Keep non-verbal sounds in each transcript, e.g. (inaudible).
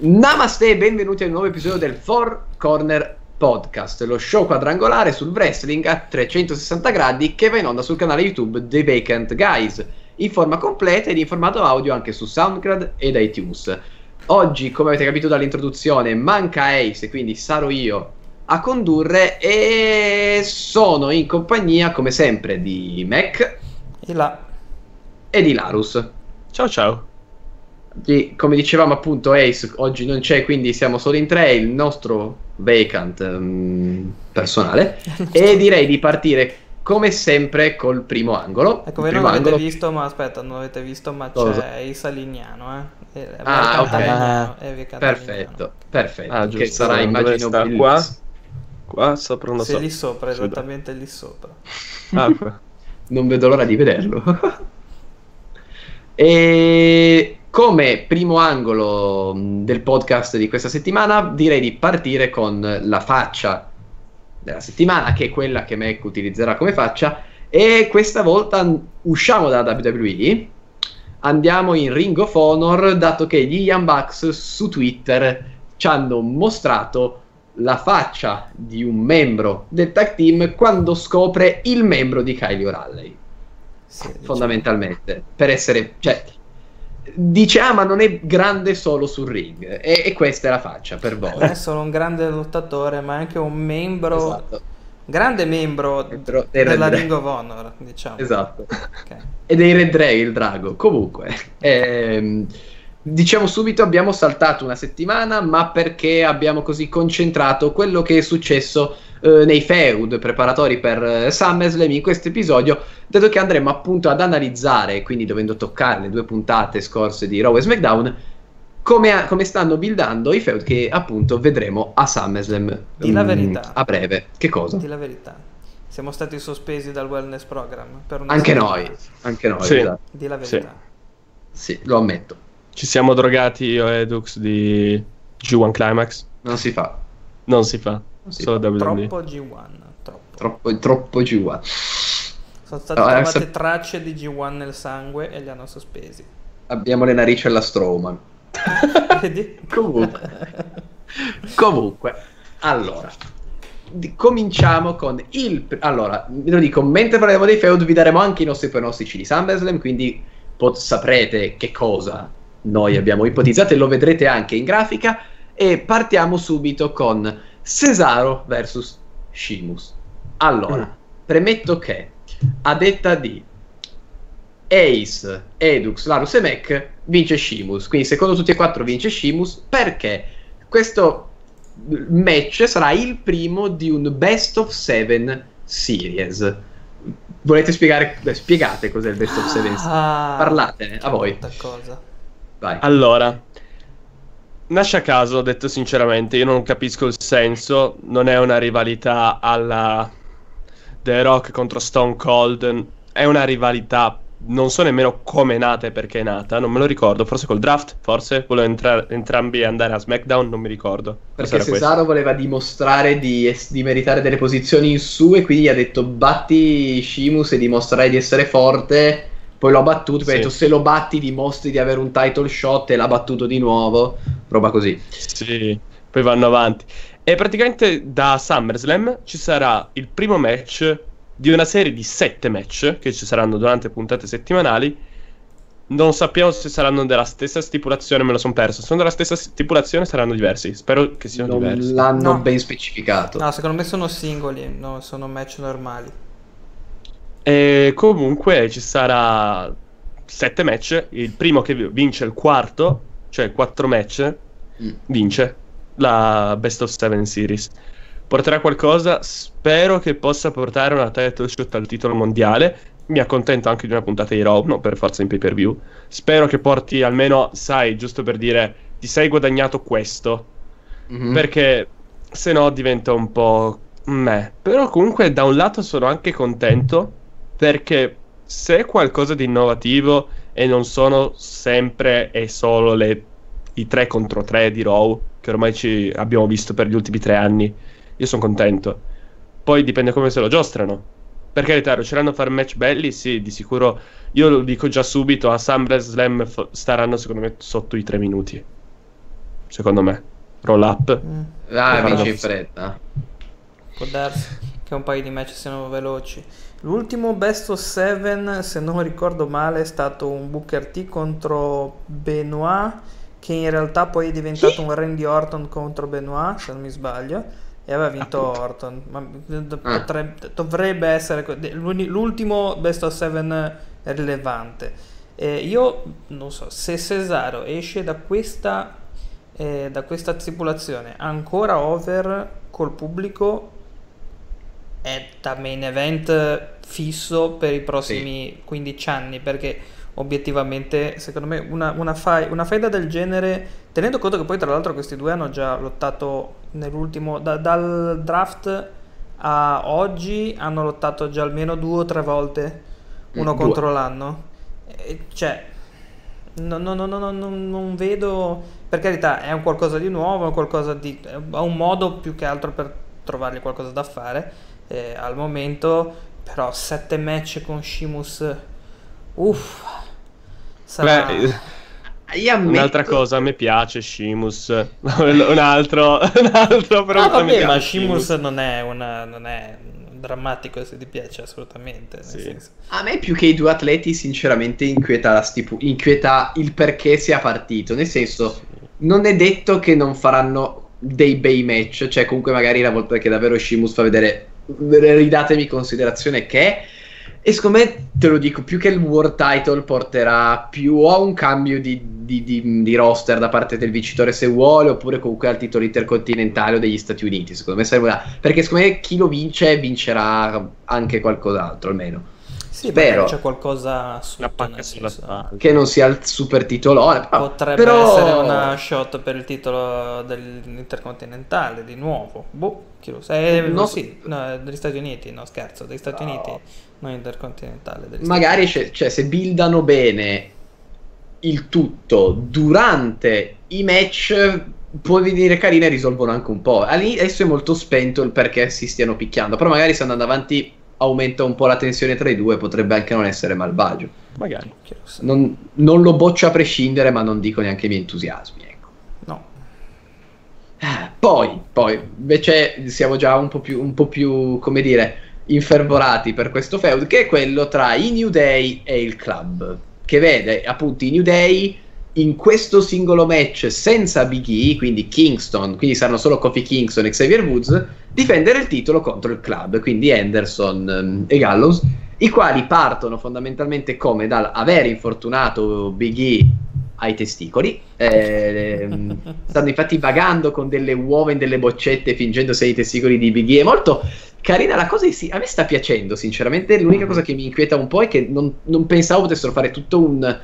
Namaste e benvenuti a un nuovo episodio del Four Corner Podcast, lo show quadrangolare sul wrestling a 360 gradi che va in onda sul canale YouTube The Vacant Guys, in forma completa ed in formato audio anche su SoundCloud ed iTunes. Oggi, come avete capito dall'introduzione, manca Ace, quindi sarò io a condurre e sono in compagnia, come sempre, di Mac E e di Larus. Ciao ciao. Di- come dicevamo appunto Ace oggi non c'è quindi siamo solo in tre il nostro vacant mm, personale (laughs) e direi di partire come sempre col primo angolo Ecco, voi non primo l'avete angolo- visto, ma aspetta, non l'avete visto, ma Cosa? c'è Isa Lignano, eh. E- Ah, ok. E Via perfetto perfetto Ah, che giusto. sarà Dove immagino sta? Qua? Qua sopra lo Sì, so. lì sopra, Sì, esattamente lì sopra. Ah, qua. (laughs) non vedo l'ora di vederlo (laughs) e come primo angolo mh, del podcast di questa settimana direi di partire con la faccia della settimana che è quella che Mac utilizzerà come faccia e questa volta usciamo dalla WWE andiamo in Ring of Honor dato che gli Young Bucks su Twitter ci hanno mostrato la faccia di un membro del tag team quando scopre il membro di Kylie O'Reilly Sì, diciamo. fondamentalmente per essere cioè dice ah ma non è grande solo sul ring e, e questa è la faccia per voi Non è solo un grande lottatore, ma è anche un membro, esatto, grande membro Membro della. Ring of Honor, diciamo. esatto. Ok. e dei Red Dragon il drago comunque ehm, diciamo subito abbiamo saltato una settimana ma perché abbiamo così concentrato quello che è successo eh, nei feud preparatori per eh, SummerSlam in questo episodio dato che andremo appunto ad analizzare quindi dovendo toccare le due puntate scorse di Raw e SmackDown come, a- come stanno buildando i feud che appunto vedremo a SummerSlam Di la mm, verità. a breve che cosa? Di la verità. Siamo stati sospesi dal wellness program per una anche settimana. noi anche noi Sì. esatto. Di la Sì. verità. sì lo ammetto Ci siamo drogati io e Dux di G1 Climax. non si fa Non si fa. Non si Solo fa. Troppo G1, troppo. troppo, troppo giù. Sono state No, trovate adesso- tracce di G1 nel sangue e li hanno sospesi. Abbiamo le narici alla Strowman. (laughs) (laughs) Comunque. (laughs) Comunque, allora, di- cominciamo con il... Allora, ve lo dico, mentre parleremo dei feud vi daremo anche i nostri pronostici di SummerSlam, quindi pot- saprete che cosa noi abbiamo ipotizzato e lo vedrete anche in grafica. E partiamo subito con Cesaro vs Sheamus. Allora, premetto che a detta di Ace, Edux, Larus e Mac vince Sheamus. Quindi secondo tutti e quattro vince Sheamus perché questo match sarà il primo di un best of seven series. Volete spiegare? beh, spiegate cos'è il best of seven? Ah, Parlatene, a voi. cosa. Vai. Allora, nasce a caso, detto sinceramente, io non capisco il senso, non è una rivalità alla The Rock contro Stone Cold, è una rivalità, non so nemmeno come è nata e perché è nata, non me lo ricordo, forse col draft, forse, volevo entra- entrambi andare a SmackDown, non mi ricordo. Perché. Cesaro voleva dimostrare di, es- di meritare delle posizioni in su e quindi gli ha detto batti Sheamus e dimostrerai di essere forte. Poi l'ho battuto, Sì. detto se lo batti dimostri di avere un title shot e l'ha battuto di nuovo. Roba così. Sì, poi vanno avanti. E praticamente da SummerSlam ci sarà il primo match di una serie di sette match che ci saranno durante puntate settimanali. Non sappiamo se saranno della stessa stipulazione, me lo sono perso. Se sono della stessa stipulazione saranno diversi. Spero che siano Non diversi. l'hanno No. ben specificato. No, secondo me sono singoli, non sono match normali. E comunque ci sarà sette match. Il primo che vince il quarto, cioè quattro match, Mm. vince la Best of Seven Series. Porterà qualcosa? Spero che possa portare una title shot al titolo mondiale. Mi accontento anche di una puntata di Raw, non per forza in pay per view. Spero che porti almeno, sai, giusto per dire, ti sei guadagnato questo. Mhm. Perché se no diventa un po' meh. Però comunque da un lato sono anche contento perché se è qualcosa di innovativo e non sono sempre e solo le, i 3 contro 3 di Raw che ormai ci abbiamo visto per gli ultimi tre anni, io sono contento. Poi dipende come se lo giostrano. Per carità, riusciranno a fare match belli? Sì, di sicuro. Io lo dico già subito, a SummerSlam f- staranno secondo me sotto i tre minuti. secondo me. Roll up. Mm, Ah, vince in fretta. può darsi che un paio di match siano veloci. L'ultimo best of 7, se non ricordo male, è stato un Booker T contro Benoit, che in realtà poi è diventato un Randy Orton contro Benoit, se non mi sbaglio, e aveva vinto Orton. Ma d- Ah. potrebbe- dovrebbe essere l'ultimo best of 7 rilevante. Eh, io non so se Cesaro esce da questa, eh, da questa stipulazione ancora over col pubblico è da main event fisso per i prossimi 15 anni perché obiettivamente secondo me una, una, fai- una faida del genere tenendo conto che poi tra l'altro questi due hanno già lottato nell'ultimo da- dal draft a oggi hanno lottato già almeno due o tre volte uno Mm, contro l'anno. E, cioè no- no- no- non vedo per carità è un qualcosa di nuovo è un qualcosa di è un modo più che altro per trovargli qualcosa da fare eh, al momento però sette match con Shimus uff sarà Beh, Io ammetto... Un'altra cosa, a me piace Shimus. (laughs) un altro, un altro però Ah, a me vabbè, ma Shimus non è, una, non è drammatico se ti piace assolutamente. nel Sì. senso. A me più che i due atleti, sinceramente, inquieta, la stipu- inquieta il perché sia partito. Nel senso, non è detto che non faranno dei bei match. Cioè, comunque, magari la volta che davvero Shimus fa vedere, ridatemi considerazione che è. E secondo me, te lo dico, più che il World Title porterà più a un cambio di, di- di- di roster da parte del vincitore se vuole, oppure comunque al titolo intercontinentale o degli Stati Uniti. Secondo me serve una... Perché secondo me chi lo vince vincerà anche qualcos'altro, almeno. Sì, Spero. c'è qualcosa sotto, senso. che non sia il super titolone. però- Potrebbe però- essere una shot per il titolo dell'intercontinentale di nuovo. Boh, chi lo sa. Eh, No. sì, no, degli Stati Uniti, no scherzo, degli Stati No. Uniti, non intercontinentale. degli Magari c'è- cioè, se buildano bene il tutto durante i match, può venire carina e risolvono anche un po'. Adesso è molto spento il perché si stiano picchiando, però magari se andando avanti aumenta un po' la tensione tra i due, potrebbe anche non essere malvagio. Magari. Non, non lo boccio a prescindere, ma non dico neanche i miei entusiasmi. Poi, poi, invece siamo già un po' più, un po' più, come dire, infervorati per questo feud, che è quello tra i New Day e il club, che vede appunto i New Day in questo singolo match senza Big E, quindi Kingston, quindi saranno solo Kofi Kingston e Xavier Woods, difendere il titolo contro il club, quindi Anderson ehm, e Gallows, i quali partono fondamentalmente come dal aver infortunato Big E ai testicoli, ehm, (laughs) stanno infatti vagando con delle uova in delle boccette fingendo sei i testicoli di Big E. È molto carina la cosa, sì, a me sta piacendo sinceramente, l'unica cosa che mi inquieta un po' è che non, non pensavo potessero fare tutto un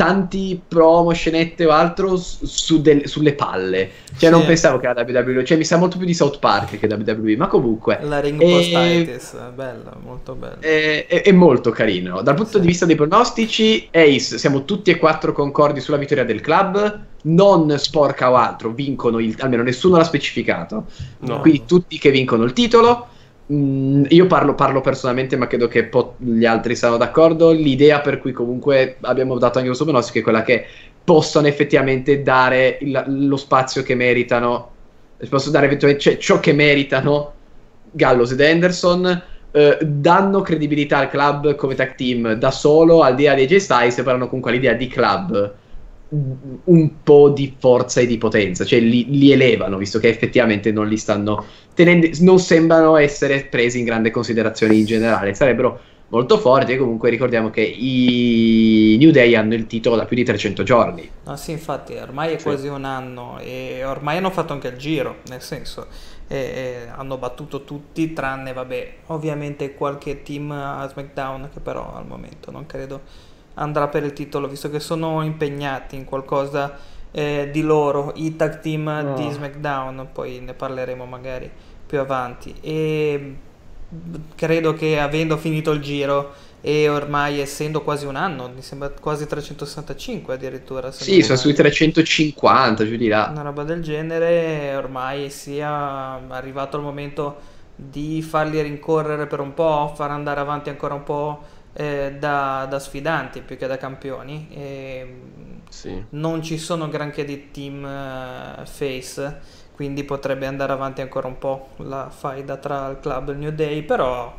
tanti promo, scenette o altro su- del- sulle palle. Cioè Sì. non pensavo che la WWE, cioè mi sa molto più di South Park che WWE, ma comunque La ring E- postitis, bella, molto bella. è, è- è molto carino. Dal punto Sì. di vista dei pronostici, Ace, siamo tutti e quattro concordi sulla vittoria del club. Non sporca o altro, vincono il, almeno nessuno l'ha specificato. No. Quindi tutti che vincono il titolo. Mm, io parlo, parlo personalmente, ma credo che po- gli altri siano d'accordo. L'idea per cui comunque abbiamo dato anche questo pronostico è quella che possano effettivamente dare il- lo spazio che meritano, posso dare eventualmente cioè, ciò che meritano Gallows ed Anderson. eh, danno credibilità al club come tag team da solo, al di là dei J Styles, e parlano comunque all'idea di club un po' di forza e di potenza, cioè li, li elevano, visto che effettivamente non li stanno tenendo, non sembrano essere presi in grande considerazione in generale, sarebbero molto forti e comunque ricordiamo che i New Day hanno il titolo da più di 300 giorni. No, sì, infatti, ormai è Sì. quasi un anno e ormai hanno fatto anche il giro, nel senso, e- e hanno battuto tutti, tranne, vabbè, ovviamente qualche team a SmackDown che però al momento non credo andrà per il titolo, visto che sono impegnati in qualcosa eh, di loro, i tag team No. di SmackDown, poi ne parleremo magari più avanti. E credo che avendo finito il giro e ormai essendo quasi un anno, mi sembra quasi 365 addirittura. Sì, sono sui 350, giù di là. Una roba del genere, ormai sia arrivato il momento di farli rincorrere per un po', far andare avanti ancora un po' eh, da, da sfidanti più che da campioni. E, Sì. non ci sono granché di team eh, face, quindi potrebbe andare avanti ancora un po' la faida tra il club e il New Day, però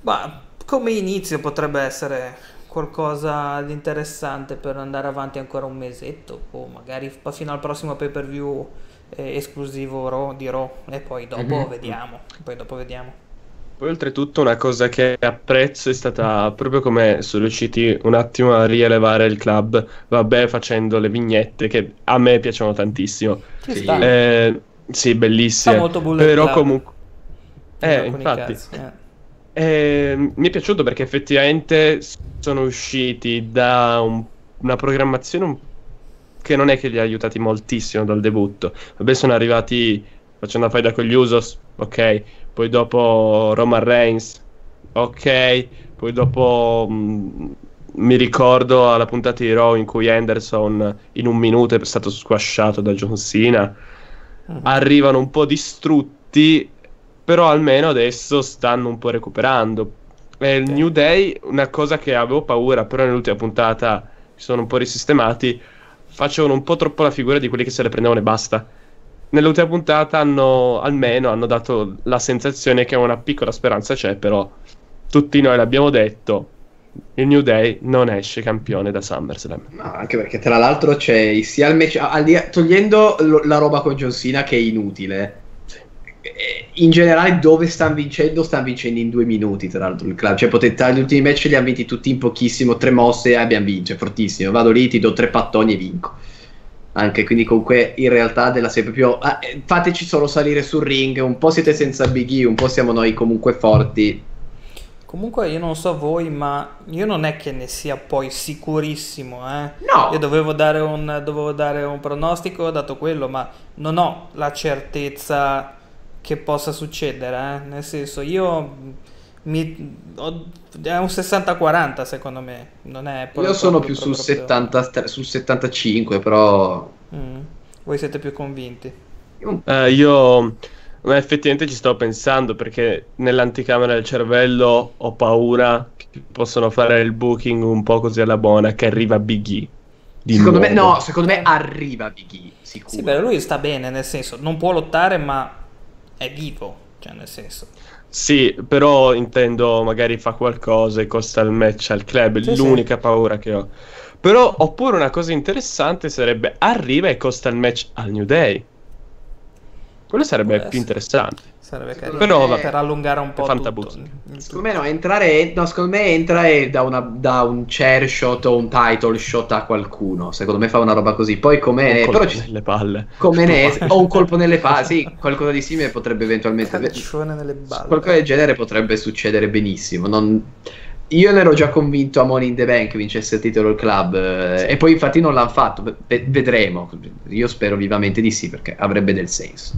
bah, come inizio potrebbe essere qualcosa di interessante per andare avanti ancora un mesetto o magari fino al prossimo pay per view esclusivo Raw, di Raw e poi dopo Mhm. vediamo. Poi dopo vediamo. Poi oltretutto una cosa che apprezzo è stata proprio come sono riusciti un attimo a rielevare il club, vabbè facendo le vignette che a me piacciono tantissimo. Ci Sì. Eh, sì, bellissime. Fa molto bullet Però club. comunque... Eh, infatti. eh. Eh, mi è piaciuto perché effettivamente sono usciti da un- una programmazione un- che non è che li ha aiutati moltissimo dal debutto. Vabbè, sono arrivati facendo la faida con gli Usos, ok. Poi dopo Roman Reigns, ok. Poi dopo mh, mi ricordo alla puntata di Raw in cui Anderson in un minuto è stato squasciato da John Cena Mhm. arrivano un po' distrutti, però almeno adesso stanno un po' recuperando. E il Ok. New Day, una cosa che avevo paura, però nell'ultima puntata si sono un po' risistemati, facevano un po' troppo la figura di quelli che se le prendevano e basta. Nell'ultima puntata hanno almeno hanno dato la sensazione che una piccola speranza c'è, però tutti noi l'abbiamo detto, il New Day non esce campione da SummerSlam. No, anche perché tra l'altro c'è sia il match, togliendo lo- la roba con John Cena che è inutile. eh, In generale, dove stanno vincendo? Stanno vincendo in due minuti. Tra l'altro, il club, cioè, potete, gli ultimi match li hanno vinti tutti in pochissimo. Tre mosse e abbiamo vinto. È fortissimo. Vado lì, ti do tre pattoni e vinco. Anche quindi, comunque, in realtà, della serie proprio ah, eh, fateci solo salire sul ring. Un po' siete senza Big E, un po' siamo noi comunque forti. Comunque io non so voi, ma io non è che ne sia poi sicurissimo, eh. No, Io dovevo dare un, dovevo dare un pronostico, ho dato quello, ma non ho la certezza che possa succedere, eh. Nel senso, io mi, ho- è un 60-40 secondo me, non è io sono più sul, proprio- 70, sul 75, però. Mm. Voi siete più convinti. Eh, io ma effettivamente ci sto pensando perché nell'anticamera del cervello ho paura che possono fare il booking un po' così alla buona che arriva Big E. Di secondo me, nuovo. no, secondo me arriva Big E. Sicuro. Sì, beh, lui sta bene, nel senso, non può lottare, ma è vivo, cioè nel senso. Sì, però intendo magari fa qualcosa e costa il match al club, Sì, l'unica paura che ho. Però oppure una cosa interessante sarebbe arriva e costa il match al New Day. Quello sarebbe Può più essere. interessante. Sarebbe carino Però, vabbè, per allungare un po' tutto. Secondo me no, entrare, no, secondo me entra e da, una- da un chair shot o un title shot a qualcuno. Secondo me fa una roba così. Poi come, Un però colpo ci- nelle palle. come ne o un colpo nelle palle, sì, qualcosa di simile potrebbe eventualmente Calcione nelle balle. qualcosa del genere potrebbe succedere benissimo. Non- Io ne ero già convinto a Money in the Bank vincesse il titolo il club eh, e poi infatti non l'hanno fatto. Ve- vedremo. Io spero vivamente di sì perché avrebbe del senso.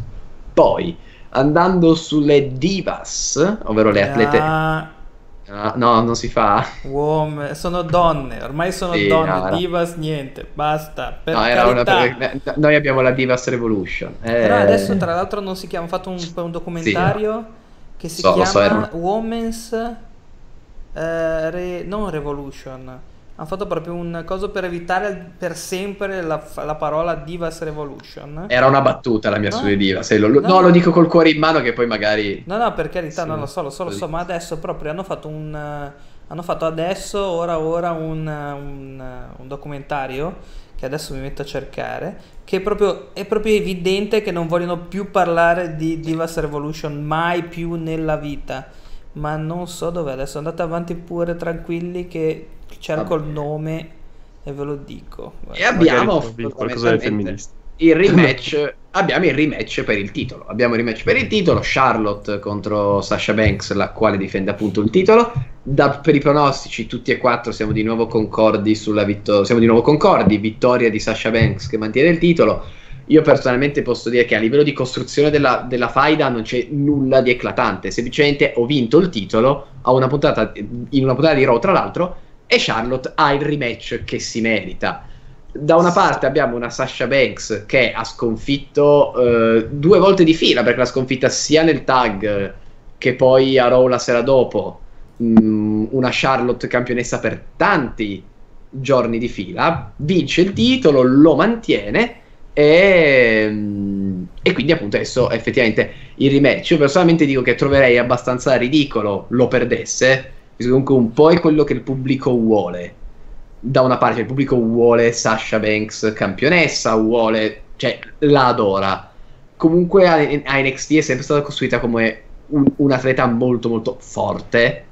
Poi andando sulle divas, ovvero le atlete. Ah, Ah, no, non si fa. uom- sono donne, ormai sono Sì, donne, no, no. divas niente, basta. Per No, era una per- noi abbiamo la Divas Revolution. Eh, Però adesso tra l'altro non si chiama, ho fatto un, un documentario che si So, lo so, chiama era- Women's eh, Re- non Revolution. Hanno fatto proprio un coso per evitare per sempre la, la parola Divas Revolution. Era una battuta la mia No. sulle divas. eh, lo- No. no, lo dico col cuore in mano che poi magari. No, no, per carità, Sì. non lo so, lo so, lo so, ma adesso proprio hanno fatto un... eh, hanno fatto adesso, ora ora, un, eh, un, un documentario che adesso mi metto a cercare, che è proprio, è proprio evidente che non vogliono più parlare di Divas Revolution mai più nella vita. Ma non so dove adesso, andate avanti pure tranquilli che cerco il nome e ve lo dico. E abbiamo il rematch. abbiamo il rematch per il titolo. Abbiamo il rematch per il titolo. Charlotte contro Sasha Banks, la quale difende appunto il titolo. Da- per i pronostici, tutti e quattro siamo di nuovo concordi sulla vittoria. Siamo di nuovo concordi. Vittoria di Sasha Banks che mantiene il titolo. Io personalmente posso dire che a livello di costruzione della, della faida non c'è nulla di eclatante. Semplicemente ho vinto il titolo a una puntata, in una puntata di Raw, tra l'altro, e Charlotte ha il rematch che si merita. Da una parte abbiamo una Sasha Banks che ha sconfitto eh, due volte di fila, perché l'ha sconfitta sia nel tag che poi a Raw la sera dopo. Mm, una Charlotte campionessa per tanti giorni di fila, vince il titolo, lo mantiene e, mm, e quindi appunto adesso effettivamente il rematch. Io personalmente dico che troverei abbastanza ridicolo lo perdesse, comunque un po' è quello che il pubblico vuole. Da una parte il pubblico vuole Sasha Banks campionessa, vuole, cioè la adora. Comunque a, a NXT è sempre stata costruita come un, un atleta molto molto forte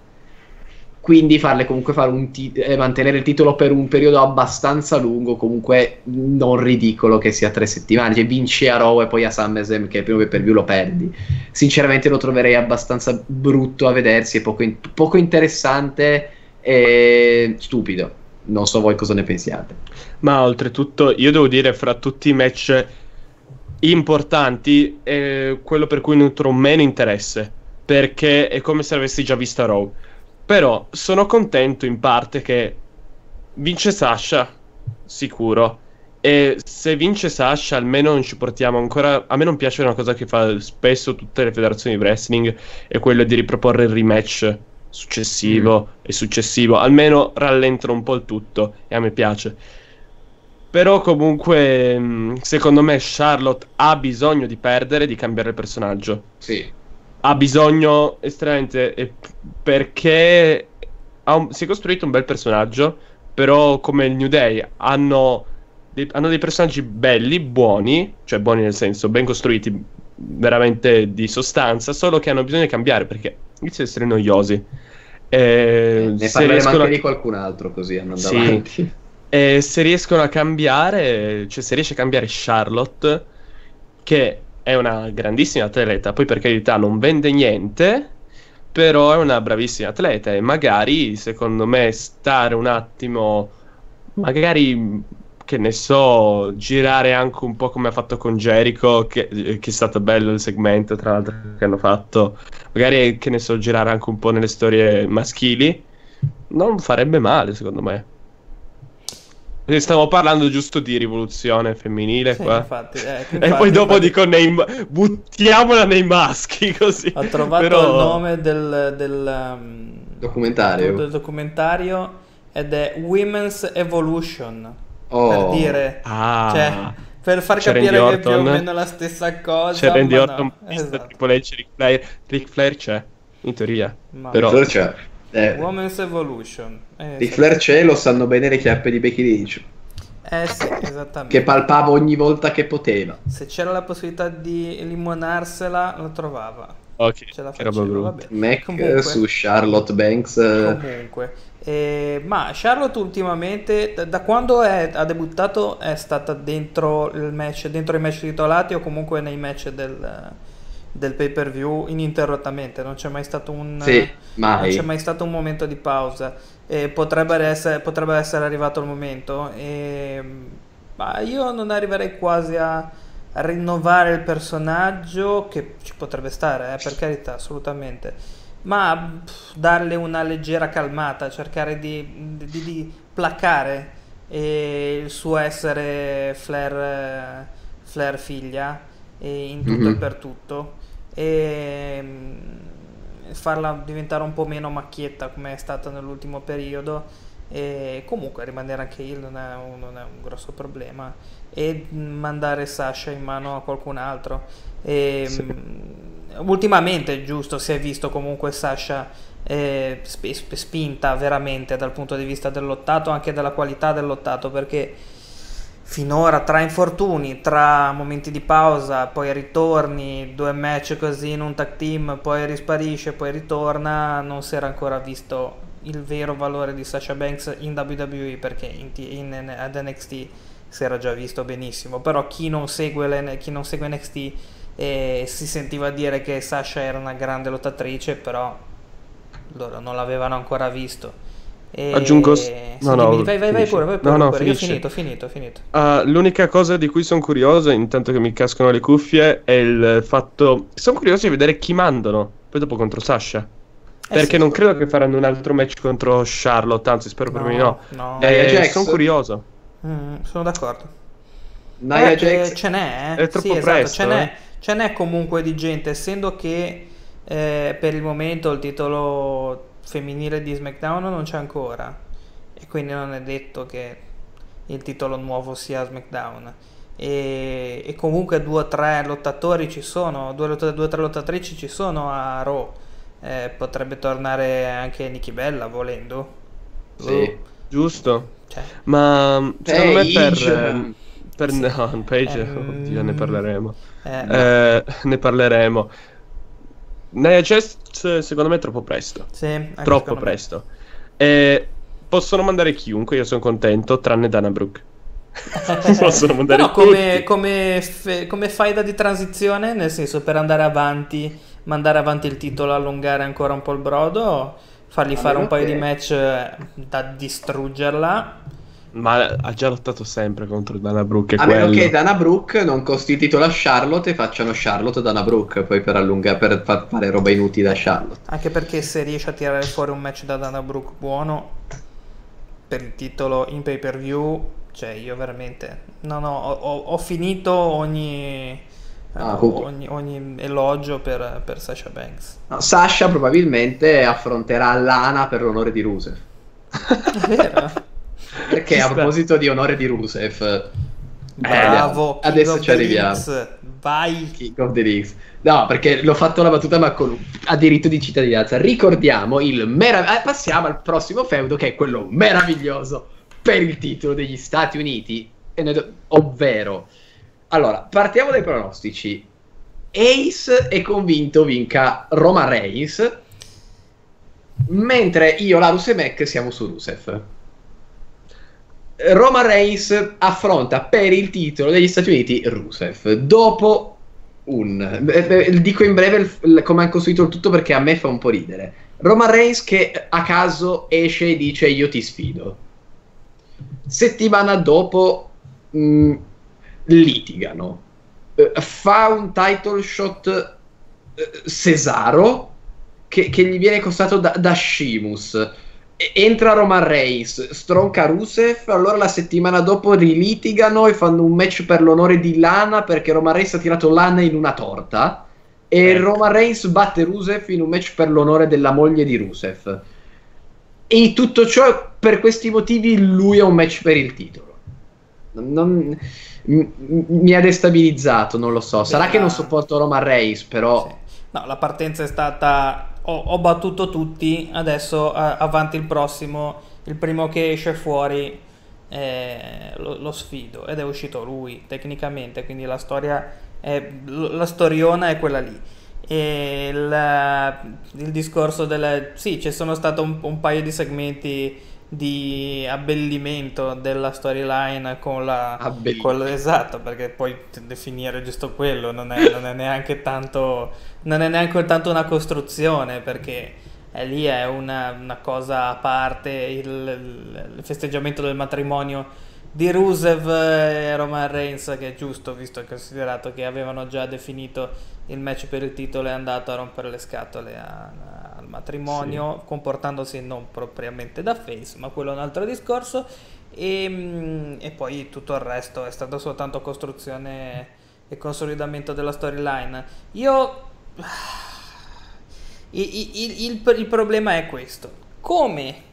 quindi farle comunque fare un ti- eh, mantenere il titolo per un periodo abbastanza lungo, comunque non ridicolo che sia tre settimane, cioè vinci a Raw e poi a SummerSlam che prima per più lo perdi. Sinceramente lo troverei abbastanza brutto a vedersi, e poco, in- poco interessante e stupido. Non so voi cosa ne pensiate. Ma oltretutto, io devo dire, fra tutti i match importanti, è quello per cui nutro meno interesse, perché è come se avessi già visto Raw però sono contento in parte che vince Sasha, sicuro. E se vince Sasha, almeno non ci portiamo ancora. A me non piace una cosa che fa spesso tutte le federazioni di wrestling, è quello di riproporre il rematch successivo mm. e successivo. Almeno rallentano un po' il tutto e a me piace. Però comunque, mm, secondo me, Charlotte ha bisogno di perdere, di cambiare il personaggio. Sì ha bisogno estremamente perché un, si è costruito un bel personaggio, però come il New Day hanno dei, hanno dei personaggi belli, buoni, cioè buoni nel senso ben costruiti, veramente di sostanza, solo che hanno bisogno di cambiare perché iniziano ad essere noiosi. Eh, ne parleremo anche a... di qualcun altro così andando sì. avanti. E se riescono a cambiare, cioè se riesce a cambiare Charlotte, che è una grandissima atleta, poi per carità non vende niente, però è una bravissima atleta e magari, secondo me, stare un attimo, magari, che ne so, girare anche un po' come ha fatto con Jericho, che, che è stato bello il segmento, tra l'altro, che hanno fatto, magari, che ne so, girare anche un po' nelle storie maschili, non farebbe male, secondo me. Stiamo parlando giusto di rivoluzione femminile sì, qua. Infatti, eh, infatti, e poi dopo infatti... dico nei, buttiamola nei maschi (laughs) così. Ho trovato Però... il nome del, del um, documentario. del documentario ed è Women's Evolution. Oh. Per dire, ah. cioè, per far C'è capire che è più o meno la stessa cosa. C'è Randy Orton, no. esatto. Triple H, Ric Flair. Ric Flair c'è, in teoria. Ma Però... C'è. Eh, Women's Evolution. Eh, di Flair c'è, lo sanno bene le chiappe di Becky Lynch. Eh sì, esattamente. che palpava ogni volta che poteva. Se c'era la possibilità di limonarsela, la trovava. Ok, ce la faceva, Mac comunque, su Charlotte Banks. Eh. Comunque. Eh, ma Charlotte ultimamente, da, da quando è, ha debuttato, è stata dentro il match, dentro i match titolati o comunque nei match del del pay per view ininterrottamente, non c'è mai stato un, sì, mai. Non c'è mai stato un momento di pausa. E potrebbe, essere, potrebbe essere arrivato il momento. E, ma io non arriverei quasi a, rinnovare il personaggio, che ci potrebbe stare, eh, per carità, assolutamente. Ma pff, darle una leggera calmata, cercare di, di, di placare il suo essere Flair, Flair figlia in tutto mm-hmm. e per tutto e mm, farla diventare un po' meno macchietta come è stata nell'ultimo periodo e comunque rimanere anche il non è, un, non è un grosso problema e mandare Sasha in mano a qualcun altro e, sì. mh, ultimamente giusto si è visto comunque Sasha eh, sp- spinta veramente dal punto di vista del lottato anche della qualità del lottato perché finora tra infortuni, tra momenti di pausa, poi ritorni, due match così in un tag team, poi risparisce, poi ritorna, non si era ancora visto il vero valore di Sasha Banks in WWE perché in, in, ad NXT si era già visto benissimo, però chi non segue, chi non segue NXT eh, si sentiva dire che Sasha era una grande lottatrice, però loro non l'avevano ancora visto. E... Aggiungo. No, no, vai, vai, vai pure, vai pure. No, no, pure. Io ho finito, finito, finito. Uh, l'unica cosa di cui sono curioso, intanto che mi cascano le cuffie, è il fatto. Sono curioso di vedere chi mandano. Poi dopo contro Sasha. Eh Perché sì, non credo che faranno un altro match contro Charlotte, anzi spero no, per me no. no. Eh, sono curioso. Mm, sono d'accordo. Nia eh, Jax. Ce n'è, eh? È troppo sì, esatto, presto, ce, n'è, eh? ce n'è comunque di gente, essendo che eh, per il momento il titolo femminile di SmackDown non c'è ancora. e quindi non è detto che il titolo nuovo sia SmackDown. E, e comunque due o tre lottatori ci sono, due o tre lottatrici ci sono a Raw. Eh, potrebbe tornare anche Nikki Bella volendo. Sì. Oh, giusto. Cioè, Ma secondo Eh, me per, ehm, per Sì. no, Page, Ehm, oddio, ne parleremo. eh, Eh, ne parleremo. Nia Jax secondo me è troppo presto. sì, anche troppo presto. E possono mandare chiunque, io sono contento, tranne Dana Brooke. (laughs) possono mandare Però come, tutti. come, fe- come faida di transizione, nel senso per andare avanti, mandare avanti il titolo, allungare ancora un po' il brodo, fargli A fare un paio che- di match eh, da distruggerla. Ma ha già lottato sempre contro Dana Brooke. A quello. meno che Dana Brooke non costi il titolo a Charlotte e facciano Charlotte Dana Brooke poi per allungare per fa- fare roba inutile da Charlotte. Anche perché se riesce a tirare fuori un match da Dana Brooke buono per il titolo in pay per view, cioè io veramente non ho, ho- ho finito ogni, Ah, eh, ogni, ogni elogio per, per Sasha Banks. No, Sasha probabilmente affronterà Lana per l'onore di Rusev. È vero? (laughs) Perché a proposito di onore di Rusev, Bravo, Eh, adesso King of ci the arriviamo. Rings, Vai. King of the Rings. No, perché l'ho fatto la battuta, ma con ha diritto di cittadinanza. Ricordiamo il meraviglioso. passiamo al prossimo feudo, che è quello meraviglioso per il titolo degli Stati Uniti. E noi do- ovvero, allora, partiamo dai pronostici. Ace è convinto vinca Roma Reigns, mentre io, Larus e Mac siamo su Rusev. Roma Reigns affronta per il titolo degli Stati Uniti Rusev. Dopo un eh, eh, dico in breve come hanno costruito il tutto perché a me fa un po' ridere. Roma Reigns che a caso esce e dice io ti sfido. Settimana dopo mh, litigano. Eh, fa un title shot eh, Cesaro che, che gli viene costato da, da Sheamus entra Roman Reigns, stronca Rusev, allora la settimana dopo rilitigano e fanno un match per l'onore di Lana perché Roman Reigns ha tirato Lana in una torta e Ecco. Roman Reigns batte Rusev in un match per l'onore della moglie di Rusev. E tutto ciò, per questi motivi, lui ha un match per il titolo. Non- m- m- mi ha destabilizzato, non lo so. Sarà Beh, che non sopporto Roman Reigns, però... Sì. No, la partenza è stata ho, ho battuto tutti, adesso eh, avanti il prossimo, il primo che esce fuori eh, lo, lo sfido ed è uscito lui tecnicamente, quindi la storia è, la storiona è quella lì. E il, il discorso del sì, ci sono stato un, un paio di segmenti di abbellimento della storyline con la quello esatto perché poi definire giusto quello non è, non è neanche tanto non è neanche tanto una costruzione perché è lì è una, una cosa a parte il, il- festeggiamento del matrimonio di Rusev e Roman Reigns che è giusto visto e considerato che avevano già definito il match per il titolo è andato a rompere le scatole a- al matrimonio comportandosi non propriamente da face ma quello è un altro discorso. E, mm, e poi tutto il resto è stato soltanto costruzione e consolidamento della storyline. Io (sighs) i- i- il, il- il problema è questo. Come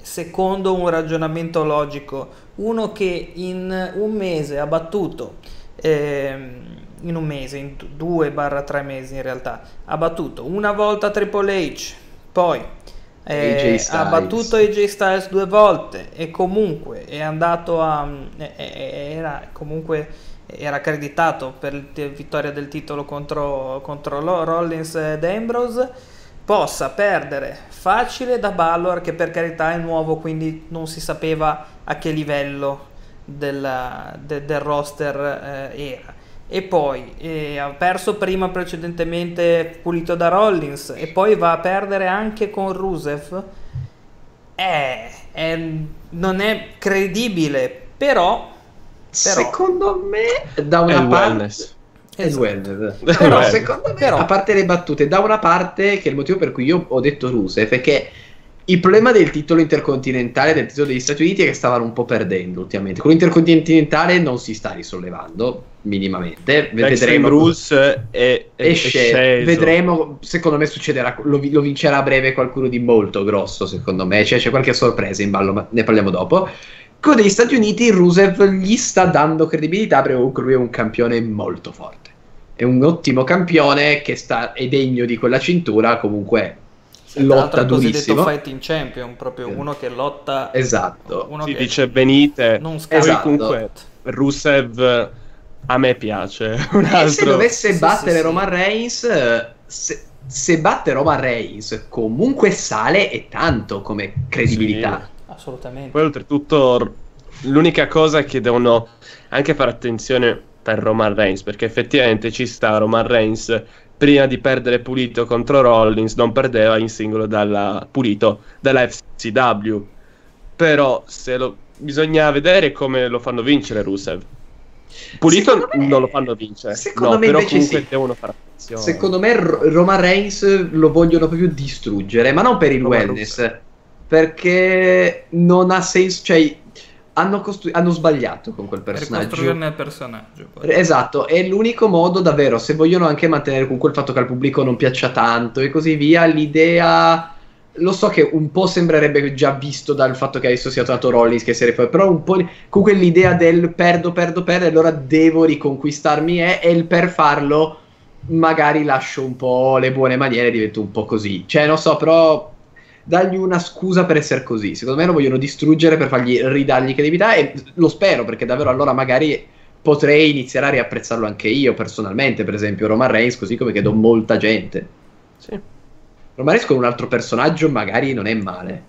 secondo un ragionamento logico uno che in un mese ha battuto ehm, in un mese in 2 barra 3 mesi in realtà. Ha battuto una volta Triple H poi eh, ha battuto AJ Styles due volte e comunque è andato a era comunque era accreditato per la vittoria del titolo contro, contro Rollins ed Ambrose. Possa perdere facile da Balor che per carità è nuovo quindi non si sapeva a che livello della- de- del roster eh, era e poi eh, ha perso prima precedentemente pulito da Rollins e poi va a perdere anche con Rusev è, è- non è credibile però Però- Secondo me, da È una parte... Esatto. Però- (laughs) Però secondo me, però- a parte le battute, da una parte, che è il motivo per cui io ho detto Rusev, è che il problema del titolo intercontinentale, del titolo degli Stati Uniti, è che stavano un po' perdendo ultimamente. Quello intercontinentale non si sta risollevando. Minimamente. Extreme Vedremo Rules è, è, esce, vedremo. Secondo me succederà. Lo, lo vincerà a breve qualcuno di molto grosso. Secondo me Cioè, c'è qualche sorpresa in ballo, ma ne parliamo dopo. Con degli Stati Uniti, Rusev gli sta dando credibilità perché comunque lui è un campione molto forte. È un ottimo campione che sta, è degno di quella cintura. Comunque l'altro lotta è il cosiddetto durissimo. fighting champion, proprio Eh. uno che lotta, Esatto. uno Si che dice venite. non scappa. Esatto. comunque Rusev a me piace. (laughs) Un E se altro. dovesse Sì, battere sì, sì. Roman Reigns, eh, se, se batte Roman Reigns, comunque sale e tanto come credibilità. Assolutamente. Poi oltretutto l'unica cosa è che devono anche fare attenzione per Roman Reigns, perché effettivamente ci sta Roman Reigns prima di perdere pulito contro Rollins, non perdeva in singolo dalla pulito dalla FCW. Però se lo bisogna vedere come lo fanno vincere Rusev. Pulito me- non lo fanno vincere. secondo no, me però invece comunque sì. devono fare attenzione. Secondo me R- Roman Reigns lo vogliono proprio distruggere, ma non per il Roman wellness, perché non ha senso, cioè hanno, costru- hanno sbagliato con quel Per personaggio. costruirne il personaggio. poi. Esatto, è l'unico modo davvero, se vogliono anche mantenere con quel fatto che al pubblico non piaccia tanto e così via, l'idea... Lo so che un po' sembrerebbe già visto dal fatto che adesso sia tornato Rollins che se ne fa, però un po' comunque l'idea del perdo, perdo, perdo, allora devo riconquistarmi è, e il per farlo magari lascio un po' le buone maniere divento un po' così. Cioè, non so, però dargli una scusa per essere così. Secondo me lo vogliono distruggere per fargli ridargli credibilità e lo spero perché davvero allora magari potrei iniziare a riapprezzarlo anche io personalmente, per esempio Roman Reigns, così come credo molta gente. Sì. Roman Reigns con un altro personaggio magari non è male.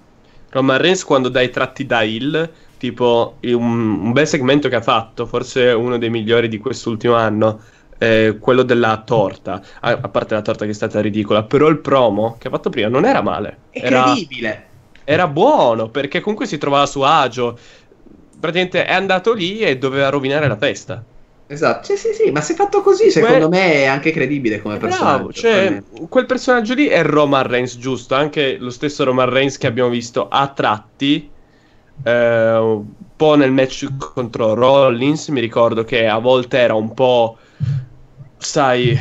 Roman Reigns quando dai tratti da Hill, tipo un, un bel segmento che ha fatto, forse uno dei migliori di quest'ultimo anno, eh, quello della torta, a, a parte la torta che è stata ridicola, però il promo che ha fatto prima non era male, È era, credibile. era buono perché comunque si trovava a suo agio, praticamente è andato lì e doveva rovinare la festa. Esatto, sì, sì, sì, ma se fatto così, secondo me è anche credibile come È personaggio. Bravo, cioè, quel personaggio lì è Roman Reigns, giusto? Anche lo stesso Roman Reigns che abbiamo visto a tratti, eh, un po' nel match contro Rollins, mi ricordo che a volte era un po', sai,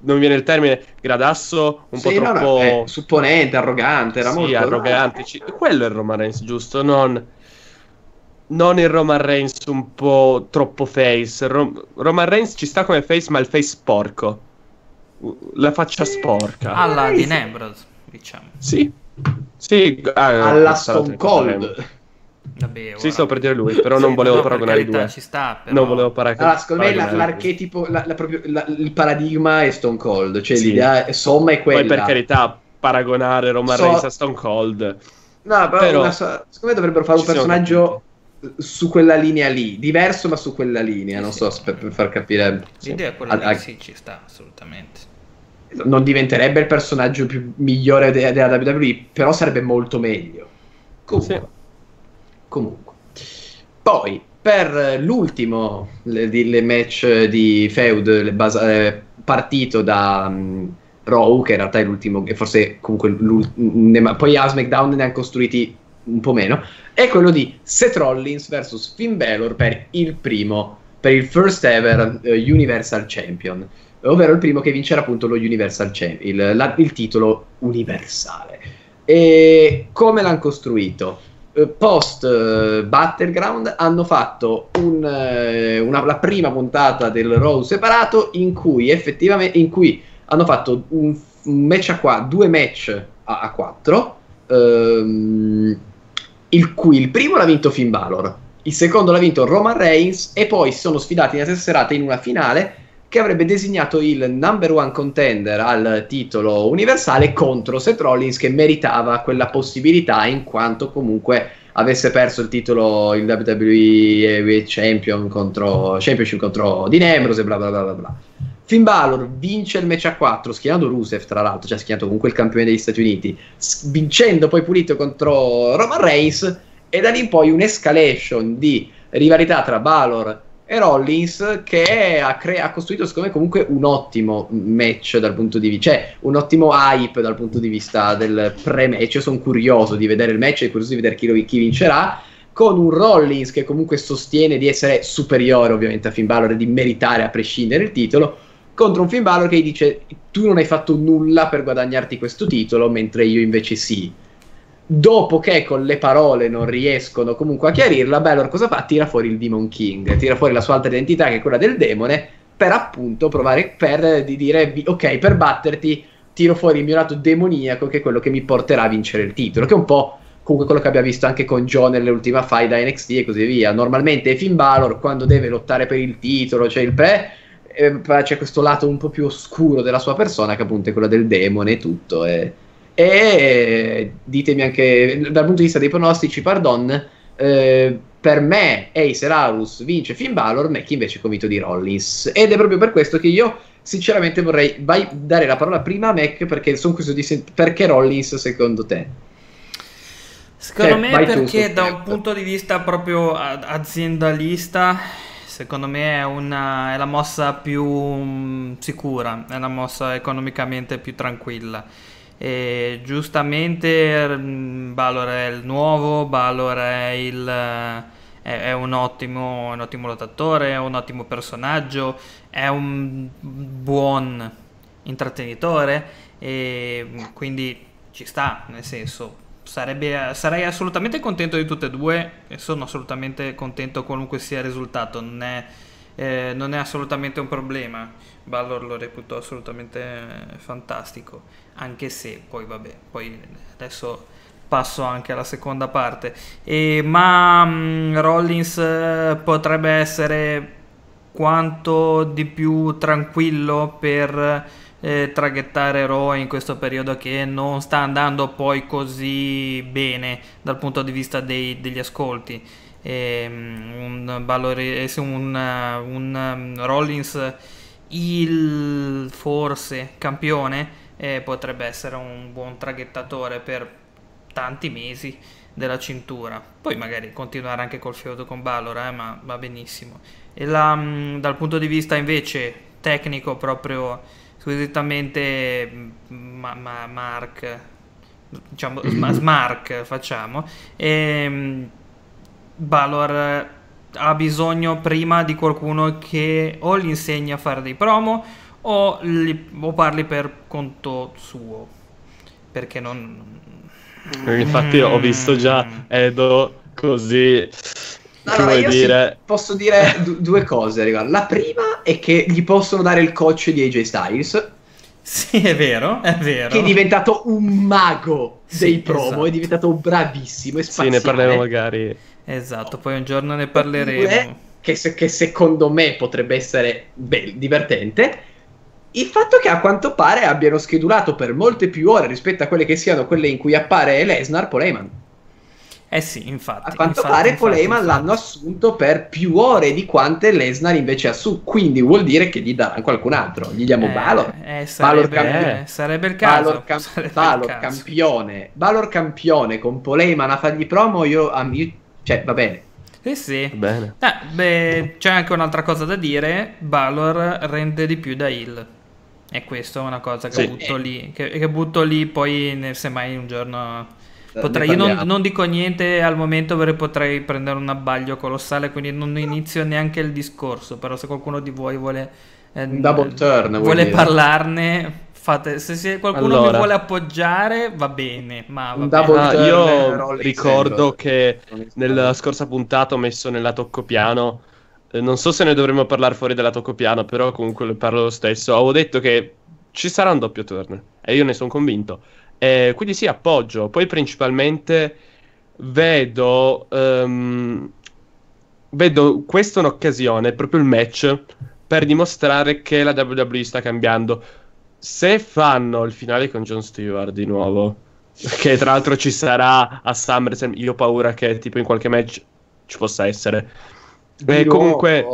non mi viene il termine, gradasso, un po' Sì, no, no, troppo... è supponente, arrogante, era sì, molto arrogante. Quello è il Roman Reigns, giusto? Non, non il Roman Reigns un po' troppo face. Ro- Roman Reigns ci sta come face, ma il face sporco. La faccia sporca. Alla Dean Ambrose, diciamo. Sì. Sì, ah, alla Stone. Cold. Vabbè, Sì, sto per dire lui, però non Sì, volevo no, per paragonare i due. Ci sta, però... Non volevo paragonare. Allora, secondo me la- l'archetipo, la- la proprio- la- il paradigma è Stone Cold, cioè Sì. l'idea, insomma, è quella. Poi per carità, paragonare Roman So- Reigns a Stone Cold. No, però, Però- una secondo me dovrebbero fare un personaggio su quella linea lì, diverso ma su quella linea, non Sì, so, sì. per, per far capire. L'idea è quella Ah, ah, di sì, ci sta, assolutamente. Non diventerebbe il personaggio più migliore de- della WWE, però sarebbe molto meglio. Comunque. Sì. Comunque. Poi, per l'ultimo le, di- le match di feud le basa- eh, partito da mm, Raw, che in realtà è l'ultimo, e forse comunque l'ul- ne- ma poi a SmackDown ne hanno costruiti un po' meno, è quello di Seth Rollins vs Finn Balor per il primo, per il first ever eh, Universal Champion, ovvero il primo che vincerà appunto lo Universal Champion, il, la- il titolo universale. E come l'hanno costruito? Eh, Post eh, Battleground hanno fatto un, eh, una- la prima puntata del Raw separato in cui effettivamente in cui hanno fatto un, un match a qua, due match a, a quattro, ehm, il cui il primo l'ha vinto Finn Balor, il secondo l'ha vinto Roman Reigns e poi si sono sfidati nella stessa serata in una finale che avrebbe designato il number one contender al titolo universale contro Seth Rollins che meritava quella possibilità in quanto comunque avesse perso il titolo il WWE Champion contro Championship contro Dean Ambrose e bla bla bla bla bla. Finn Balor vince il match a 4 schienando Rusev tra l'altro, cioè schierato comunque il campione degli Stati Uniti, vincendo poi pulito contro Roman Reigns e da lì in poi un'escalation di rivalità tra Balor e Rollins che ha, cre- ha costruito secondo me comunque un ottimo match dal punto di vista, cioè un ottimo hype dal punto di vista del pre-match. Io sono curioso di vedere il match e curioso di vedere chi, lo- chi vincerà. con un Rollins che comunque sostiene di essere superiore ovviamente a Finn Balor e di meritare a prescindere il titolo, contro un Finn Balor che gli dice tu non hai fatto nulla per guadagnarti questo titolo, mentre io invece sì. Dopo che con le parole non riescono comunque a chiarirla, Balor cosa fa? Tira fuori il Demon King, tira fuori la sua altra identità che è quella del demone, per appunto provare per di dire ok, per batterti tiro fuori il mio lato demoniaco che è quello che mi porterà a vincere il titolo, che è un po' comunque quello che abbiamo visto anche con John nell'ultima fight da NXT e così via. Normalmente Finn Balor quando deve lottare per il titolo, cioè il pre, eh, c'è questo lato un po' più oscuro della sua persona che appunto è quello del demone e tutto. E, e ditemi anche dal punto di vista dei pronostici, pardon, eh, per me Ace Arus vince Finn Balor, Mac invece convinto di Rollins. Ed è proprio per questo che io sinceramente vorrei vai, dare la parola prima a Mac perché sono curioso di sentire perché Rollins secondo te? Secondo cioè, me perché da un punto di vista proprio aziendalista, secondo me è, una, è la mossa più um, sicura, è la mossa economicamente più tranquilla. E giustamente Balor è il nuovo, Balor è, il, è, è un, ottimo, un ottimo lottatore, è un ottimo personaggio, è un buon intrattenitore e quindi ci sta, nel senso Sarebbe, sarei assolutamente contento di tutte e due e sono assolutamente contento qualunque sia il risultato, non è, eh, non è assolutamente un problema. Ballor lo reputo assolutamente fantastico, anche se poi vabbè, poi adesso passo anche alla seconda parte. E, ma mh, mm, Rollins eh, potrebbe essere quanto di più tranquillo per eh, traghettare Raw in questo periodo che non sta andando poi così bene dal punto di vista dei, degli ascolti. E, um, un, Valore, un, un um, Rollins il forse campione eh, potrebbe essere un buon traghettatore per tanti mesi della cintura. Poi magari continuare anche col feudo con Balor, eh, ma va benissimo. E la, um, dal punto di vista invece tecnico proprio squisitamente mm, ma, ma, Mark, diciamo (clears throat) Smark facciamo, e ehm, Balor ha bisogno prima di qualcuno che o gli insegni a fare dei promo o, li, o parli per conto suo, perché non... Infatti ho visto già mm. Edo così allora, io dire? Sì, posso dire d- due cose riguardo. La prima è che gli possono dare il coach di AJ Styles. Sì, è vero, è vero. Che è diventato un mago sì, dei promo, esatto. è diventato bravissimo. È sì, ne parleremo magari. Esatto, poi un giorno ne parleremo. Che, se- che, secondo me potrebbe essere beh, divertente. Il fatto che a quanto pare abbiano schedulato per molte più ore rispetto a quelle che siano quelle in cui appare Lesnar Poleman. Eh sì, infatti. A quanto infatti, pare Poleyman l'hanno assunto per più ore di quante Lesnar invece ha su, quindi vuol dire che gli daranno qualcun altro. Gli diamo eh, Balor. Eh, sarebbe, Balor campione. Eh, sarebbe il caso. Balor, cam- sarebbe Balor il caso. campione. Balor campione con Poleyman a fargli promo, io, io cioè va bene. Sì, sì. Bene. Eh, beh, c'è anche un'altra cosa da dire. Balor rende di più da Hill. E questa è una cosa che, sì. butto lì, che, che butto lì, poi se mai un giorno Potrei, io non, non, dico niente al momento perché potrei prendere un abbaglio colossale, quindi non inizio neanche il discorso, però se qualcuno di voi vuole, eh, double turn, vuole parlarne, fate, se, se qualcuno allora. mi vuole appoggiare va bene, ma va bene. Ah, io ricordo che nella scorsa puntata ho messo nella toccopiano eh, non so se ne dovremmo parlare fuori dalla toccopiano, però comunque parlo lo stesso. Avevo detto che ci sarà un doppio turn e io ne sono convinto. Eh, quindi sì, appoggio. Poi principalmente vedo, um, vedo questa un'occasione, proprio il match, per dimostrare che la WWE sta cambiando. Se fanno il finale con Jon Stewart di nuovo, che tra l'altro ci sarà a SummerSlam, io ho paura che tipo in qualche match ci possa essere. E eh, comunque...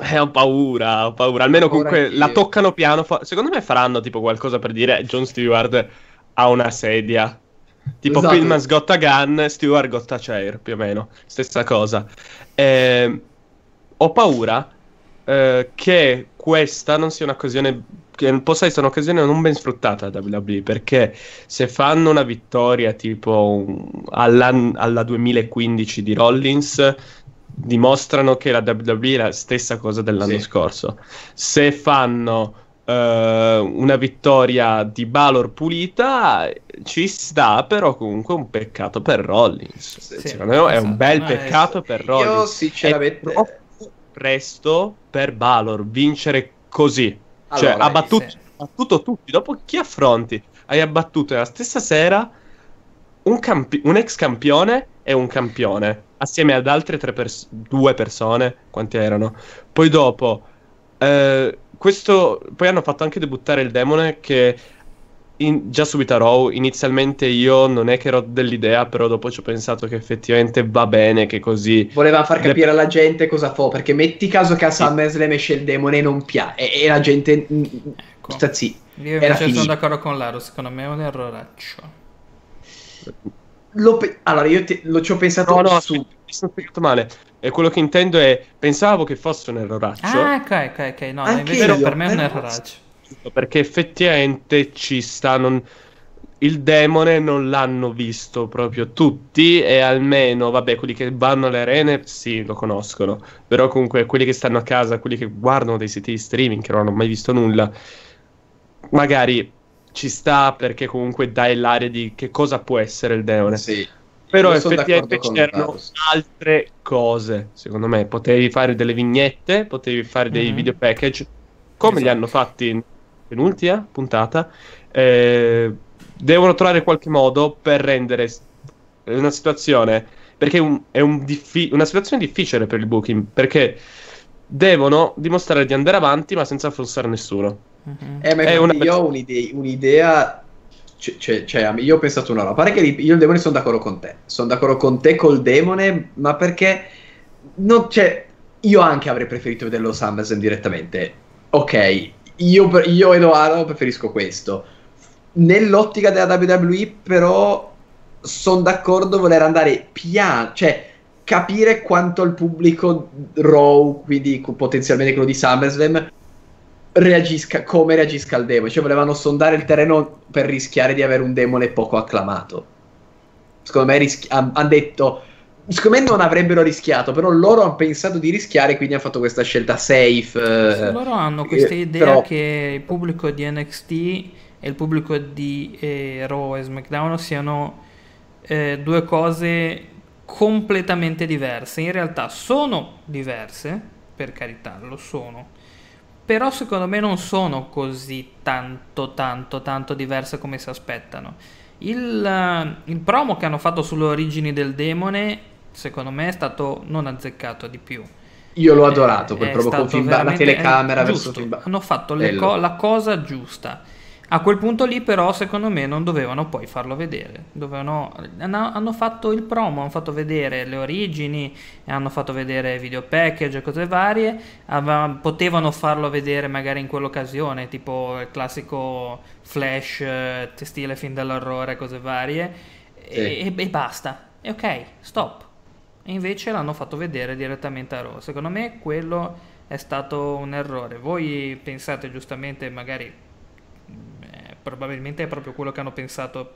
Eh, ho paura, ho paura. Almeno comunque la toccano piano. Fa... Secondo me faranno tipo qualcosa per dire John Stewart ha una sedia. Tipo esatto. Pillman's got a gun, Stewart got a chair, più o meno. Stessa cosa. Eh, ho paura eh, che questa non sia un'occasione che possa essere un'occasione non ben sfruttata da WWE perché se fanno una vittoria tipo alla, alla 2015 di Rollins dimostrano che la WWE è la stessa cosa dell'anno sì. scorso se fanno uh, una vittoria di Balor pulita ci sta però comunque un peccato per Rollins sì, secondo me è un bel esatto. peccato eh, per Rollins io sinceramente è presto per Balor vincere così cioè, allora, cioè, ha battuto, se... battuto, tutti. Dopo chi affronti? Hai abbattuto nella stessa sera un, campi- un ex campione e un campione, assieme ad altre pers- due persone. Quanti erano? Poi dopo, eh, questo. Poi hanno fatto anche debuttare il demone che in, già subito a Raw, inizialmente io non è che ero dell'idea, però dopo ci ho pensato che effettivamente va bene che così... Voleva far capire alla gente cosa fa, perché metti caso che a. SummerSlam esce il demone e non piace, e, e, la gente... Mm, ecco. Sta zì. Io invece sono d'accordo con Laro, secondo me è un erroraccio. Pe- allora, io te- lo ci ho pensato no, no, su... Mi sono spiegato male. E quello che intendo è, pensavo che fosse un erroraccio. Ah, ok, ok, ok. No, invece io, per me è un erroraccio perché effettivamente ci stanno. Il demone non l'hanno visto proprio tutti e almeno, vabbè, quelli che vanno alle arene sì, lo conoscono, però comunque quelli che stanno a casa, quelli che guardano dei siti di streaming che non hanno mai visto nulla, magari ci sta perché comunque dai l'aria di che cosa può essere il demone. Sì. Però effettivamente c'erano altre cose, secondo me. Potevi fare delle vignette, potevi fare dei mm-hmm. video package, come esatto. li hanno fatti penultima puntata, eh, devono trovare qualche modo per rendere una situazione, perché un, è un diffi- una situazione difficile per il booking, perché devono dimostrare di andare avanti ma senza affossare nessuno. Uh-huh. Eh, ma una... io ho un'idea, un'idea cioè, cioè, io ho pensato una roba. Pare che io e il demone sono d'accordo con te. Sono d'accordo con te col demone, ma perché non, cioè, io anche avrei preferito vederlo SummerSlam direttamente. Ok, io, io Edoardo preferisco questo. Nell'ottica della WWE, però, sono d'accordo voler andare piano, cioè capire quanto il pubblico Raw, quindi potenzialmente quello di SummerSlam, reagisca, come reagisca al demone. Cioè, volevano sondare il terreno per rischiare di avere un demone poco acclamato. Secondo me rischi- hanno detto Secondo me non avrebbero rischiato, però loro hanno pensato di rischiare, quindi hanno fatto questa scelta safe. Eh, loro hanno questa idea però... che il pubblico di NXT e il pubblico di eh, Raw e SmackDown siano eh, due cose completamente diverse. In realtà sono diverse, per carità, lo sono. Però secondo me non sono così tanto, tanto, tanto diverse come si aspettano. Il, il promo che hanno fatto sulle origini del demone secondo me è stato non azzeccato di più. Io l'ho adorato, quel proprio con film, la telecamera verso film. Hanno fatto co- la cosa giusta. A quel punto lì però secondo me non dovevano poi farlo vedere, dovevano, hanno fatto il promo, hanno fatto vedere le origini, hanno fatto vedere video package e cose varie, Ava, potevano farlo vedere magari in quell'occasione, tipo il classico flash, eh, stile film dell'orrore, cose varie, sì. e, e, basta, e ok, stop e invece l'hanno fatto vedere direttamente a Raw. Secondo me quello è stato un errore. Voi pensate giustamente, magari probabilmente è proprio quello che hanno pensato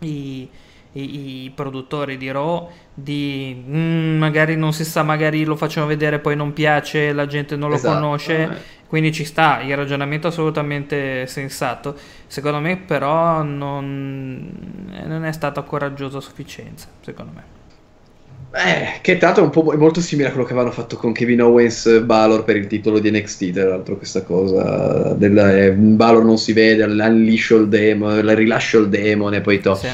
i, i, i produttori di Raw di mm, magari non si sa, magari lo facciamo vedere poi non piace, la gente non lo esatto, conosce. Eh. Quindi ci sta, il ragionamento è assolutamente sensato. Secondo me però non, non è stato coraggioso a sufficienza, secondo me. Eh, che tanto è, un po', è molto simile a quello che avevano fatto con Kevin Owens Balor per il titolo di NXT, tra l'altro questa cosa del eh, Balor non si vede, l'unleasho il demone, il rilascio il demone, poi to. Sì.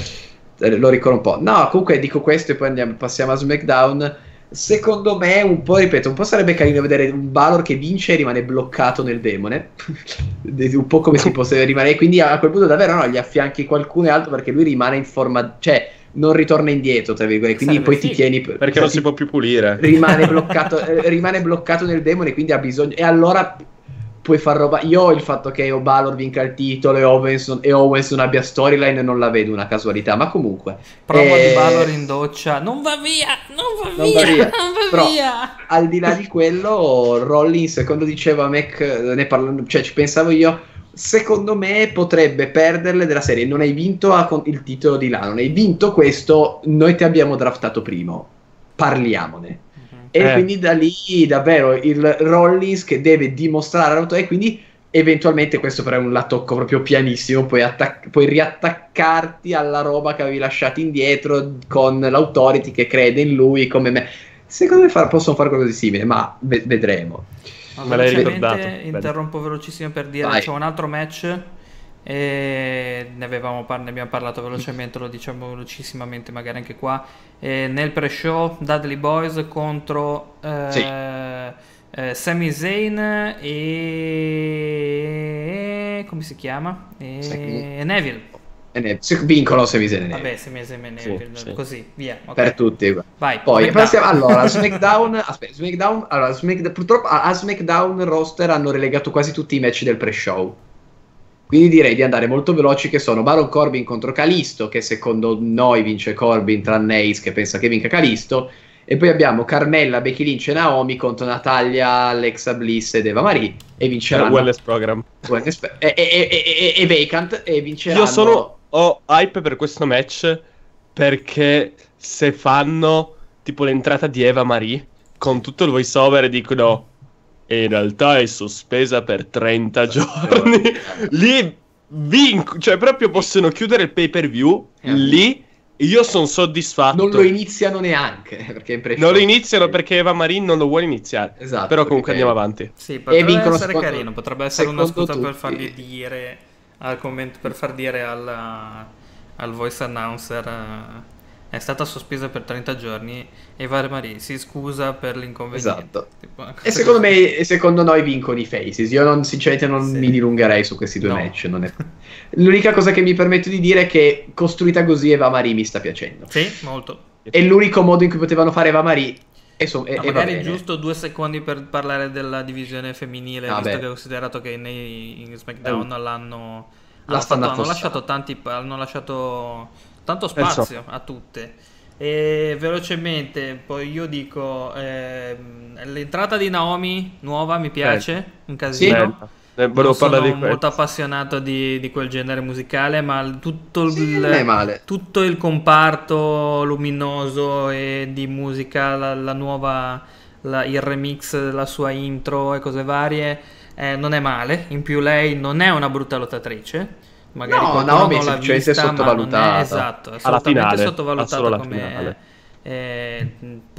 Eh, lo ricordo un po'. No, comunque dico questo e poi andiamo, passiamo a SmackDown. Secondo me, un po', ripeto, un po' sarebbe carino vedere un Balor che vince e rimane bloccato nel demone. (laughs) un po' come si potrebbe rimanere. Quindi a quel punto davvero no, gli affianchi qualcun altro perché lui rimane in forma... Cioè, non ritorna indietro, tra virgolette, quindi Sarebbe poi figo. ti tieni... Perché cioè, non si può più pulire. Rimane (laughs) bloccato, eh, rimane bloccato nel demone, quindi ha bisogno... E allora puoi far roba... Io il fatto che Balor vinca il titolo e Owens, e Owens non abbia storyline non la vedo una casualità, ma comunque... Promo eh... di Balor in doccia, non va via, non va non via, va via. (laughs) non va Però, via. Al di là di quello, Rollins, quando diceva Mac, ne parlando, cioè ci pensavo io secondo me potrebbe perderle della serie. Non hai vinto il titolo di là, non hai vinto questo, noi ti abbiamo draftato primo. Parliamone. Uh-huh. E eh. quindi da lì davvero il Rollins che deve dimostrare e quindi eventualmente questo però è un la tocco proprio pianissimo, puoi, attac- puoi riattaccarti alla roba che avevi lasciato indietro con l'autority che crede in lui come me. Secondo me far- possono fare qualcosa di simile, ma ve- vedremo. Me l'hai ricordato. Interrompo Bene. velocissimo per dire Vai. c'è un altro match e ne, avevamo par- ne abbiamo parlato velocemente, lo diciamo velocissimamente magari anche qua. E nel pre-show Dudley Boys contro eh, sì. eh, Sami Zayn e... come si chiama? E... Neville. Se vincono se Neville. Vabbè, se mi Neville, sì, sì. così, via. Okay. Per tutti. Vai, Poi passiamo, allora, (laughs) SmackDown, aspetta, SmackDown, allora, Smack, purtroppo a SmackDown roster hanno relegato quasi tutti i match del pre-show. Quindi direi di andare molto veloci che sono Baron Corbin contro Calisto, che secondo noi vince Corbin, tranne Ace che pensa che vinca Calisto. E poi abbiamo Carmella, Becky Lynch e Naomi contro Natalia, Alexa Bliss ed Eva Marie. E vinceranno... Il wellness program. Wellness, e, e, e, e, Vacant e vinceranno... Io sono ho hype per questo match perché se fanno tipo l'entrata di Eva Marie con tutto il voice over e dicono e in realtà è sospesa per 30 giorni (laughs) lì vinco cioè proprio possono chiudere il pay per view eh. lì io sono soddisfatto. Non lo iniziano neanche. (laughs) Perché non lo iniziano perché Eva Marin non lo vuole iniziare. Esatto. Però comunque andiamo avanti. Sì, potrebbe essere secondo... carino. Potrebbe essere una scusa tutti. per fargli dire al commento per far dire alla, al voice announcer uh, è stata sospesa per 30 giorni e Vare Marie si scusa per l'inconveniente. Esatto. Tipo, e secondo me, secondo noi vincono i Faces. Io non, sinceramente non sì. mi dilungherei su questi due no. match. È... L'unica cosa che mi permetto di dire è che costruita così Eva Marie mi sta piacendo. Sì, molto. È l'unico modo in cui potevano fare Eva Marie e, so, e, no, magari giusto due secondi per parlare della divisione femminile, ah, visto beh. che ho considerato che nei, in SmackDown uh. l'hanno hanno, fatto, hanno lasciato tanti hanno lasciato tanto spazio a tutte e velocemente poi io dico eh, l'entrata di Naomi nuova mi piace eh, un casino sì. Eh, non sono molto appassionato di, di, quel genere musicale, ma tutto il, sì, tutto il comparto luminoso e di musica, la, la nuova, la, il remix della sua intro e cose varie, eh, non è male. In più lei non è una brutta lottatrice. Magari no, Naomi è semplicemente sottovalutata. È, esatto, è assolutamente finale, sottovalutata come... Eh,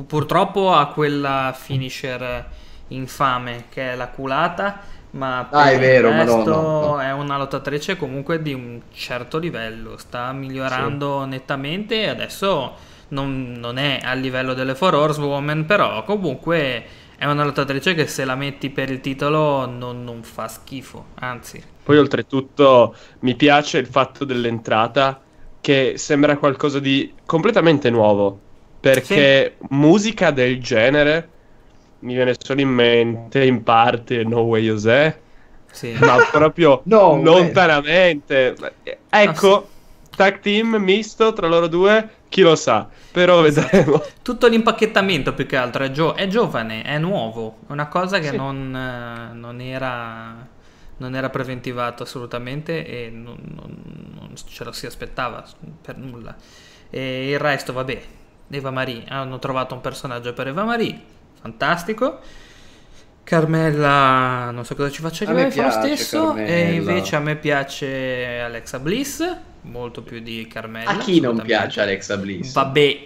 purtroppo ha quella finisher infame che è la culata ma ah, è vero, resto è una lottatrice comunque di un certo livello, sta migliorando sì. nettamente e adesso non, non, è a livello delle Four Horsewoman, però comunque è una lottatrice che se la metti per il titolo non, non fa schifo, anzi. Poi oltretutto mi piace il fatto dell'entrata che sembra qualcosa di completamente nuovo, perché sì. musica del genere mi viene solo in mente in parte No Way José, sì. ma (laughs) proprio no, lontanamente. Ecco, ah, sì. tag team misto tra loro due, chi lo sa, però vedremo. (laughs) Tutto l'impacchettamento più che altro è, gio- è giovane, è nuovo, è una cosa che sì. non, eh, non, era, non, era, preventivato assolutamente e non, non, ce lo si aspettava per nulla. E il resto, vabbè, Eva Marie, hanno trovato un personaggio per Eva Marie, fantastico. Carmella, non so cosa ci faccia arrivare, fa lo stesso. Carmella. E invece a me piace Alexa Bliss molto più di Carmella. A chi non piace Alexa Bliss? Vabbè,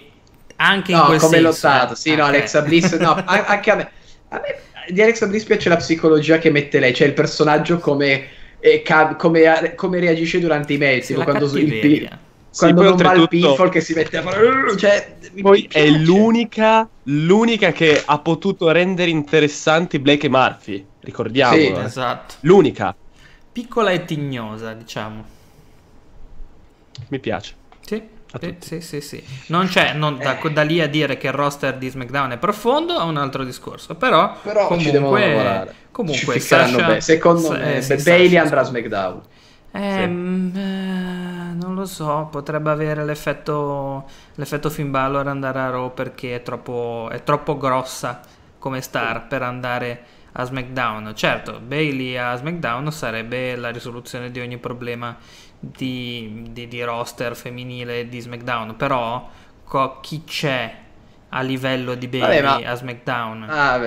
anche no, in quel come senso. lottato, sì, okay. no, Alexa Bliss, no, (laughs) anche a me. A me di Alexa Bliss piace la psicologia che mette lei, cioè il personaggio come, eh, ca- come, come reagisce durante i match, tipo quando il, quando sì, non va il pinfall che si mette a fare cioè, poi è l'unica l'unica che ha potuto rendere interessanti Blake e Murphy ricordiamo sì, esatto l'unica piccola e tignosa diciamo mi piace. Sì, sì, sì, sì, sì, Non c'è non, da, eh. da, lì a dire che il roster di SmackDown è profondo, è un altro discorso. Però, però comunque, ci devono lavorare. Comunque, Sasha, bene. secondo me, eh, Bailey andrà a SmackDown. Ehm, sì. eh, non lo so, potrebbe avere l'effetto, l'effetto Finn Balor andare a Raw perché è troppo, è troppo grossa come star per andare a SmackDown. Certo, Bailey a SmackDown sarebbe la risoluzione di ogni problema di, di, di roster femminile di SmackDown, però co- chi c'è a livello di Bailey Vabbè, ma- a SmackDown? Ah.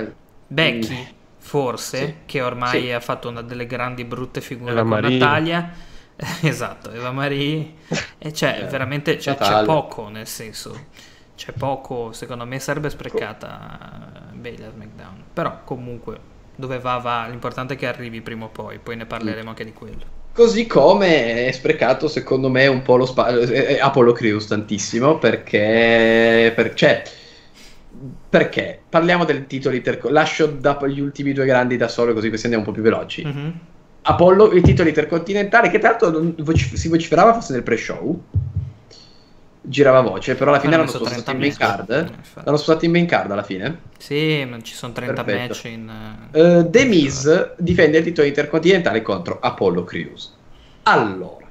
Becky, Mm. Forse, Sì. che ormai Sì. ha fatto una delle grandi brutte figure Eva con Marie. Natalia. (laughs) esatto, Eva Marie. (laughs) E c'è Eh, veramente c'è, c'è poco, nel senso, c'è poco, secondo me sarebbe sprecata a SmackDown. Però comunque, dove va va, l'importante è che arrivi prima o poi, poi ne parleremo anche di quello. Così come è sprecato, secondo me, un po' lo spazio. Apollo Crews tantissimo perché. per- cioè, perché? Parliamo del titolo interco- Lascio da- gli ultimi due grandi da solo, così questi andiamo un po' più veloci. Mhm. Apollo, il titolo intercontinentale, che tra l'altro non- voci- si vociferava fosse nel pre-show. Girava voce, però alla fine Hanno l'hanno spostato in 30 main card. Eh. L'hanno spostato in main card alla fine. Sì, ma ci sono 30 Perfetto. match in... Uh, The Miz difende il titolo intercontinentale contro Apollo Crews. Allora,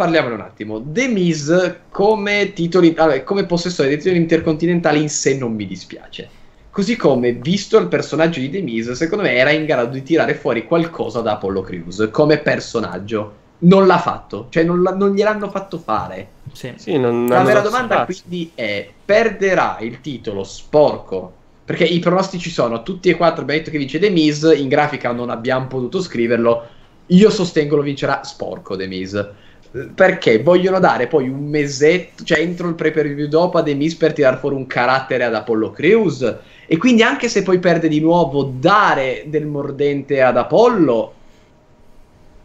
parliamone un attimo. The Miz come, titoli, allora, come possessore dei titoli intercontinentali in sé non mi dispiace. Così come, visto il personaggio di The Miz, secondo me era in grado di tirare fuori qualcosa da Apollo Crews come personaggio. Non l'ha fatto, cioè non, l'ha- non gliel'hanno fatto fare. Sì. Sì, non La vera domanda spazio. quindi è: perderà il titolo sporco? Perché i pronostici sono tutti e quattro. Abbiamo detto che vince The Miz. In grafica non abbiamo potuto scriverlo. Io sostengo lo vincerà sporco The Miz. Perché vogliono dare poi un mesetto, cioè entro il pre per view dopo a The Miz per tirar fuori un carattere ad Apollo Crews. E quindi, anche se poi perde di nuovo, dare del mordente ad Apollo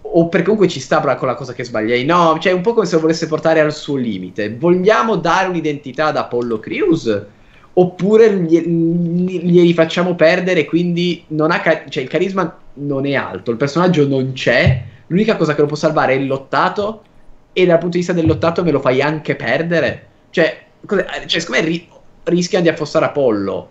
o perché comunque ci sta con la cosa che sbagliai. No, cioè è un po' come se lo volesse portare al suo limite. Vogliamo dare un'identità ad Apollo Crews? Oppure gli- gli- glieli facciamo perdere, quindi non ha ca- cioè il carisma non è alto, il personaggio non c'è. L'unica cosa che lo può salvare è il lottato. E dal punto di vista del lottato me lo fai anche perdere. Cioè, cos'è- cioè secondo me ri- rischiano di affossare Apollo.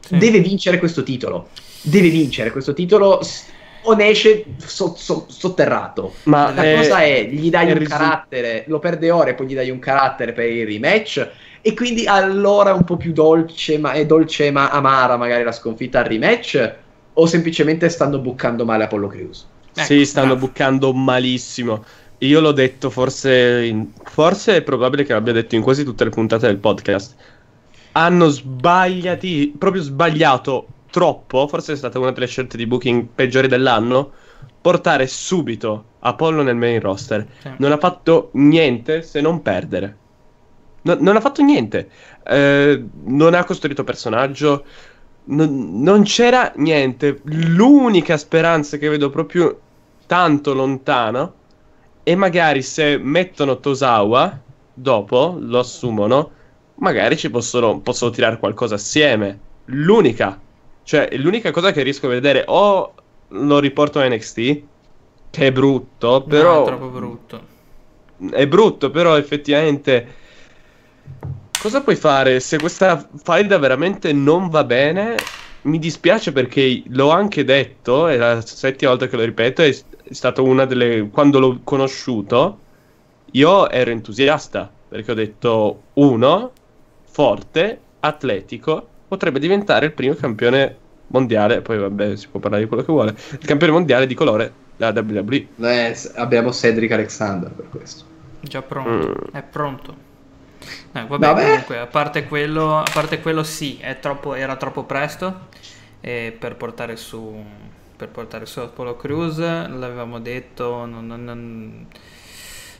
Sì. Deve vincere questo titolo. Deve vincere questo titolo. s- O ne esce so- so- sotterrato. Ma La eh, cosa è, gli dai è un risu- carattere, lo perde ora e poi gli dai un carattere per il rematch. E quindi allora è un po' più dolce, ma è dolce ma amara magari la sconfitta al rematch. O semplicemente stanno buccando male Apollo Crews. Sì, Ecco, stanno bravo. buccando malissimo. Io l'ho detto, forse, in- forse è probabile che l'abbia detto in quasi tutte le puntate del podcast. Hanno sbagliati, proprio sbagliato troppo, forse è stata una delle scelte di booking peggiori dell'anno, portare subito Apollo nel main roster. Sì. Non ha fatto niente se non perdere. No- non ha fatto niente. Eh, non ha costruito personaggio. Non, non c'era niente. L'unica speranza che vedo proprio tanto lontano è magari se mettono Tosawa dopo, lo assumono, magari ci possono, possono tirare qualcosa assieme. L'unica. Cioè, l'unica cosa che riesco a vedere o lo riporto a NXT, che è brutto, No, però è troppo brutto. è brutto, però effettivamente cosa puoi fare se questa faida veramente non va bene? Mi dispiace perché l'ho anche detto, è la settima volta che lo ripeto, è, stata una delle quando l'ho conosciuto io ero entusiasta perché ho detto uno forte, atletico, potrebbe diventare il primo campione mondiale, poi vabbè, si può parlare di quello che vuole, il campione mondiale di colore della WWE. Eh, abbiamo Cedric Alexander per questo. Già pronto. Mm. È pronto. Eh, vabbè, Vabbè. comunque, a parte quello, a parte quello sì, è troppo, era troppo presto eh, per portare su per portare su Apollo Crews, l'avevamo detto, non- non- non-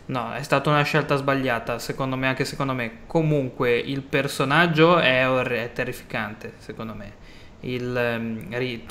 no, è stata una scelta sbagliata, secondo me, anche secondo me. Comunque, il personaggio è, or- è terrificante, secondo me. Il ehm, ri-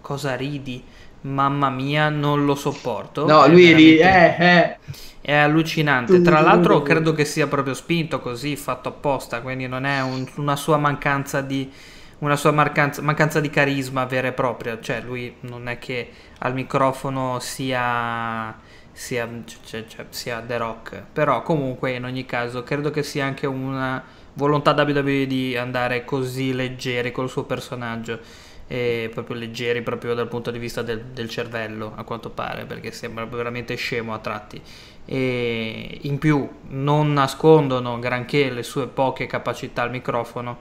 cosa ridi? Mamma mia, non lo sopporto. No, lui lì, veramente- eh, eh. È allucinante. Tra l'altro, credo che sia proprio spinto così, fatto apposta. Quindi, non è un- una sua mancanza di. Una sua mancanza, mancanza di carisma vera e propria. Cioè, lui non è che al microfono sia. sia, cioè- cioè, sia The Rock. Però, comunque, in ogni caso, credo che sia anche una volontà WWE di andare così leggeri col suo personaggio. E proprio leggeri proprio dal punto di vista del, del cervello, a quanto pare, perché sembra veramente scemo a tratti e in più non nascondono granché le sue poche capacità al microfono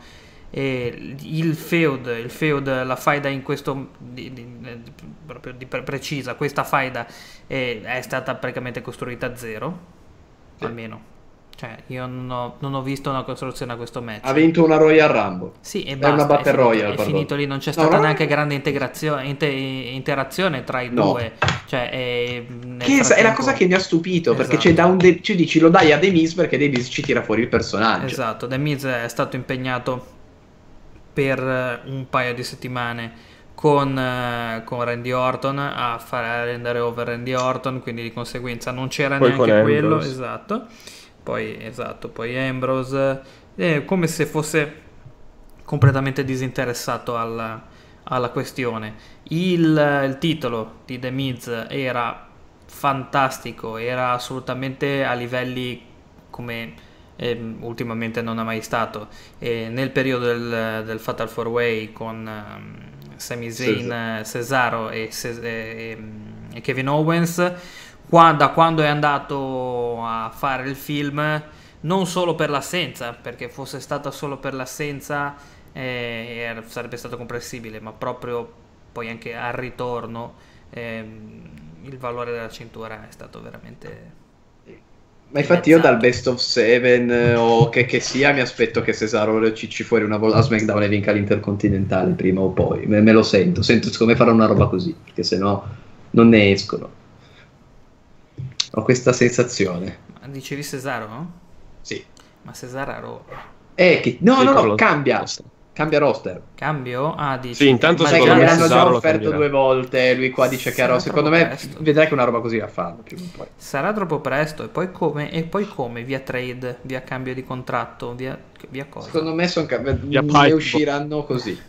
eh, il feud, il feud, la faida in questo di, di, proprio di precisa, questa faida è, è, stata praticamente costruita a zero, sì. almeno. Cioè, io non ho, non ho, visto una costruzione a questo match. Ha vinto una Royal Rumble. Sì, e basta, è una Battle è finito, Royale. È finito lì, non c'è stata no, neanche grande integrazione, inter, interazione tra i no. due. Cioè, è, che frattempo... è la cosa che mi ha stupito, esatto. perché c'è da un de- cioè, dici lo dai a The Miz perché The Miz ci tira fuori il personaggio. Esatto, The Miz è stato impegnato per eh, un paio di settimane con, uh, con Randy Orton a fare rendere over Randy Orton, quindi di conseguenza non c'era poi neanche quello, esatto. Poi, esatto, poi Ambrose, è come se fosse completamente disinteressato alla, alla questione. Il, il, titolo di The Miz era fantastico, era assolutamente a livelli come eh, ultimamente non ha mai stato. E nel periodo del, del Fatal 4 Way con um, Sami Zayn, Cesaro e, Ces- e, e, Kevin Owens, qua, da quando è andato a fare il film, non solo per l'assenza, perché fosse stata solo per l'assenza eh, sarebbe stato comprensibile, ma proprio poi anche al ritorno eh, il valore della cintura è stato veramente ma infatti io dal best of seven eh, o che, che, sia mi aspetto che Cesaro cicci fuori una volta a SmackDown e vinca l'Intercontinentale prima o poi. Me, me lo sento, sento come fare una roba così, perché sennò non ne escono. Ho questa sensazione. Ma dicevi Cesaro? No? Sì. Ma Cesaro... Eh, che... no, no, no, cambia. Cambia roster. Cambio? Ah, dici. Sì, intanto ma secondo me l'hanno già offerto due volte. Lui qua dice che era. Secondo me presto. vedrai che una roba così va a farlo prima o poi. Sarà troppo presto. E poi come? E poi come? Via trade, via cambio di contratto, via, via cosa? Secondo me son, ne usciranno così.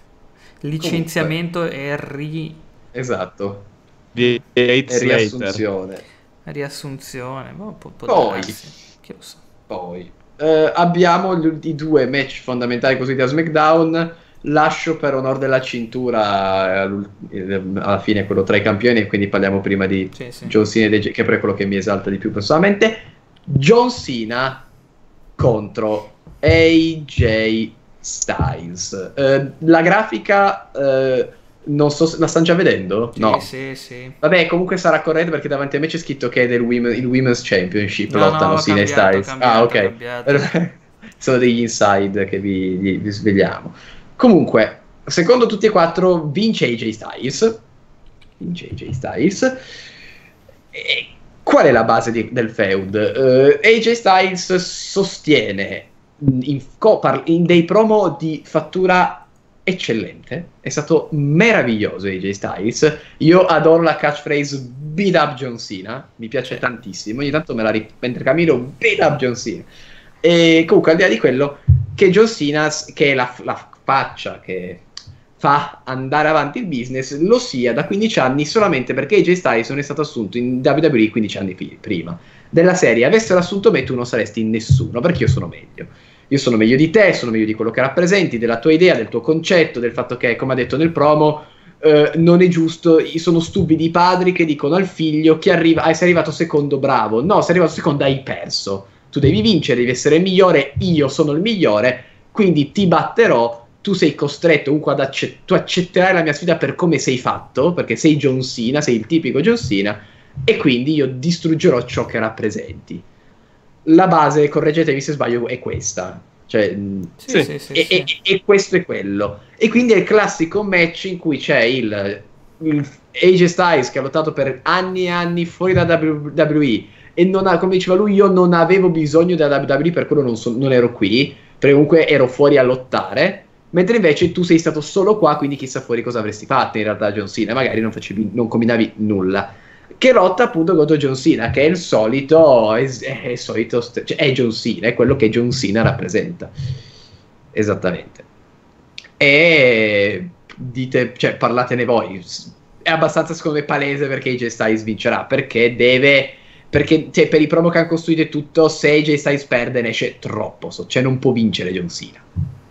Licenziamento Comunque. e ri. Esatto. e riassunzione. Riassunzione. Boh, può, può poi. So. Poi eh, abbiamo gli, i due match fondamentali così da SmackDown. Lascio per onore della cintura eh, alla fine quello tra i campioni, e quindi parliamo prima di sì, sì. John Cena, che è quello che mi esalta di più personalmente. John Cena contro AJ Styles. Eh, la grafica eh, non so se la stanno già vedendo? Sì, no. Sì, sì. Vabbè, comunque sarà corretto perché davanti a me c'è scritto che è del women, il Women's Championship. No, lottano no, e Styles. Cambiato, ah, ok. (laughs) Sono degli inside che vi, vi, vi, svegliamo. Comunque, secondo tutti e quattro, vince AJ Styles. Vince AJ Styles. E qual è la base di, del feud? Uh, eh, AJ Styles sostiene in, in dei promo di fattura eccellente, è stato meraviglioso AJ Styles. Io adoro la catchphrase beat up John Cena, mi piace tantissimo, ogni tanto me la ripeto mentre cammino, beat up John Cena. E comunque al di là di quello, che John Cena, che è la, la faccia che fa andare avanti il business, lo sia da 15 anni solamente perché AJ Styles non è stato assunto in WWE 15 anni prima. Della serie, avessero assunto me tu non saresti nessuno, perché io sono meglio io sono meglio di te, sono meglio di quello che rappresenti, della tua idea, del tuo concetto, del fatto che, come ha detto nel promo, eh, non è giusto, sono stupidi i padri che dicono al figlio che arriva, ah, sei arrivato secondo, bravo, no, sei arrivato secondo, hai perso, tu devi vincere, devi essere il migliore, io sono il migliore, quindi ti batterò, tu sei costretto comunque ad accettare, tu la mia sfida per come sei fatto, perché sei John Cena, sei il tipico John Cena, e quindi io distruggerò ciò che rappresenti la base, correggetevi se sbaglio, è questa. Cioè, sì, sì, sì, e, e, e, questo è quello. E quindi è il classico match in cui c'è il, il AJ Styles che ha lottato per anni e anni fuori da WWE e non ha, come diceva lui, io non avevo bisogno della WWE, per quello non, so, non ero qui, perché comunque ero fuori a lottare. Mentre invece tu sei stato solo qua, quindi chissà fuori cosa avresti fatto in realtà John Cena, magari non, facevi, non combinavi nulla che lotta appunto contro John Cena, che è il solito, è, è, il solito cioè è John Cena, è quello che John Cena rappresenta. Esattamente. E dite, cioè parlatene voi. È abbastanza secondo me palese perché AJ Styles vincerà, perché deve perché cioè, per i promo che hanno costruito e tutto, se AJ Styles perde ne esce troppo, cioè non può vincere John Cena.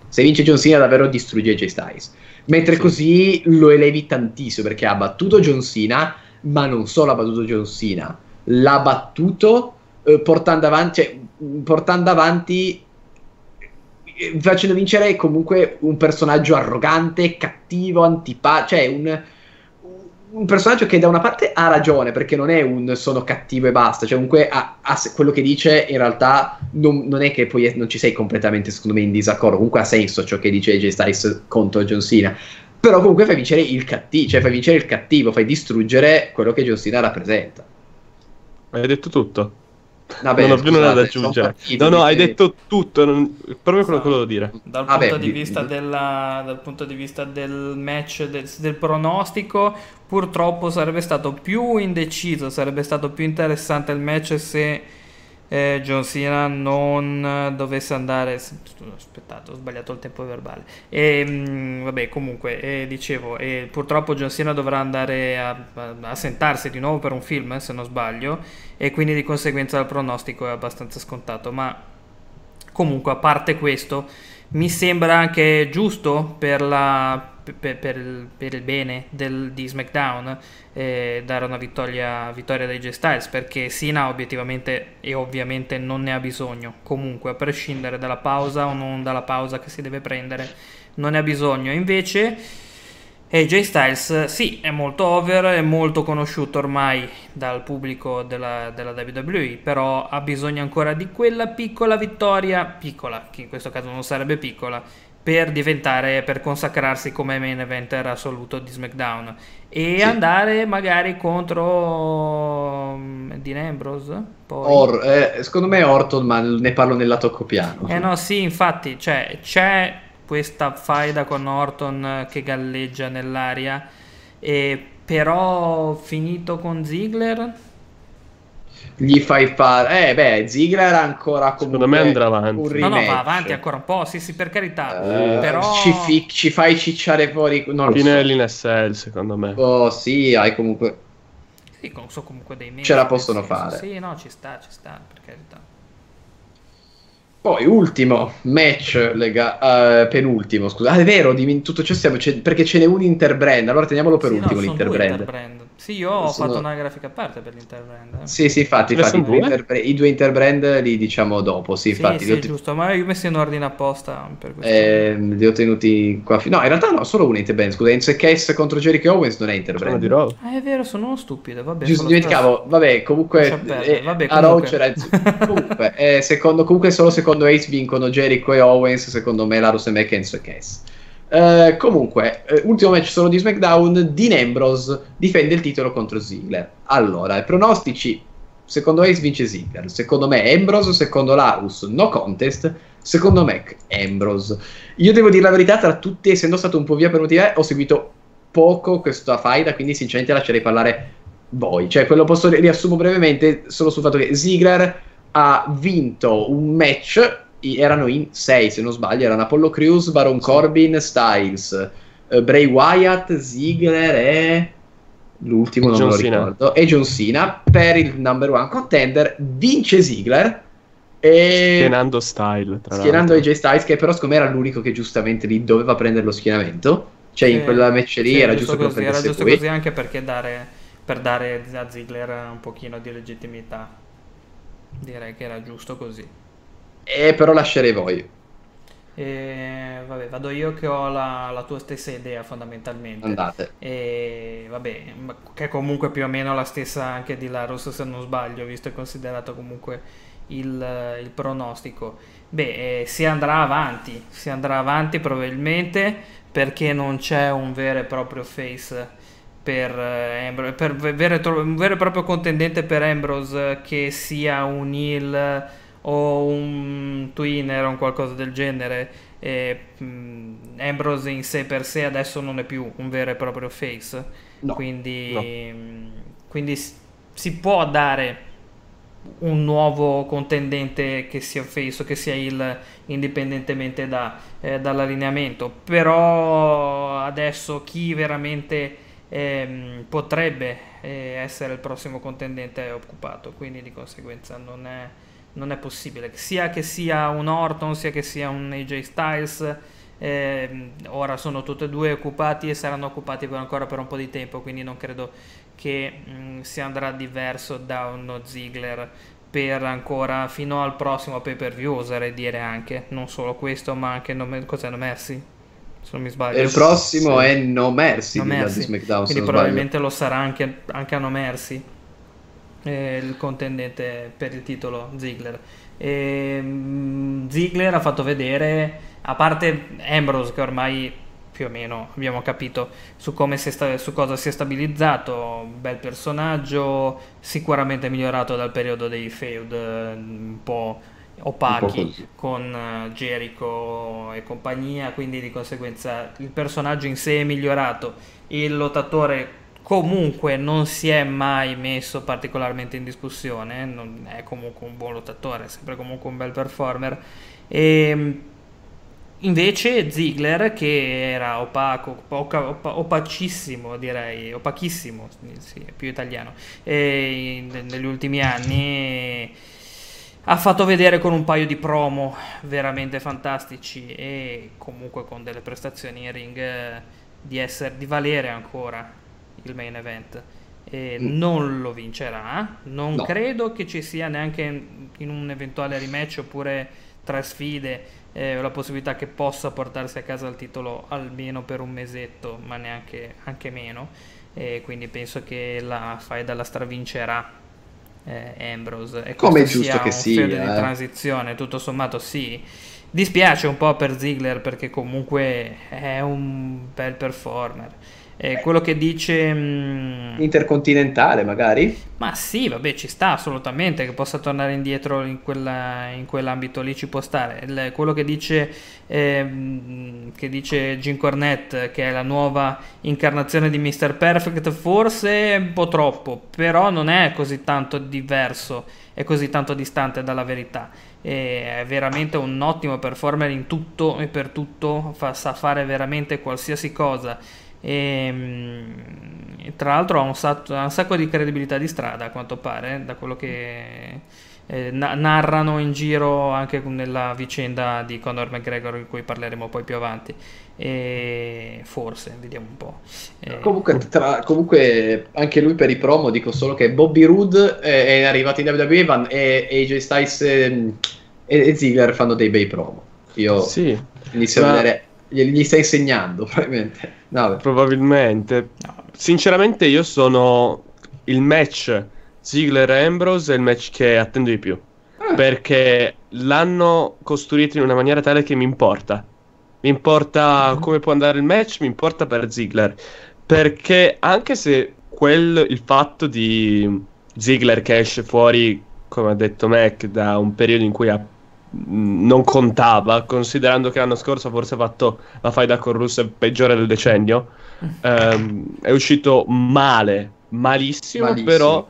Se vince John Cena davvero distrugge AJ Styles. Mentre sì. così lo elevi tantissimo perché ha battuto John Cena, ma non solo ha battuto John Cena, l'ha battuto eh, portando avanti, cioè, portando avanti eh, facendo vincere comunque un personaggio arrogante, cattivo, antipatico, cioè un, un personaggio che da una parte ha ragione perché non è un sono cattivo e basta, cioè comunque ha, ha quello che dice in realtà non, non, è che poi non ci sei completamente secondo me in disaccordo, comunque ha senso ciò che dice AJ Styles contro John Cena, però comunque fai vincere il cattivo, cioè fai vincere il cattivo, fai distruggere quello che John Cena rappresenta. Hai detto tutto. Vabbè, non ho più nulla da aggiungere. No, no, hai detto tutto. non- Proprio quello che volevo dire. Dal, Vabbè, punto di di- vista della- dal punto di vista del match, del, del pronostico, purtroppo sarebbe stato più indeciso, sarebbe stato più interessante il match se eh, John Cena non dovesse andare. Aspettate, ho sbagliato il tempo verbale. E, mm, vabbè, comunque, eh, dicevo, eh, purtroppo John Cena dovrà andare a, a- a sentarsi di nuovo per un film, se non sbaglio, e quindi di conseguenza il pronostico è abbastanza scontato. Ma comunque, a parte questo, mi sembra anche giusto per, la- per- per il, per il bene del- di SmackDown eh, dare una vittoria, vittoria dai J Styles perché Sina obiettivamente e ovviamente non ne ha bisogno. Comunque a prescindere dalla pausa o non dalla pausa che si deve prendere non ne ha bisogno. Invece AJ Styles sì è molto over è molto conosciuto ormai dal pubblico della, della WWE però ha bisogno ancora di quella piccola vittoria piccola che in questo caso non sarebbe piccola per diventare, per consacrarsi come main eventer assoluto di SmackDown e Sì. andare magari contro mm, Dean Ambrose poi. Or- eh, secondo me Orton, ma ne parlo nel lato copiano. Eh no, sì, infatti, cioè, c'è questa faida con Orton che galleggia nell'aria, e però finito con Ziggler, Gli fai fare... Eh beh, Ziggler ancora comunque Secondo me andrà avanti. no, no, va avanti ancora un po', sì, sì, per carità, Eh, però... ci, fi- ci fai cicciare fuori... Non Fine so. dell'NSL, secondo me. Oh, sì, hai comunque... Sì, so comunque dei mesi, Ce la possono senso, fare. Sì, no, ci sta, ci sta, per carità. Poi, ultimo match, lega- eh, penultimo, scusa. Ah, è vero, di tutto ciò stiamo... perché ce n'è un interbrand, allora teniamolo per Sì, no, ultimo due l'interbrand. Sì, io ho Sono- fatto una grafica a parte per l'interbrand. eh. Sì, sì, infatti, infatti i, due interbre- i due interbrand li diciamo dopo, sì, Sì, infatti sì, ho, giusto, ma io ho messo in ordine apposta per questo. ehm, li ho tenuti qua. fi- no, in realtà no, solo un interbrand, scusa, Enzo e Case contro Jericho Owens non è interbrand. di Raw. Ah, è vero, sono uno stupido, vabbè. Giusto, dimenticavo, vabbè, comunque, eh, vabbè, a Raw comunque. c'era (laughs) comunque, eh, secondo, comunque solo secondo Ace vincono Jericho e Owens, secondo me Larus e Mac, Enzo e Case. Eh, comunque, eh, ultimo match solo di SmackDown, Dean Ambrose difende il titolo contro Ziggler. Allora, i pronostici, secondo Ace vince Ziggler, secondo me Ambrose, secondo Larus no contest, secondo Mac Ambrose. Io devo dire la verità, tra tutti, essendo stato un po' via per motivi, eh, ho seguito poco questa faida, quindi sinceramente lascerei parlare voi. Cioè, quello posso ri- riassumo brevemente solo sul fatto che Ziggler ha vinto un match, erano in 6 se non sbaglio, erano Apollo Crews, Baron Corbin, Styles, eh, Bray Wyatt, Ziggler e l'ultimo non John me lo Cena. ricordo, e John Cena per il number one contender, vince Ziggler e Schienando style, tra schienando. AJ Styles che però secondo me era l'unico che giustamente lì doveva prendere lo schienamento, cioè in Sì, quella match lì sì, era giusto lo così, era giusto così anche perché dare, per dare a Ziggler un pochino di legittimità. Direi che era giusto così. E però lascerei voi. E, vabbè, vado io che ho la, la tua stessa idea fondamentalmente. Andate. E vabbè, che è comunque più o meno la stessa anche di Larus se non sbaglio, visto e considerato comunque il, il pronostico. Beh, eh, si andrà avanti, si andrà avanti probabilmente perché non c'è un vero e proprio face per, eh, per ve- vero un vero e proprio contendente per Ambrose che sia un heel o un twinner o un qualcosa del genere. E, mh, Ambrose in sé per sé adesso non è più un vero e proprio face, No, quindi, no. mh, quindi si può dare un nuovo contendente che sia face o che sia il indipendentemente da, eh, dall'allineamento però adesso chi veramente ehm, potrebbe eh, essere il prossimo contendente è occupato quindi di conseguenza non è, non è possibile sia che sia un Orton sia che sia un AJ Styles ehm, ora sono tutti e due occupati e saranno occupati ancora per un po' di tempo quindi non credo che mh, si andrà diverso da uno Ziggler per ancora fino al prossimo pay per view, oserei dire anche, non solo questo, ma anche no, cos'è No Mercy? Se non mi sbaglio. Il prossimo sì. è No Mercy, no Mercy. di SmackDown. Quindi probabilmente lo sarà anche, anche a No Mercy, eh, il contendente per il titolo Ziggler. E, um, Ziggler ha fatto vedere, a parte Ambrose che ormai più o meno abbiamo capito su, si sta, su cosa si è stabilizzato, bel personaggio, sicuramente migliorato dal periodo dei feud un po' opachi un po con uh, Jericho e compagnia, quindi di conseguenza il personaggio in sé è migliorato, il lottatore comunque non si è mai messo particolarmente in discussione, non è comunque un buon lottatore, è sempre comunque un bel performer. E Invece Ziggler, che era opaco, opa, opa, opacissimo direi, opachissimo, sì, più italiano, in, negli ultimi anni ha fatto vedere con un paio di promo veramente fantastici e comunque con delle prestazioni in ring eh, di, essere, di valere ancora il main event. E mm. Non lo vincerà, non no. credo che ci sia neanche in un eventuale rematch oppure tre sfide eh, la possibilità che possa portarsi a casa il titolo almeno per un mesetto, ma neanche anche meno. E quindi penso che la faida la stravincerà eh, Ambrose. E Come è giusto che sia. Un sia, di transizione, tutto sommato sì. Dispiace un po' per Ziggler perché comunque è un bel performer. Eh, quello che dice... Mh, mm, Intercontinentale magari? Ma sì, vabbè, ci sta assolutamente, che possa tornare indietro in, quella, in quell'ambito lì ci può stare. Il, quello che dice, eh, che dice Jim Cornette, che è la nuova incarnazione di Mr. Perfect, forse è un po' troppo, però non è così tanto diverso, è così tanto distante dalla verità. È veramente un ottimo performer in tutto e per tutto, fa, sa fare veramente qualsiasi cosa e, ehm, tra l'altro ha un, sacco, ha un, sacco di credibilità di strada a quanto pare, da quello che eh, narrano in giro anche nella vicenda di Conor McGregor di cui parleremo poi più avanti. E forse, vediamo un po'. Eh, comunque, tra, comunque, anche lui per i promo dico solo che Bobby Roode è, è arrivato in WWE Van, e AJ Styles e, e Ziggler fanno dei bei promo. Io sì, inizio ma... a vedere gli stai insegnando, (laughs) probabilmente. No, probabilmente. Sinceramente, io sono il match Ziggler e Ambrose è il match che attendo di più. Ah. Perché l'hanno costruito in una maniera tale che mi importa. Mi importa mm-hmm. come può andare il match, mi importa per Ziggler. Perché anche se quel, il fatto di Ziggler che esce fuori, come ha detto Mac, da un periodo in cui ha non contava, considerando che l'anno scorso forse ha fatto la faida con Rusev peggiore del decennio. Um, (laughs) è uscito male, malissimo, malissimo. però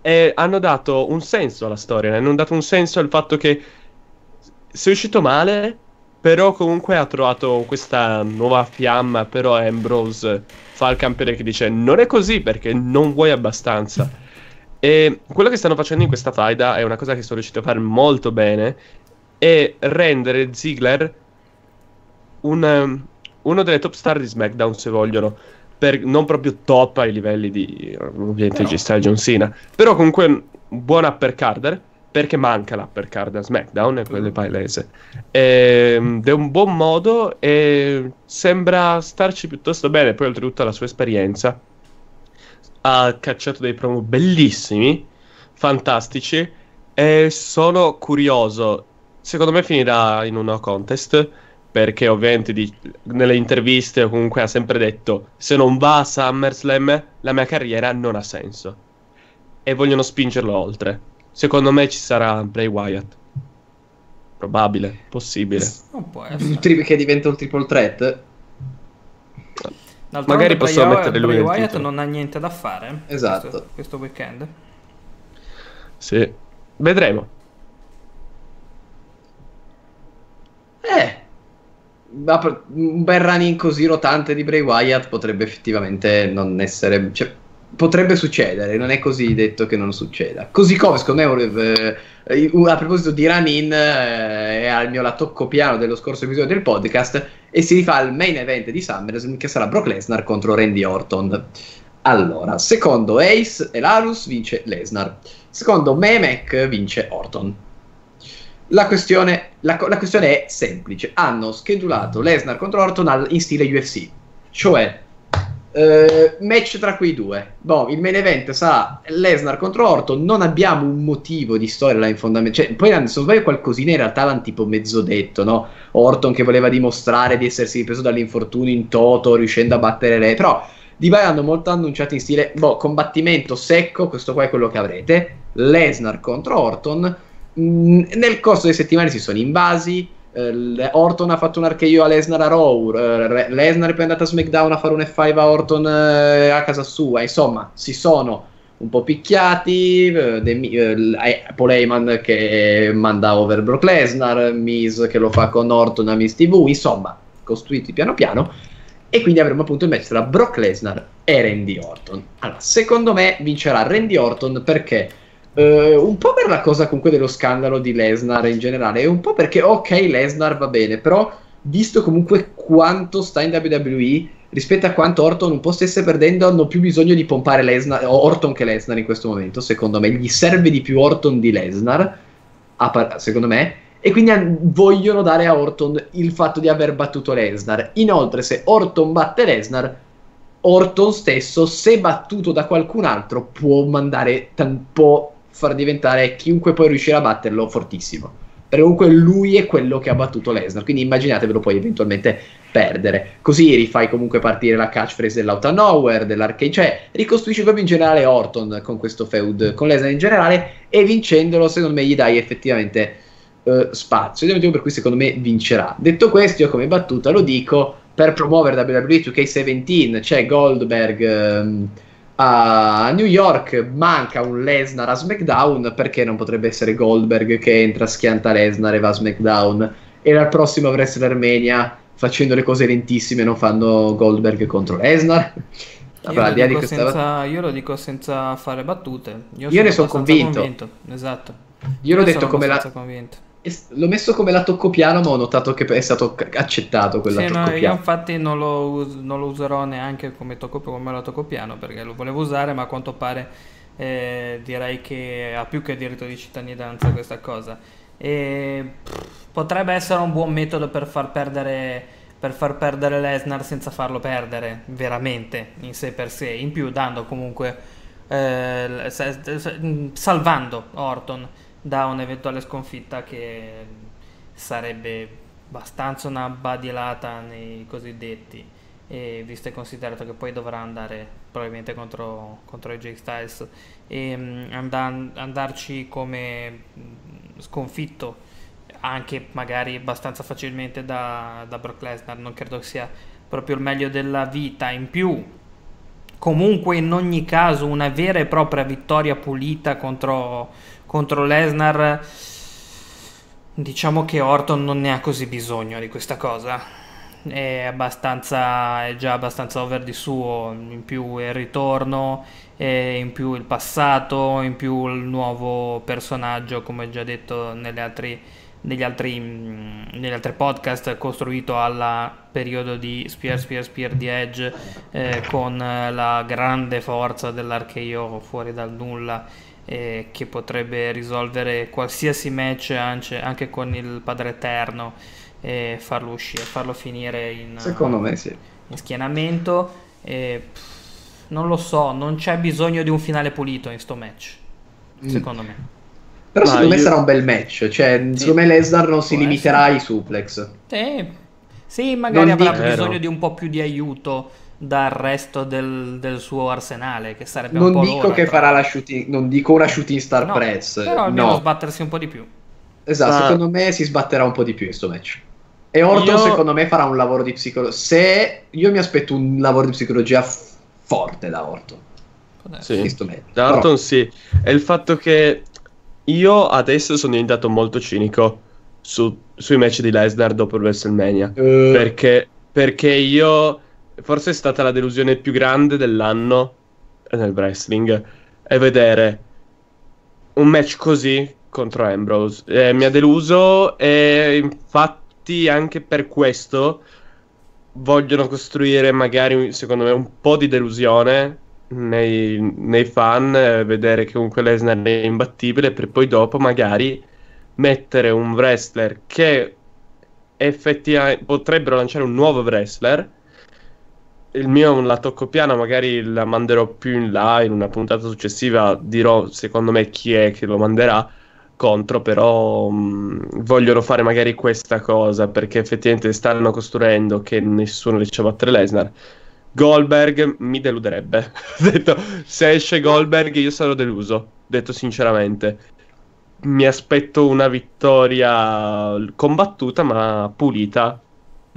è, hanno dato un senso alla storia, hanno dato un senso al fatto che sei uscito male, però comunque ha trovato questa nuova fiamma, però Ambrose fa il campione che dice non è così perché non vuoi abbastanza. E quello che stanno facendo in questa faida è una cosa che sono riuscito a fare molto bene, è rendere Ziggler un, um, uno delle top star di SmackDown, se vogliono. Per, non proprio top ai livelli di ovviamente no. G-Style John Cena, però comunque un buon upper carder perché manca l'upper card a SmackDown, e quello è palese. Ed è un buon modo e sembra starci piuttosto bene. Poi, oltretutto, la sua esperienza ha cacciato dei promo bellissimi, fantastici, e sono curioso. Secondo me finirà in una contest, perché ovviamente di, nelle interviste o comunque ha sempre detto se non va a SummerSlam la mia carriera non ha senso. E vogliono spingerlo oltre. Secondo me ci sarà Bray Wyatt. Probabile, possibile. Non può essere. Che diventa un triple threat? D'altronde Magari possiamo mettere lui Bray Wyatt titolo. non ha niente da fare esatto. questo, questo weekend. Sì, vedremo. Eh, un bel running così rotante di Bray Wyatt potrebbe effettivamente non essere... Cioè, potrebbe succedere, non è così detto che non succeda. Così come, secondo me, eh, a proposito di run-in, eh, è al mio lato piano dello scorso episodio del podcast, e si rifà al main event di SummerSlam, che sarà Brock Lesnar contro Randy Orton. Allora, secondo Ace e Larus vince Lesnar. Secondo Memek vince Orton. La questione, la, la questione, è semplice. Hanno schedulato Lesnar contro Orton al, in stile UFC. Cioè, eh, match tra quei due. Boh, il main event sarà Lesnar contro Orton. Non abbiamo un motivo di storyline fondamentale. Cioè, poi, se non sbaglio, qualcosina in realtà l'hanno tipo mezzo detto, no? Orton che voleva dimostrare di essersi ripreso dall'infortunio in toto, riuscendo a battere lei. Però di Vai hanno molto annunciato in stile, boh, combattimento secco, questo qua è quello che avrete. Lesnar contro Orton. Mm, nel corso delle settimane si sono invasi. Uh, Orton ha fatto un archeio a Lesnar a Raw. Uh, Lesnar è poi andato a SmackDown a fare un F5 a Orton uh, a casa sua. Insomma, si sono un po' picchiati. Paul Heyman che manda over Brock Lesnar. Miz che lo fa con Orton a Miz TV. Insomma, costruiti piano piano e quindi avremo appunto il match tra Brock Lesnar e Randy Orton. Allora, secondo me vincerà Randy Orton perché uh, un po' per la cosa comunque dello scandalo di Lesnar in generale e un po' perché ok Lesnar va bene, però visto comunque quanto sta in WWE rispetto a quanto Orton un po' stesse perdendo, hanno più bisogno di pompare Lesnar, Orton che Lesnar in questo momento, secondo me, gli serve di più Orton di Lesnar, secondo me, e quindi vogliono dare a Orton il fatto di aver battuto Lesnar. Inoltre, se Orton batte Lesnar, Orton stesso, se battuto da qualcun altro, può mandare, può far diventare chiunque poi riuscirà a batterlo fortissimo. Perché comunque lui è quello che ha battuto Lesnar, quindi immaginatevelo poi eventualmente perdere. Così rifai comunque partire la catchphrase dell'out of nowhere, dell'arcade, cioè ricostruisci proprio in generale Orton con questo feud, con Lesnar in generale, e vincendolo secondo me gli dai effettivamente uh, spazio. Ed è il motivo per cui secondo me vincerà. Detto questo, io come battuta lo dico per promuovere WWE 2K17 c'è Goldberg um, a New York, manca un Lesnar a SmackDown perché non potrebbe essere Goldberg che entra, schianta Lesnar e va a SmackDown e al prossimo WrestleMania facendo le cose lentissime non fanno Goldberg contro Lesnar. Io, lo dico, senza, io lo dico senza fare battute. Io, io ne sono convinto. convinto. Esatto. Io, io l'ho detto come la. Convinto l'ho messo come la toccopiano, ma ho notato che è stato accettato quella sì, no, io infatti non lo, us- non lo, userò neanche come, tocco- come la toccopiano perché lo volevo usare, ma a quanto pare eh, direi che ha più che diritto di cittadinanza questa cosa. E pff, potrebbe essere un buon metodo per far perdere per far perdere Lesnar senza farlo perdere veramente in sé per sé, in più dando comunque eh, salvando Orton da un'eventuale sconfitta che sarebbe abbastanza una badilata nei cosiddetti. E visto e considerato che poi dovrà andare probabilmente contro, contro AJ Styles e um, and- andarci come mm, sconfitto anche magari abbastanza facilmente da, da Brock Lesnar non credo sia proprio il meglio della vita. In più comunque in ogni caso una vera e propria vittoria pulita contro contro Lesnar diciamo che Orton non ne ha così bisogno di questa cosa. È abbastanza è già abbastanza over di suo in più il ritorno in più il passato in più il nuovo personaggio come già detto negli altri negli altri, negli altri podcast costruito al periodo di Spear Spear Spear di Edge eh, con la grande forza dell'archeio fuori dal nulla eh, che potrebbe risolvere qualsiasi match anche, anche con il Padre Eterno e farlo uscire, farlo finire in, Secondo me sì. in schienamento. E, pff, non lo so, non c'è bisogno di un finale pulito in sto match, mm. secondo me. Però Ma secondo io... me sarà un bel match, cioè sì. secondo me Lesnar non si Può limiterà essere. ai suplex. Sì, sì magari non avrà bisogno di un po' più di aiuto dal resto del, del, suo arsenale, che sarebbe non un po' dico l'ora, che però. farà la shooting, non dico una shooting star no, press, però almeno no. sbattersi un po' di più. Esatto, Ma... secondo me si sbatterà un po' di più in questo match. E Orton io... secondo me farà un lavoro di psicologia. Se io mi aspetto un lavoro di psicologia f- forte da Orton. Sì, da Orton però... sì. È il fatto che io adesso sono diventato molto cinico su, sui match di Lesnar dopo WrestleMania. Uh... Perché, perché io forse è stata la delusione più grande dell'anno nel wrestling è vedere un match così contro Ambrose. Eh, mi ha deluso e infatti anche per questo vogliono costruire magari secondo me un po' di delusione nei, nei fan eh, vedere che comunque Lesnar è imbattibile per poi dopo magari mettere un wrestler che effettivamente potrebbero lanciare un nuovo wrestler. Il mio la tocco piano, magari la manderò più in là in una puntata successiva. Dirò secondo me chi è che lo manderà contro, però mh, vogliono fare magari questa cosa perché effettivamente stanno costruendo che nessuno riesce a battere Lesnar. Goldberg mi deluderebbe. (laughs) detto, se esce Goldberg io sarò deluso, detto sinceramente mi aspetto una vittoria combattuta ma pulita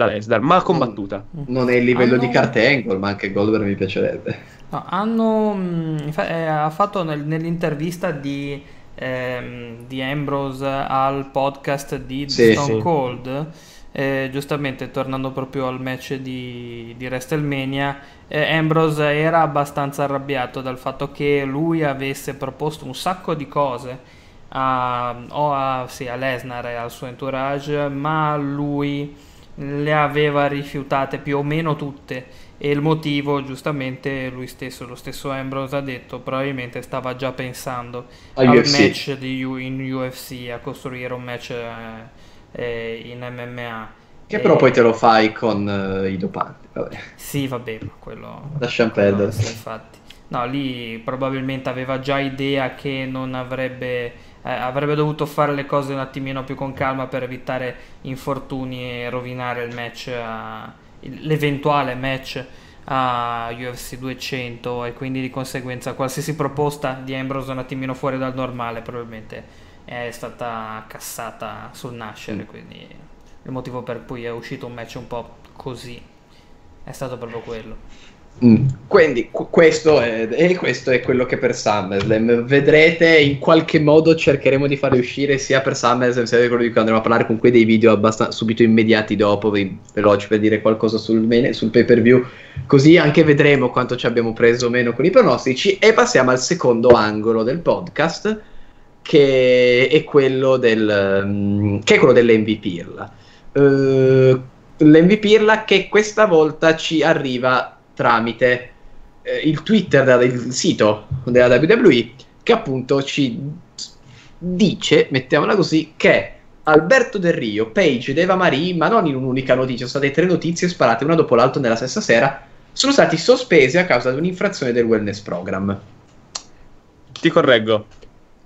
da Lesnar, ma combattuta. Non è il livello hanno... di Kurt Angle, ma anche Goldberg mi piacerebbe. No, hanno mm, eh, ha fatto nel, nell'intervista di, ehm, di, Ambrose al podcast di sì, Stone sì. Cold. Eh, giustamente tornando proprio al match di, di WrestleMania, eh, Ambrose era abbastanza arrabbiato dal fatto che lui avesse proposto un sacco di cose a, o a, sì, a Lesnar e al suo entourage, ma lui le aveva rifiutate più o meno tutte e il motivo giustamente lui stesso, lo stesso Ambrose ha detto, probabilmente stava già pensando a al UFC. match di, in UFC, a costruire un match eh, eh, in MMA. Che però poi te lo fai con uh, i dopanti, vabbè. Sì, vabbè, ma quello... Lasciamo perdere. Infatti. No, lì probabilmente aveva già idea che non avrebbe eh, avrebbe dovuto fare le cose un attimino più con calma per evitare infortuni e rovinare il match, a, l'eventuale match a UFC 200 e quindi di conseguenza qualsiasi proposta di Ambrose un attimino fuori dal normale probabilmente è stata cassata sul nascere, mm. quindi il motivo per cui è uscito un match un po' così è stato proprio quello. Mm. Quindi questo è, e questo è quello che per SummerSlam. Vedrete in qualche modo cercheremo di fare uscire sia per SummerSlam sia per quello di cui andremo a parlare comunque dei video abbastanza subito immediati dopo veloci per dire qualcosa sul, sul pay per view così anche vedremo quanto ci abbiamo preso o meno con i pronostici. E passiamo al secondo angolo del podcast che è quello del um, che è quello dell'MVP uh, l'MVP che questa volta ci arriva tramite eh, il Twitter del sito della WWE che appunto ci dice, mettiamola così, che Alberto Del Rio, Page ed Eva Marie, ma non in un'unica notizia, sono state tre notizie sparate una dopo l'altra nella stessa sera, sono stati sospesi a causa di un'infrazione del wellness program. Ti correggo.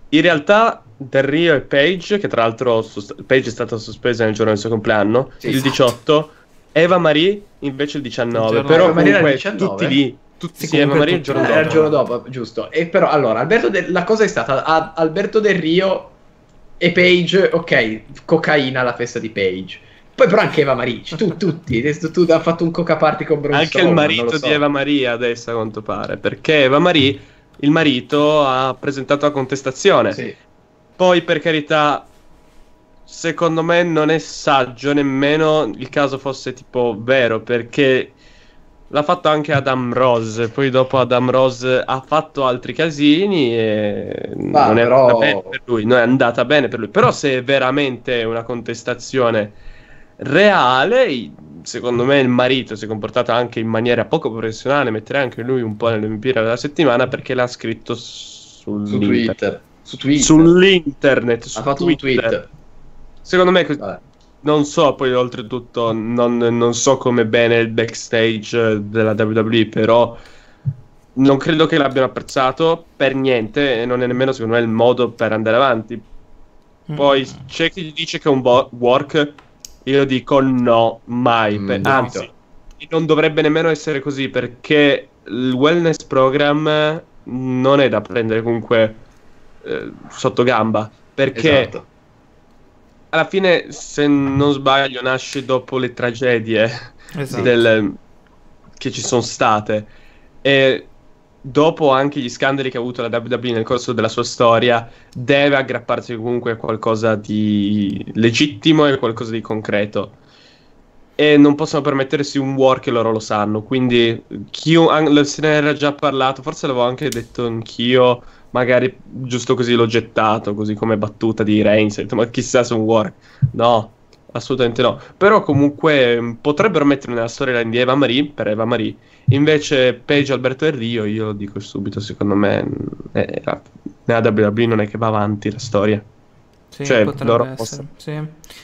In realtà Del Rio e Page, che tra l'altro Page è stata sospesa nel giorno del suo compleanno, sì, il 18, Eva Marie invece il 19, il però comunque 19. tutti lì tutti sì, Eva Marie il giorno dopo. il giorno dopo, giusto. E però allora, Alberto De... la cosa è stata a... Alberto Del Rio e Page, ok, cocaina alla festa di Page. Poi però anche Eva Marie, tu, tutti, tu, tu hai fatto un coca party con Braun Anche il marito so. di Eva Marie adesso a quanto pare, perché Eva Marie, il marito, ha presentato la contestazione. Sì. Poi per carità secondo me non è saggio nemmeno il caso fosse tipo vero perché l'ha fatto anche Adam Rose poi dopo Adam Rose ha fatto altri casini e Ma non, però... è andata bene per lui non è andata bene per lui però se è veramente una contestazione reale secondo me il marito si è comportato anche in maniera poco professionale metterei anche lui un po' nell'MP della settimana perché l'ha scritto su Twitter. Su Twitter. sull'internet su ha fatto Twitter. un tweet Secondo me, Vabbè. non so, poi oltretutto non, non, so come bene il backstage della WWE, però non credo che l'abbiano apprezzato per niente e non è nemmeno secondo me il modo per andare avanti. Poi mm. c'è chi dice che è un bo- work, io dico no, mai. Mm, per, anzi, non dovrebbe nemmeno essere così perché il wellness program non è da prendere comunque eh, sotto gamba. Perché esatto alla fine, se non sbaglio, nasce dopo le tragedie esatto. del, che ci sono state. E dopo anche gli scandali che ha avuto la WWE nel corso della sua storia, deve aggrapparsi comunque a qualcosa di legittimo e qualcosa di concreto. E non possono permettersi un war che loro lo sanno. Quindi, chi, se ne era già parlato, forse l'avevo anche detto anch'io magari giusto così l'ho gettato, così come battuta di Reigns, ma chissà su un War. No, assolutamente no. Però comunque mh, potrebbero mettere nella storyline di Eva Marie per Eva Marie. Invece Page Alberto Del Rio, io lo dico subito, secondo me la- nella WWE non è che va avanti la storia. Sì, Cioè, potrebbe essere, sì.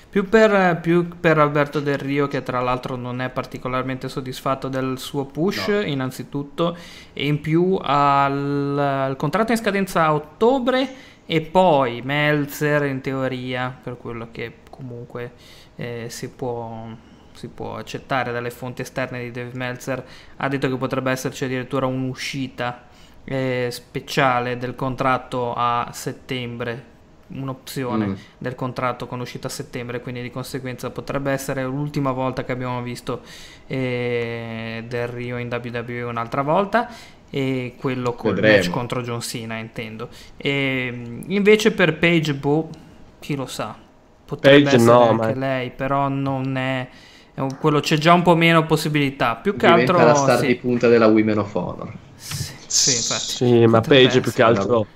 Più per, più per Alberto Del Rio, che tra l'altro non è particolarmente soddisfatto del suo push, No. innanzitutto, e in più al, al contratto in scadenza a ottobre e poi Meltzer in teoria, per quello che comunque eh, si può si può accettare dalle fonti esterne di Dave Meltzer, ha detto che potrebbe esserci addirittura un'uscita eh, speciale del contratto a settembre, un'opzione Mm. del contratto con uscita a settembre, quindi di conseguenza potrebbe essere l'ultima volta che abbiamo visto eh, Del Rio in WWE un'altra volta e quello col Vedremo. match contro John Cena intendo. E, invece per Page boh, chi lo sa, potrebbe Page essere no, anche ma- lei, però non è, quello c'è già un po' meno possibilità, più che Diventa altro la star sì. di punta della Women of Honor. Sì, sì, infatti. Sì, ma Page più che altro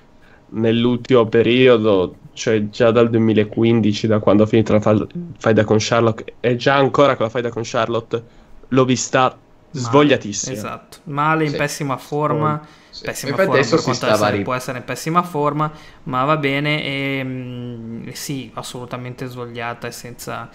nell'ultimo periodo, cioè già dal 2015, da quando ha finito la fa- faida con Charlotte, e già ancora con la faida con Charlotte, l'ho vista Male, svogliatissima. Esatto, male, in Sì. pessima forma. Sì. Pessima Infatti forma per quanto stava essere- può essere in pessima forma, ma va bene. E, mm, sì, assolutamente svogliata e senza.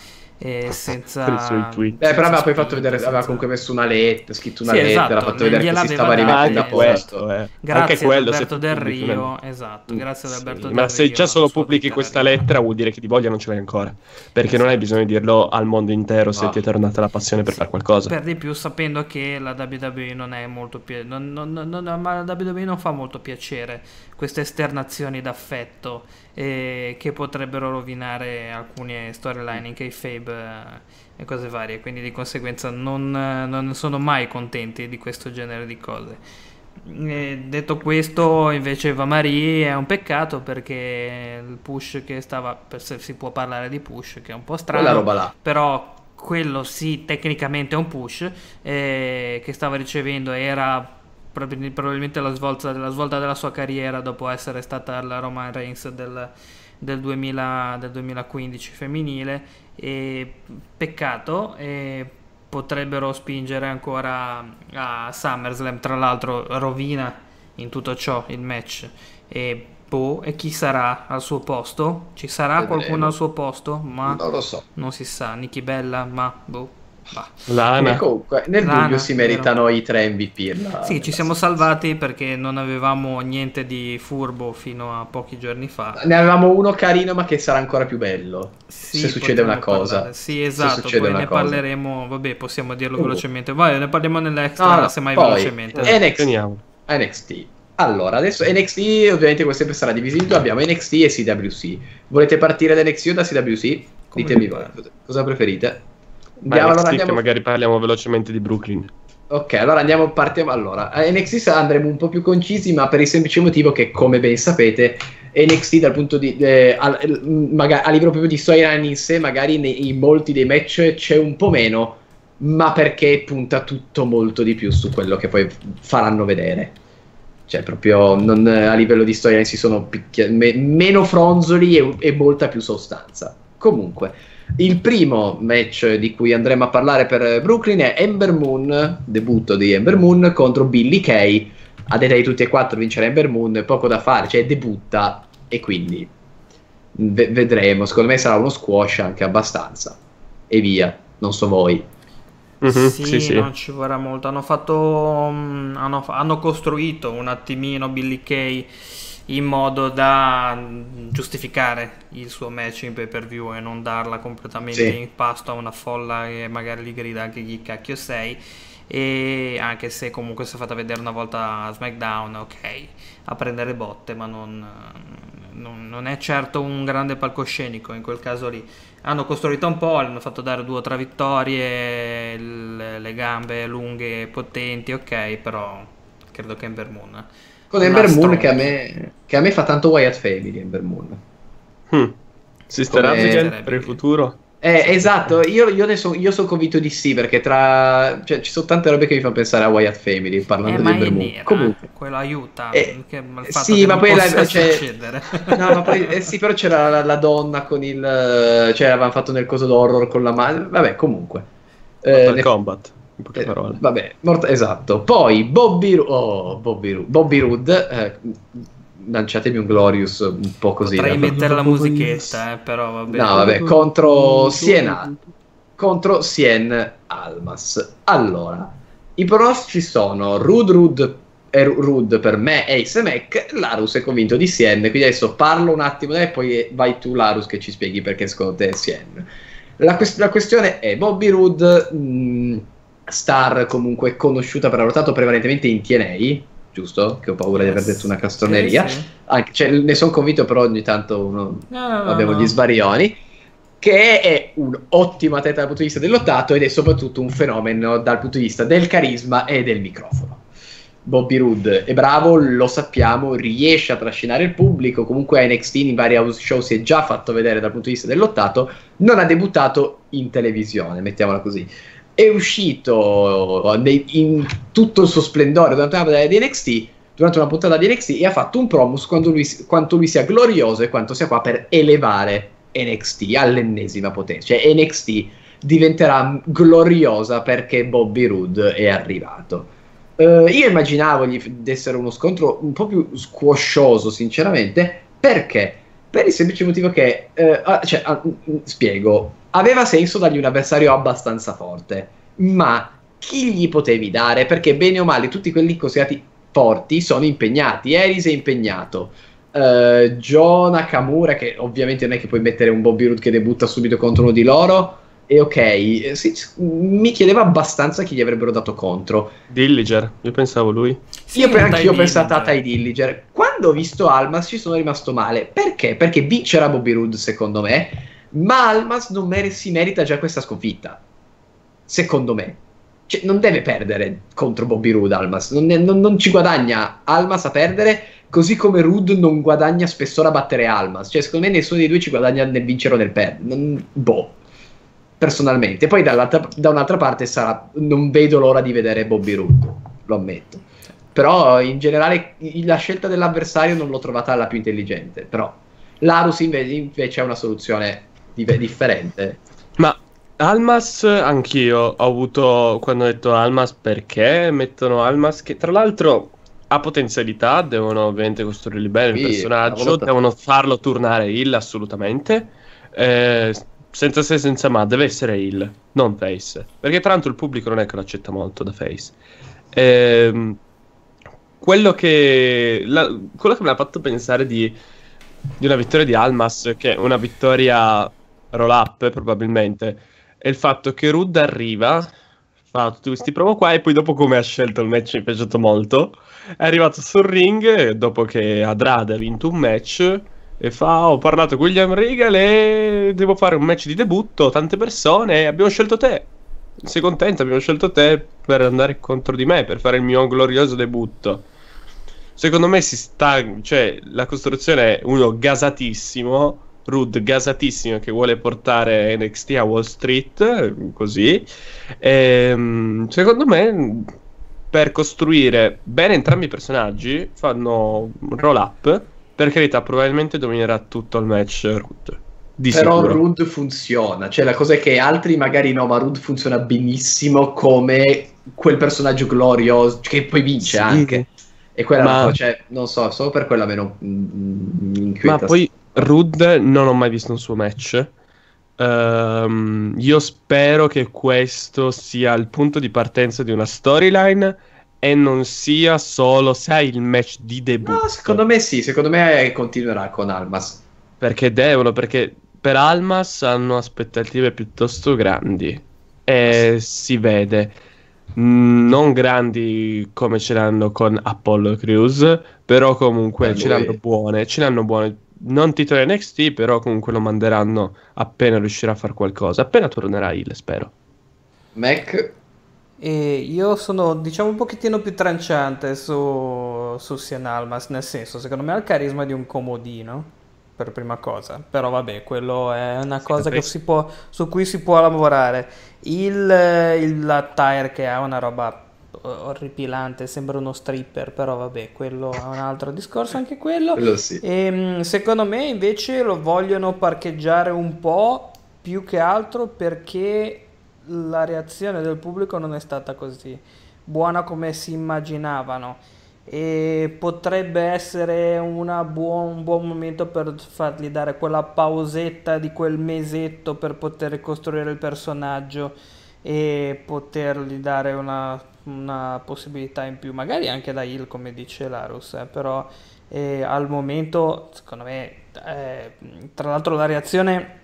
E senza suoi tweet. Beh, però aveva poi senza fatto vedere, spinta, aveva senza- comunque messo una lettera, scritto una Sì, lettera, esatto, ha fatto vedere che si stava rimettendo a posto. questo, eh. Grazie Anche quello, ad Alberto se Del Rio, esatto, grazie ad Sì, Alberto Del ma se Rio, già solo pubblichi questa lettera vuol dire che di voglia non ce l'hai ancora. Perché non hai bisogno di dirlo al mondo intero se No. ti è tornata la passione per fare qualcosa. Per di più sapendo che la WWE non è molto più non, non- non- non- ma la WWE non fa molto piacere queste esternazioni d'affetto eh, che potrebbero rovinare alcune storyline in kayfabe eh, e cose varie quindi di conseguenza non, non sono mai contenti di questo genere di cose Eh, detto questo invece Eva Marie è un peccato perché il push che stava per se si può parlare di push che è un po' strano Quella roba là. però quello sì tecnicamente è un push eh, che stava ricevendo era probabilmente la svolta, la svolta della sua carriera dopo essere stata la Roman Reigns del, del, 2000 del 2015 femminile e peccato e potrebbero spingere ancora a SummerSlam tra l'altro rovina in tutto ciò il match e boh e chi sarà al suo posto ci sarà Vedremo. qualcuno al suo posto ma Non lo so. non si sa, Nicky Bella, ma boh. Bah. E Lana. comunque, nel Lana, dubbio si meritano i tre MVP. la- Sì, ci siamo salvati perché non avevamo niente di furbo fino a pochi giorni fa. Ne avevamo uno carino, ma che sarà ancora più bello. Sì, se succede una cosa. parlare. Sì, Se esatto, succede poi ne cosa. parleremo, vabbè, possiamo dirlo Uh. velocemente. Vai, ne parliamo nell'extra, No, no, semmai poi, velocemente. eh, NXT. NXT. Allora, adesso NXT ovviamente come sempre sarà diviso in due, abbiamo NXT e CWC. Volete partire da NXT o da CWC? Come Ditemi voi, cosa preferite? Beh, Andiamo, allora andiamo... magari parliamo velocemente di Brooklyn. Ok, allora andiamo, partiamo. Allora, a NXT andremo un po' più concisi, ma per il semplice motivo che, come ben sapete, NXT dal punto di... eh, maga- a livello proprio di storyline in sé, magari nei- in molti dei match c'è un po' meno, ma perché punta tutto molto di più su quello che poi faranno vedere. Cioè, proprio non- a livello di storyline si sono picchia- me- meno fronzoli e, e molta più sostanza. Comunque, il primo match di cui andremo a parlare per Brooklyn è Ember Moon, debutto di Ember Moon contro Billy Kay. A detta di tutti e quattro vincere Ember Moon, poco da fare, cioè debutta e quindi ve- vedremo. Secondo me sarà uno squash anche abbastanza. E via, non so voi. Mhm, sì, sì, sì. non ci vorrà molto. Hanno fatto. mm, hanno, hanno costruito un attimino Billy Kay in modo da mm, giustificare il suo match in pay per view e non darla completamente Sì. in pasto a una folla che magari gli grida anche chi cacchio sei. E anche se comunque si è fatta vedere una volta a SmackDown, ok, a prendere botte, ma non, non- non è certo un grande palcoscenico in quel caso lì. Hanno costruito un po', hanno fatto dare due o tre vittorie, le, gambe lunghe e potenti, ok, però credo che Ember Moon. Con Ember Moon che a, me, che a me fa tanto Wyatt Family, Ember Moon. Hmm. Si starà Come- per il futuro? Eh, esatto, io, io, ne so, io sono convinto di sì, perché tra... Cioè, ci sono tante robe che mi fanno pensare a Wyatt Family, parlando Eh, di è Bermuda. nera, Comunque. quello aiuta. Eh, che- il fatto sì, che ma poi la- cioè-. No, ma poi... eh, sì, però c'era la, la donna con il... Cioè, avevano fatto nel coso d'horror con la mano... Vabbè, comunque. Eh, Mortal ne- Kombat, in poche eh, parole. vabbè, mort- esatto. Poi Bobby... Ru- Oh, Bobby, Ru- Bobby Rood... eh, lanciatemi un Glorious un po' così. Potrei mettere la musichetta, eh, però va bene. No, vabbè, contro Siena. Contro Sien Almas. Allora, i pronostici sono Rud Rud Ru- Rud per me e Ace Mac. Larus è convinto di Sien. Quindi adesso parlo un attimo e poi vai tu, Larus, che ci spieghi perché secondo te è Sien. La, quest- la questione è Bobby Rood, mh, star comunque conosciuta per aver lottato prevalentemente in TNA, giusto? Che ho paura di aver detto una castroneria. Sì, sì. Anche- cioè, ne sono convinto, però ogni tanto uno No, abbiamo no. gli svarioni. Che è un ottimo atleta dal punto di vista del lottato ed è soprattutto un fenomeno dal punto di vista del carisma e del microfono. Bobby Roode è bravo, lo sappiamo, riesce a trascinare il pubblico. Comunque a NXT in vari house show si è già fatto vedere dal punto di vista del lottato. Non ha debuttato in televisione, mettiamola così. È uscito nei- in tutto il suo splendore durante una puntata di NXT. Durante una puntata di NXT e ha fatto un promo su quanto lui, quanto lui sia glorioso e quanto sia qua per elevare NXT all'ennesima potenza. Cioè NXT diventerà gloriosa perché Bobby Roode è arrivato. Eh, io immaginavo gli f- dessero uno scontro un po' più squoscioso, sinceramente, perché? Per il semplice motivo che, eh, ah, cioè, ah, mm, spiego, aveva senso dargli un avversario abbastanza forte, ma chi gli potevi dare? Perché bene o male tutti quelli considerati forti sono impegnati. Eris è impegnato. Uh, Joe Nakamura, che ovviamente non è che puoi mettere un Bobby Roode che debutta subito contro uno di loro. E ok, sì, mi chiedeva abbastanza chi gli avrebbero dato contro. Dilliger, io pensavo lui. Sì, Io per anch'io ho pensato a Dillinger. Ty Dillinger. Quando ho visto Almas ci sono rimasto male. Perché? Perché vincerà Bobby Roode, secondo me. Ma Almas non mere- si merita già questa sconfitta. Secondo me. Cioè, non deve perdere contro Bobby Roode Almas. Non, ne- non- non ci guadagna Almas a perdere. Così come Roode non guadagna spessore a battere Almas. Cioè, secondo me nessuno dei due ci guadagna nel vincere o nel perdere. Boh. Personalmente. Poi da un'altra parte sarà. Non vedo l'ora di vedere Bobby Roode. Lo ammetto. Però in generale la scelta dell'avversario non l'ho trovata la più intelligente. Però Larus invece, invece è una soluzione dive- differente. Ma Almas, anch'io ho avuto quando ho detto Almas perché mettono Almas che tra l'altro ha potenzialità, devono ovviamente costruirgli bene Sì, il personaggio, devono farlo tornare heal assolutamente. Eh, senza se senza ma deve essere heal, non face. Perché tra l'altro il pubblico non è che lo accetta molto da face. Ehm, quello che la- quello che mi ha fatto pensare di, di una vittoria di Almas, che è una vittoria roll up probabilmente, è il fatto che Rud arriva, fa tutti questi promo qua e poi dopo come ha scelto il match mi è piaciuto molto. È arrivato sul ring dopo che Andrade ha vinto un match e fa ho parlato con William Regal e devo fare un match di debutto, tante persone e abbiamo scelto te. Sei contento? Abbiamo scelto te per andare contro di me, per fare il mio glorioso debutto. Secondo me si sta, cioè la costruzione è uno gasatissimo, Rude gasatissimo che vuole portare NXT a Wall Street, così. Ehm, secondo me per costruire bene entrambi i personaggi fanno un roll up. Per carità, probabilmente dominerà tutto il match Rude. Di Però sicuro. Rood funziona. Cioè la cosa è che altri magari no, ma Rood funziona benissimo come quel personaggio glorioso che poi vince Sì. anche. E quella Ma- cioè, non so, solo per quella meno mm, mi inquieta. Ma poi Rude non ho mai visto un suo match. Ehm, io spero che questo sia il punto di partenza di una storyline e non sia solo, sai, il match di debutto. No, secondo me sì, secondo me continuerà con Almas. Perché devono, perché per Almas hanno aspettative piuttosto grandi. E si vede. Mm, Non grandi come ce l'hanno con Apollo Crews, però comunque ce l'hanno buone. Ce l'hanno buone. Non titolo NXT, però comunque lo manderanno appena riuscirà a fare qualcosa. Appena tornerà il, spero. Mac, E io sono, diciamo, un pochettino più tranciante su, su Sian Almas, nel senso, secondo me ha il carisma di un comodino, per prima cosa, però vabbè, quello è una cosa che si può, su cui si può lavorare. Il, il attire che ha una roba orripilante, sembra uno stripper, però vabbè, quello è un altro discorso anche quello. Quello sì. E, ehm, secondo me invece lo vogliono parcheggiare un po' più che altro perché la reazione del pubblico non è stata così buona come si immaginavano. E potrebbe essere buon, un buon momento per fargli dare quella pausetta di quel mesetto per poter costruire il personaggio e potergli dare una, una possibilità in più, magari anche da Hill come dice Larus, eh, però eh, al momento secondo me, eh, tra l'altro la reazione,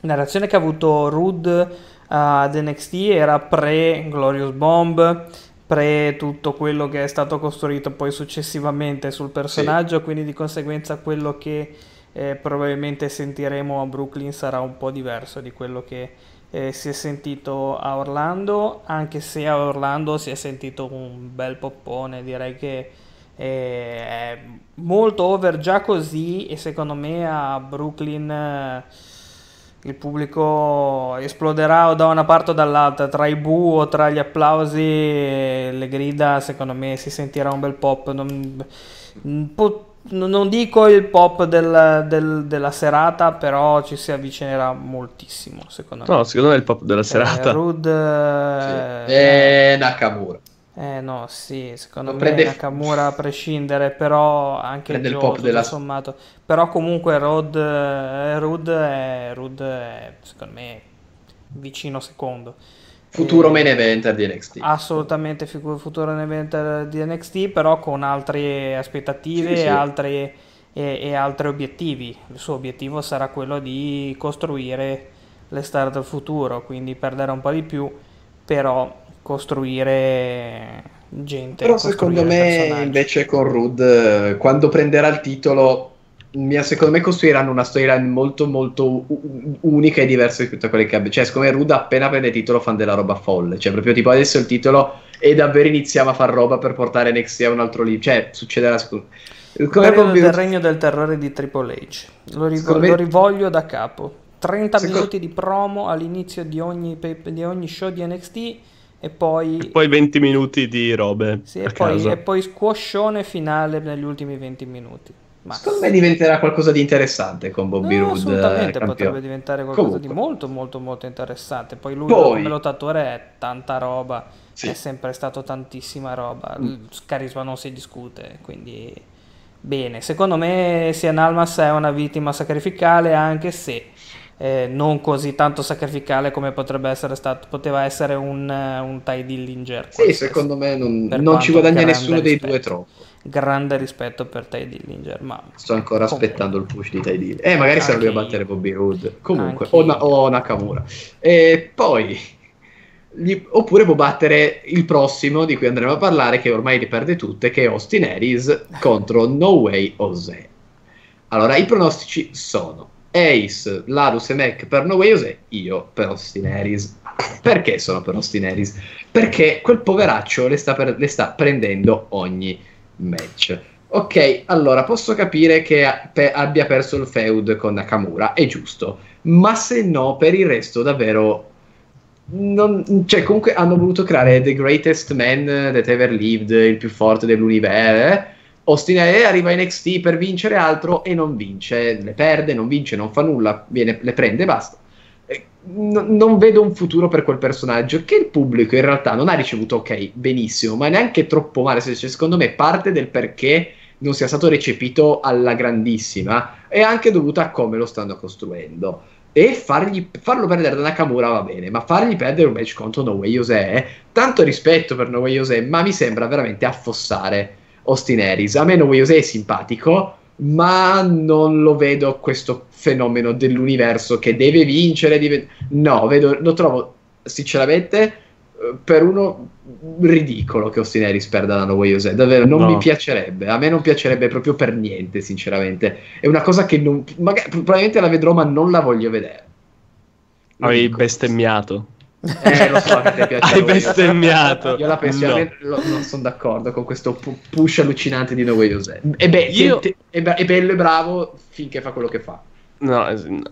la reazione che ha avuto Rude ad NXT era pre Glorious Bomb pre tutto quello che è stato costruito poi successivamente sul personaggio, sì. quindi di conseguenza quello che eh, probabilmente sentiremo a Brooklyn sarà un po' diverso di quello che eh, si è sentito a Orlando, anche se a Orlando si è sentito un bel poppone, direi che eh, è molto over già così e secondo me a Brooklyn eh, il pubblico esploderà o da una parte o dall'altra, tra i bu o tra gli applausi e le grida, secondo me si sentirà un bel pop. Non, non dico il pop del, del, della serata, però ci si avvicinerà moltissimo, secondo me. No, secondo me è il pop della serata. Eh, Rude... Sì. E Nakamura. Eh no, sì, secondo me prende... Nakamura a (laughs) prescindere, però anche prende il pop della... sommato. Però comunque Rod, eh, Rud, è, Rud è, secondo me, vicino secondo. Futuro eh, main eventer di NXT. Assolutamente futuro main eventer di NXT, però con altre aspettative sì, sì. E, altri, e, e altri obiettivi. Il suo obiettivo sarà quello di costruire le star del futuro, quindi perdere un po' di più, però costruire gente. Però secondo me invece con Rud, quando prenderà il titolo, secondo me costruiranno una storyline molto molto unica e diversa rispetto a quelle che abbia. Cioè, secondo me Rud appena prende il titolo fanno della roba folle. Cioè, proprio tipo adesso il titolo e davvero iniziamo a far roba per portare NXT a un altro livello. Cioè, succederà secondo il periodo del regno del terrore di Triple H. Lo, riv- me... lo rivoglio da capo. 30 secondo... minuti di promo all'inizio di ogni, di ogni show di NXT e poi, e poi 20 minuti di robe. Sì, e poi, e poi squascione finale negli ultimi 20 minuti. Ma Secondo me diventerà qualcosa di interessante con Bobby no, Roode. Assolutamente potrebbe diventare qualcosa Comunque. di molto molto molto interessante. Poi lui poi... come lottatore è tanta roba, sì. è sempre stato tantissima roba. Mm. Il carisma non si discute, quindi bene. Secondo me Sian Almas è una vittima sacrificale anche se eh, non così tanto sacrificale come potrebbe essere stato, poteva essere un, un Ty Dillinger. Sì, secondo me non, non ci guadagna nessuno rispetto, dei due troppo. Grande rispetto per Ty Dillinger, ma... Sto ancora comunque. aspettando il push di Ty Dillinger. Eh, magari serve a battere Bobby Roode. Comunque, o, Na- o, Nakamura. E poi... Gli, oppure può battere il prossimo di cui andremo a parlare, che ormai li perde tutte, che è Austin Aries contro No Way Jose. Allora, i pronostici sono Ace, Larus e Mac per No Way Jose, io per Austin Harris. Perché sono per Austin Harris? Perché quel poveraccio le sta, per, le sta prendendo ogni match. Ok, allora posso capire che pe- abbia perso il feud con Nakamura, è giusto, ma se no, per il resto, davvero. Non, cioè, comunque hanno voluto creare The Greatest Man That Ever Lived, il più forte dell'universo Austin Ae arriva in NXT per vincere altro e non vince, le perde, non vince, non fa nulla, viene, le prende e basta. No, non vedo un futuro per quel personaggio che il pubblico in realtà non ha ricevuto ok, benissimo, ma neanche troppo male. Cioè, secondo me parte del perché non sia stato recepito alla grandissima è anche dovuta a come lo stanno costruendo. E fargli, farlo perdere da Nakamura va bene, ma fargli perdere un match contro No Way Jose, tanto rispetto per No Way Jose, ma mi sembra veramente affossare Austin Harris. A me No Way Jose è simpatico, ma non lo vedo questo fenomeno dell'universo che deve vincere. Deve... No, vedo, lo trovo sinceramente eh, per uno ridicolo che Austin Harris perda da No Way Jose. Davvero, non no. mi piacerebbe. A me non piacerebbe proprio per niente, sinceramente. È una cosa che non, magari, probabilmente la vedrò, ma non la voglio vedere. Avevi bestemmiato. Eh, lo so che ti piace. Hai bestemmiato. Io la pensione No. lo- non sono d'accordo con questo pu- push allucinante di No Way Jose. E beh, Io- te- te- è, be- è bello e bravo finché fa quello che fa. No,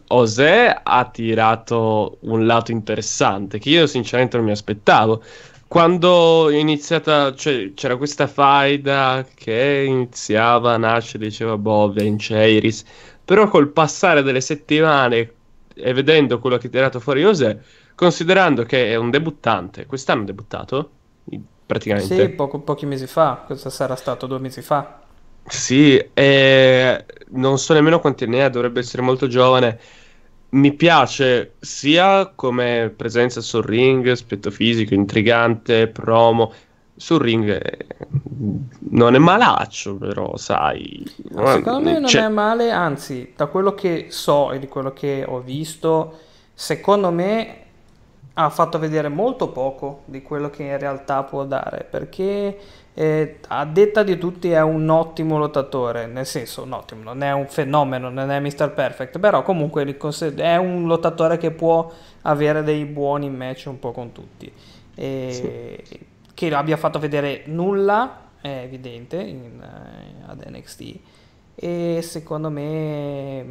José ha tirato un lato interessante che io sinceramente non mi aspettavo. Quando è iniziata, cioè, c'era questa faida che iniziava a nascere, diceva boh, vince Iris. Però col passare delle settimane e vedendo quello che ha tirato fuori José, considerando che è un debuttante, quest'anno è debuttato? Praticamente. Sì, poco- pochi mesi fa, questo sarà stato due mesi fa. Sì, e non so nemmeno quanti ne ha, dovrebbe essere molto giovane. Mi piace sia come presenza sul ring, aspetto fisico, intrigante, promo. Sul ring eh, non è malaccio, però sai. No, secondo me non Cioè, è male, anzi, da quello che so e di quello che ho visto, secondo me ha fatto vedere molto poco di quello che in realtà può dare, perché eh, a detta di tutti è un ottimo lottatore, nel senso, un ottimo, non è un fenomeno, non è Mr. Perfect, però comunque è un lottatore che può avere dei buoni match un po' con tutti. E che abbia fatto vedere nulla è evidente in, eh, ad NXT e secondo me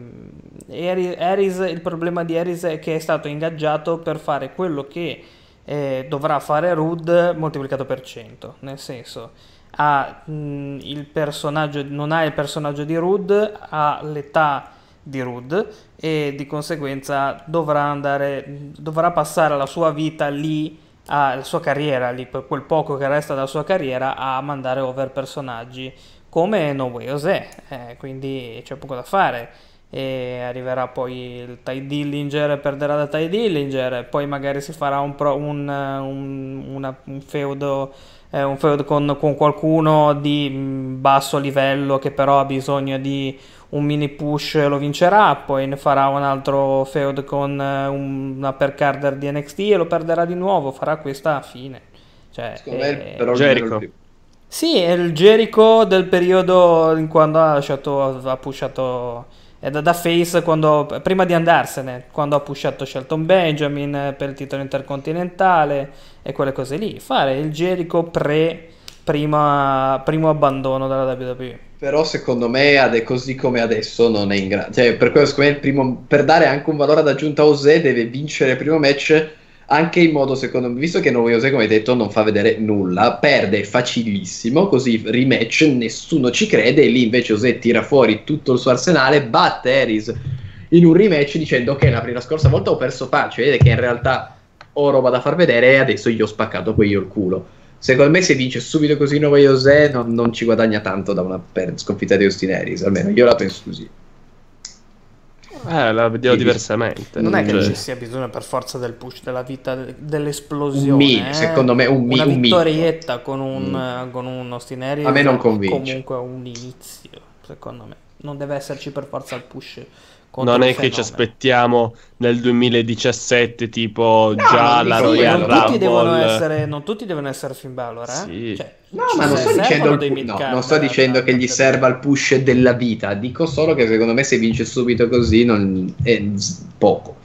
Harry- Harris, il problema di Harris è che è stato ingaggiato per fare quello che eh, dovrà fare Rude moltiplicato per 100 nel senso ha, mh, il personaggio, non ha il personaggio di Rude ha l'età di Rude e di conseguenza dovrà andare dovrà passare la sua vita lì a- la sua carriera lì quel poco che resta della sua carriera a mandare over personaggi come No Way Jose eh, quindi c'è poco da fare e arriverà poi il Ty Dillinger perderà da Ty Dillinger poi magari si farà un, pro- un, un- una- un feudo eh, un feud con, con qualcuno di mh, basso livello che però ha bisogno di un mini push lo vincerà, poi ne farà un altro feud con eh, un- una percarder di NXT e lo perderà di nuovo, farà questa fine. Cioè, Secondo me, eh, però, Jericho. Sì, è il Jericho del periodo in quando ha lasciato, ha pushato, è da, da face quando, prima di andarsene, quando ha pushato Shelton Benjamin per il titolo intercontinentale e quelle cose lì. Fare il Jericho pre, prima, primo abbandono dalla WWE. Però secondo me, così come adesso, non è in grado. Cioè, per per dare anche un valore ad aggiunta a José, deve vincere il primo match. Anche in modo, secondo me, visto che noi José, come hai detto, non fa vedere nulla, perde facilissimo. Così rematch, nessuno ci crede. E lì invece José tira fuori tutto il suo arsenale, batte Aries in un rematch dicendo: Ok, la, la scorsa volta ho perso facile. Vede che in realtà ho roba da far vedere e adesso gli ho spaccato poi io il culo. Secondo me, se vince subito così Nova José, non, non ci guadagna tanto da una per- sconfitta di Austin Harris. Almeno io la penso così. Eh, la vedevo diversamente. Non è che Cioè, ci sia bisogno per forza del push della vita, de- dell'esplosione. Un mi- eh. secondo me un mi- Una un vittorietta con un, Mm. eh, con un Austin Aries A me non è convince. Comunque un inizio, secondo me. Non deve esserci per forza il push. Non è che ci aspettiamo nel 2017, tipo già non la Royal non Rumble. tutti, devono essere, non tutti devono essere Finn Balor, eh? Sì. Cioè, No, ma non sto dicendo, il no, non sto dicendo che gli serva il push della vita. Dico solo che secondo me se vince subito così non è poco.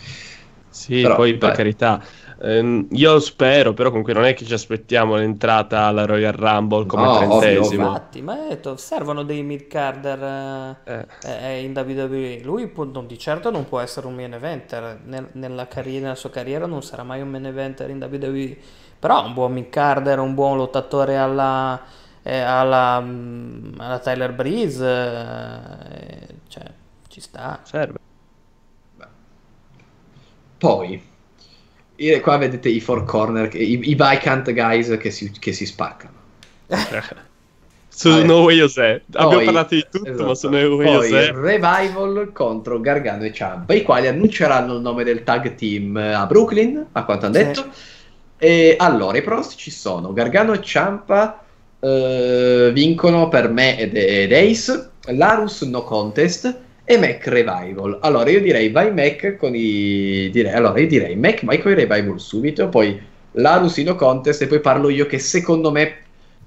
Sì, Però, poi per vai. carità. Ehm, io spero, però comunque non è che ci aspettiamo l'entrata alla Royal Rumble come No, ovvio, trentesimo. Infatti, ma detto, servono dei mid-carder Eh, eh, in WWE. Lui può- non- di certo non può essere un main eventer. Nel- nella, carriera, nella sua carriera non sarà mai un main eventer in WWE. Però un buon mid-carder, un buon lottatore alla, eh, alla, mm, alla Tyler Breeze, eh, cioè, ci sta. serve. Poi, i- qua vedete i four corner, i, i Vacant guys che si, che si spaccano. (laughs) Su Vabbè. No Way Jose. Abbiamo Poi- parlato di tutto, esatto. ma su No Way Poi Jose. Revival contro Gargano e Ciampa, i quali annunceranno il nome del tag team a Brooklyn, a quanto hanno Sì. detto. E allora, i pronostici sono Gargano e Ciampa eh, vincono per me ed, ed Ace, Larus no contest e Mac Revival. Allora, io direi vai Mac con i... Direi, allora, io direi Mac vai con i Revival subito, poi Larus in no contest e poi parlo io che secondo me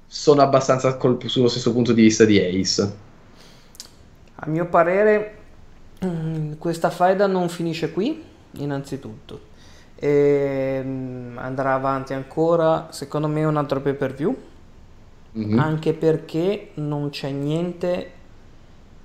sono abbastanza col- sullo stesso punto di vista di Ace. A mio parere, mm, questa faida non finisce qui, innanzitutto. E, mm, andrà avanti ancora, secondo me, un altro pay per view. Mhm. Anche perché non c'è niente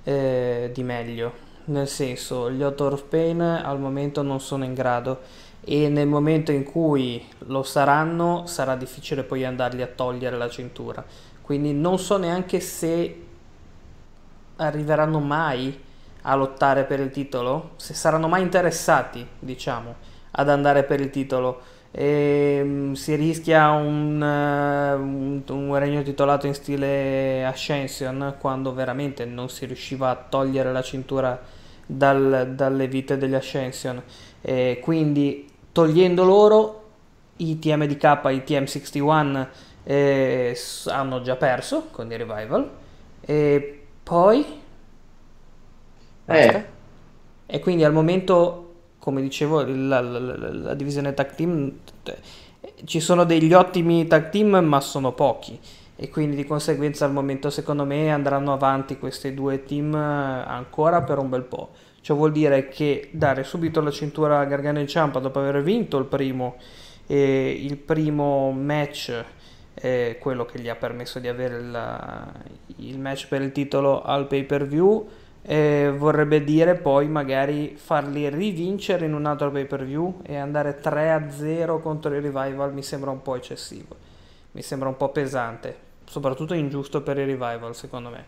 eh, di meglio. Nel senso, gli Author of Pain al momento non sono in grado e nel momento in cui lo saranno sarà difficile poi andargli a togliere la cintura. Quindi non so neanche se arriveranno mai a lottare per il titolo, se saranno mai interessati, diciamo, ad andare per il titolo. E, si rischia un, eh, un, un regno titolato in stile Ascension quando veramente non si riusciva a togliere la cintura dal- dalle vite degli Ascension. E quindi togliendo loro i TMDK i TM61 eh, hanno già perso con i revival e poi. Eh. E quindi al momento, come dicevo, la, la- la- divisione tag team ci sono degli ottimi tag team, ma sono pochi. E quindi di conseguenza al momento secondo me andranno avanti questi due team eh, ancora per un bel po'. Ciò vuol dire che dare subito la cintura a Gargano e Ciampa dopo aver vinto il primo, eh, il primo match, eh, quello che gli ha permesso di avere la- il match per il titolo al pay per view, eh, vorrebbe dire poi magari farli rivincere in un altro pay per view e andare 3-0 contro il revival mi sembra un po' eccessivo, mi sembra un po' pesante, soprattutto ingiusto per il revival secondo me.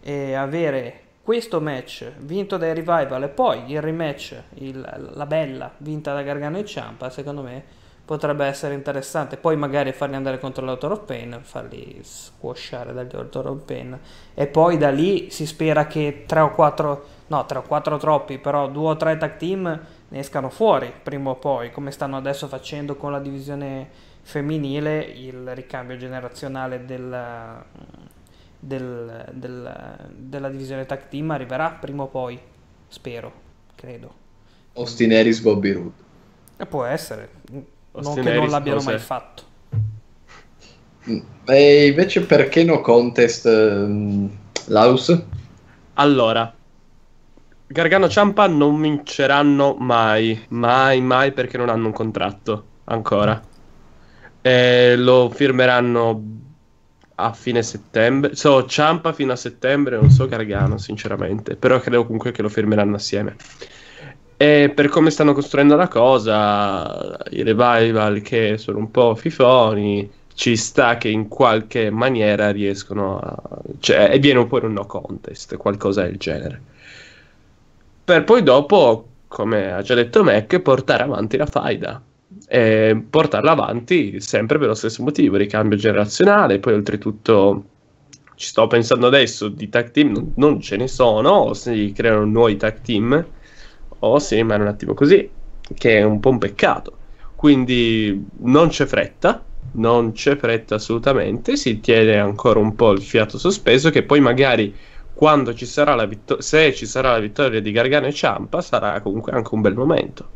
E avere questo match vinto dai revival e poi il rematch, il- la bella vinta da Gargano e Ciampa, secondo me potrebbe essere interessante. Poi magari farli andare contro l'Autor of Pain, farli squashare dagli Autor of Pain e poi da lì si spera che 3 o 4, no 3 o 4 troppi, però 2 o 3 tag team ne escano fuori prima o poi, come stanno adesso facendo con la divisione femminile, il ricambio generazionale del, del- del- della divisione tag team arriverà prima o poi, spero, credo. Austin Harris, Bobby Roode. Può essere, non che non l'abbiano mai fatto. E invece perché no contest ehm, Laus? Allora, Gargano Ciampa non vinceranno mai, mai, mai perché non hanno un contratto ancora. E lo firmeranno a fine settembre. So Ciampa fino a settembre, non so Gargano sinceramente, però credo comunque che lo firmeranno assieme. E per come stanno costruendo la cosa, i revival che sono un po' fifoni, ci sta che in qualche maniera riescono a... cioè, e viene fuori un no contest, qualcosa del genere. Per poi dopo, come ha già detto Mac, portare avanti la faida. E portarla avanti sempre per lo stesso motivo, ricambio generazionale, poi oltretutto ci sto pensando adesso di tag team, non, non ce ne sono, o si creano nuovi tag team, o si rimane un attimo così, che è un po' un peccato. Quindi non c'è fretta, non c'è fretta assolutamente, si tiene ancora un po' il fiato sospeso che poi magari quando ci sarà la vittoria, se ci sarà la vittoria di Gargano e Ciampa sarà comunque anche un bel momento.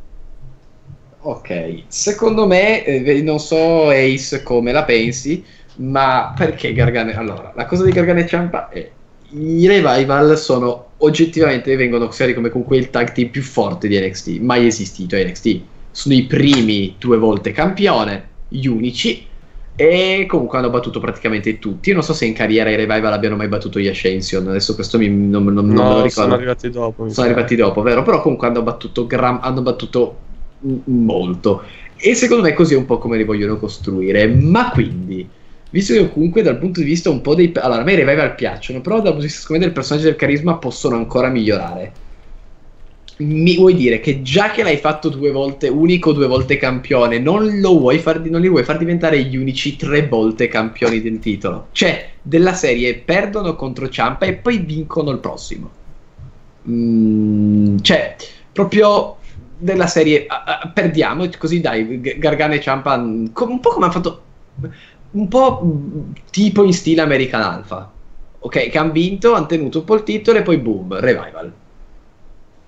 Ok, secondo me, eh, non so Ace come la pensi, ma perché Gargano? Allora, la cosa di Gargano e Ciampa è i revival sono oggettivamente vengono considerati come comunque il tag team più forte di NXT, mai esistito a NXT. Sono i primi due volte campione, gli unici, e comunque hanno battuto praticamente tutti. Io non so se in carriera i revival abbiano mai battuto gli Ascension, adesso questo mi, non, non- non me lo No, ricordo. sono arrivati dopo. Sono arrivati dopo, vero? Però comunque hanno battuto, gram- hanno battuto molto. E secondo me così è un po' come li vogliono costruire. Ma quindi, visto che comunque dal punto di vista un po' dei... Allora, a me i revival piacciono, però dal punto di vista secondo me del personaggio del carisma possono ancora migliorare. Mi vuoi dire che già che l'hai fatto due volte unico, due volte campione, non, far, non li vuoi far diventare gli unici tre volte campioni del titolo? Cioè, della serie perdono contro Ciampa e poi vincono il prossimo. Mm, cioè, proprio della serie ah, ah, perdiamo, così dai, Gargano e Ciampa, mm, un po' come hanno fatto, un po' tipo in stile American Alpha. Ok, che hanno vinto, hanno tenuto un po' il titolo e poi boom, revival.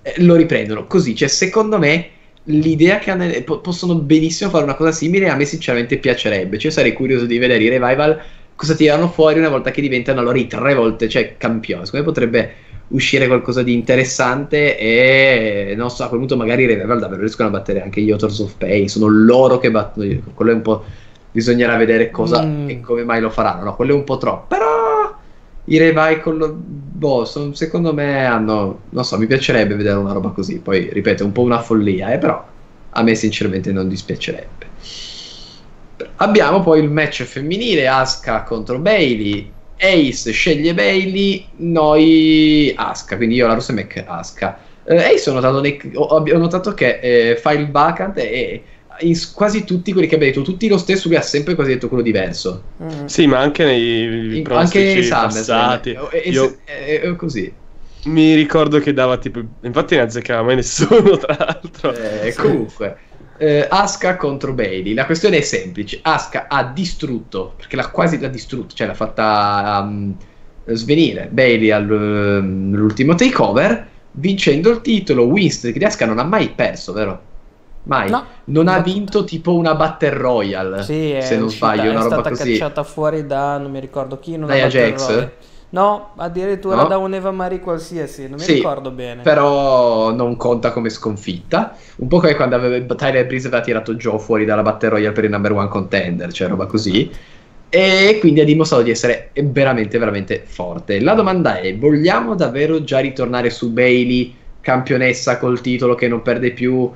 Eh, lo riprendono così. Cioè, secondo me, l'idea che hanno, po- possono benissimo fare una cosa simile. A me, sinceramente, piacerebbe. Cioè, sarei curioso di vedere i revival cosa tirano fuori una volta che diventano allora i tre volte, cioè campioni. Secondo me potrebbe uscire qualcosa di interessante e non so, a quel punto magari i Revival davvero riescono a battere anche gli Authors of Pain, sono loro che battono, quello è un po' bisognerà vedere cosa mm. e come mai lo faranno, no, quello è un po' troppo, però i Revival, boh, son, secondo me hanno, non so, mi piacerebbe vedere una roba così, poi ripeto, è un po' una follia, eh, però a me sinceramente non dispiacerebbe. Abbiamo poi il match femminile, Asuka contro Bailey, Ace sceglie Bailey, noi Asuka, quindi io la Mac Asuka. Eh, Ace ho notato, nei, ho, ho notato che eh, fa il vacant e in quasi tutti quelli che abbiamo detto, tutti lo stesso, lui ha sempre quasi detto quello diverso. Mm. Sì, ma anche nei in, anche passati. E, e, io... è, è, così. Mi ricordo che dava tipo. Infatti, ne azzeccava mai nessuno, (laughs) tra l'altro. Eh, sì. Comunque, eh, Aska contro Bailey. La questione è semplice: Aska ha distrutto, perché l'ha quasi l'ha distrutto, cioè l'ha fatta um, svenire Bailey all'ultimo um, takeover, vincendo il titolo. Winston di Aska non ha mai perso, vero? Mai. No, non ha vinto tipo una Battle Royale. Sì, se non uscita, sbaglio, una roba così. È stata cacciata fuori da non mi ricordo chi. Non Nia Jax? No, addirittura no? da un Eva Marie qualsiasi, non mi sì, ricordo bene. Però non conta come sconfitta. Un po' come quando aveva, Tyler Breeze aveva tirato Joe fuori dalla Battle Royale per il number one contender, cioè roba così. E quindi ha dimostrato di essere veramente, veramente forte. La domanda è: vogliamo davvero già ritornare su Bailey, campionessa col titolo che non perde più?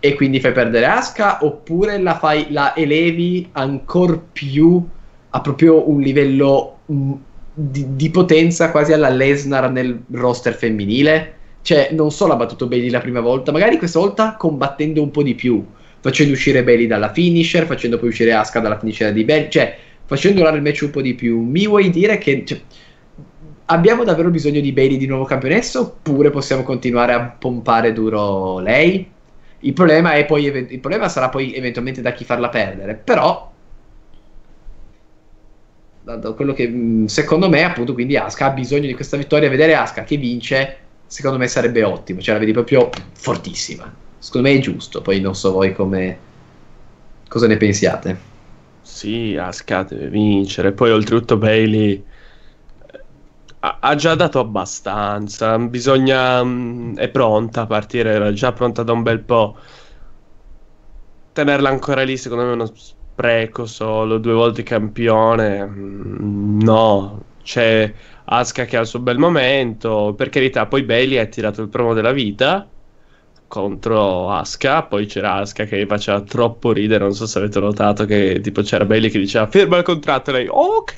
E quindi fai perdere Aska oppure la, fai, la elevi ancora più a proprio un livello mm, di, di, potenza quasi alla Lesnar nel roster femminile cioè non solo ha battuto Bailey la prima volta magari questa volta combattendo un po' di più facendo uscire Bailey dalla finisher facendo poi uscire Aska dalla finisher di Bailey cioè facendo durare il match un po' di più mi vuoi dire che cioè, abbiamo davvero bisogno di Bailey di nuovo campionessa oppure possiamo continuare a pompare duro lei? Il problema, poi, il problema sarà poi eventualmente da chi farla perdere, però quello che mm, secondo me appunto quindi Aska ha bisogno di questa vittoria vedere Aska che vince secondo me sarebbe ottimo cioè la vedi proprio fortissima. Secondo me è giusto poi non so voi come cosa ne pensiate. Sì Aska deve vincere poi oltretutto Bailey ha già dato abbastanza. Bisogna. Mh, mm, è pronta a partire, era già pronta da un bel po'. Tenerla ancora lì, secondo me, è uno spreco solo. Due volte campione. Mh, mm, no, c'è Asuka che ha il suo bel momento. Per carità, poi Bailey ha tirato il promo della vita contro Aska. Poi c'era Aska che faceva troppo ridere. Non so se avete notato che tipo c'era Bailey che diceva firma il contratto. E lei ok,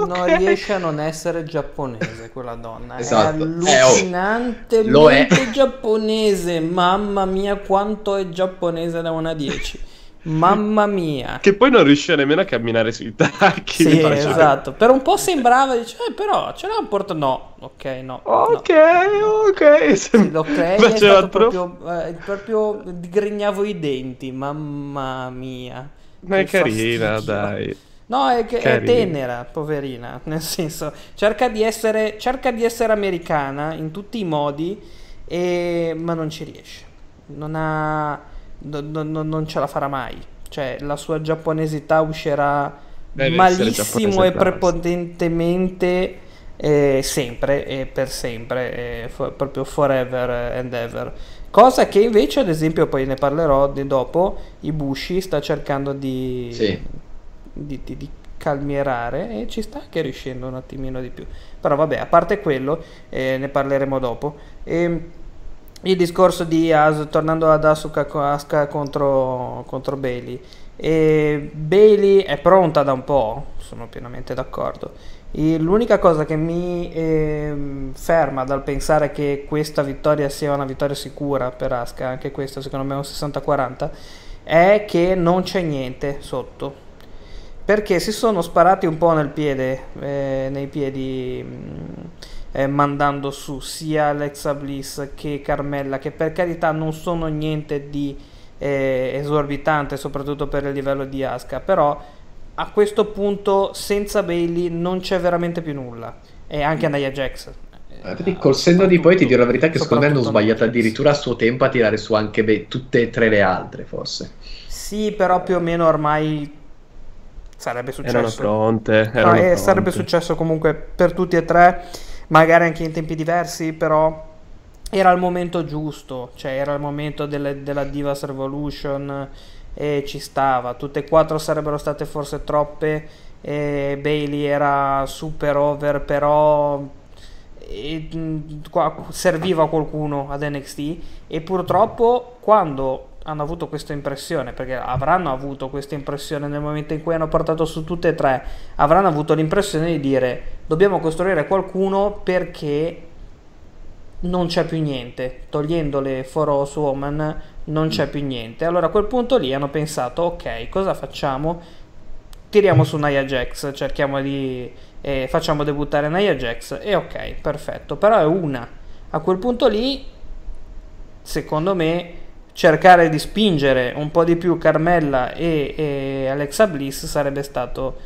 ok. Non riesce a non essere giapponese quella donna. Esatto. È allucinantemente è, oh. giapponese. Mamma mia, quanto è giapponese da 1 a 10. (laughs) Mamma mia. Che poi non riusciva nemmeno a camminare sui tacchi. Sì, esatto. Per un po' sembrava, dice, eh, però ce l'ha un porto... No, ok, no. Ok, no. ok. Sì, l'ok è stato proprio, eh, proprio digrignavo i denti. Mamma mia. Ma è carina, fastidio. dai. No, è, che, è tenera, poverina. (laughs) Nel senso, cerca di, essere, cerca di essere americana in tutti i modi, e... ma non ci riesce. Non ha no, no, non ce la farà mai. Cioè, la sua giapponesità uscirà Deve malissimo e prepotentemente eh, sempre e per sempre, eh, for, proprio forever and ever. Cosa che invece, ad esempio, poi ne parlerò di dopo, Ibushi sta cercando di, sì. di, di, di calmierare e ci sta anche riuscendo un attimino di più. Però vabbè, a parte quello, eh, ne parleremo dopo. E, ehm, il discorso di As, tornando ad Asuka, Asuka contro, contro Bailey. E Bailey è pronta da un po', sono pienamente d'accordo. E l'unica cosa che mi eh, ferma dal pensare che questa vittoria sia una vittoria sicura per Asuka, anche questa secondo me è un 60-40, è che non c'è niente sotto. Perché si sono sparati un po' nel piede, eh, nei piedi. Mh, eh, mandando su sia Alexa Bliss che Carmella, che per carità non sono niente di eh, esorbitante, soprattutto per il livello di Asuka, però a questo punto senza Bailey non c'è veramente più nulla. E anche Nia Jax. Eh, col senno di poi ti dirò la verità che secondo me hanno sbagliato addirittura a suo tempo a tirare su anche be- tutte e tre le altre, forse. Sì, però più o meno ormai sarebbe successo. Erano pronte. Erano no, pronte. Sarebbe successo comunque per tutti e tre magari anche in tempi diversi, però era il momento giusto, cioè era il momento delle, della Divas Revolution e ci stava. Tutte e quattro sarebbero state forse troppe. E Bailey era super over, però e, qua, serviva qualcuno ad NXT. E purtroppo quando hanno avuto questa impressione, perché avranno avuto questa impressione nel momento in cui hanno portato su tutte e tre, avranno avuto l'impressione di dire dobbiamo costruire qualcuno perché non c'è più niente, togliendo le For Us Woman non c'è più niente. Allora a quel punto lì hanno pensato ok, cosa facciamo? Tiriamo su Nia Jax, cerchiamo di... Eh, facciamo debuttare Nia Jax e ok, perfetto, però è una. A quel punto lì, secondo me, cercare di spingere un po' di più Carmella e, e Alexa Bliss sarebbe stato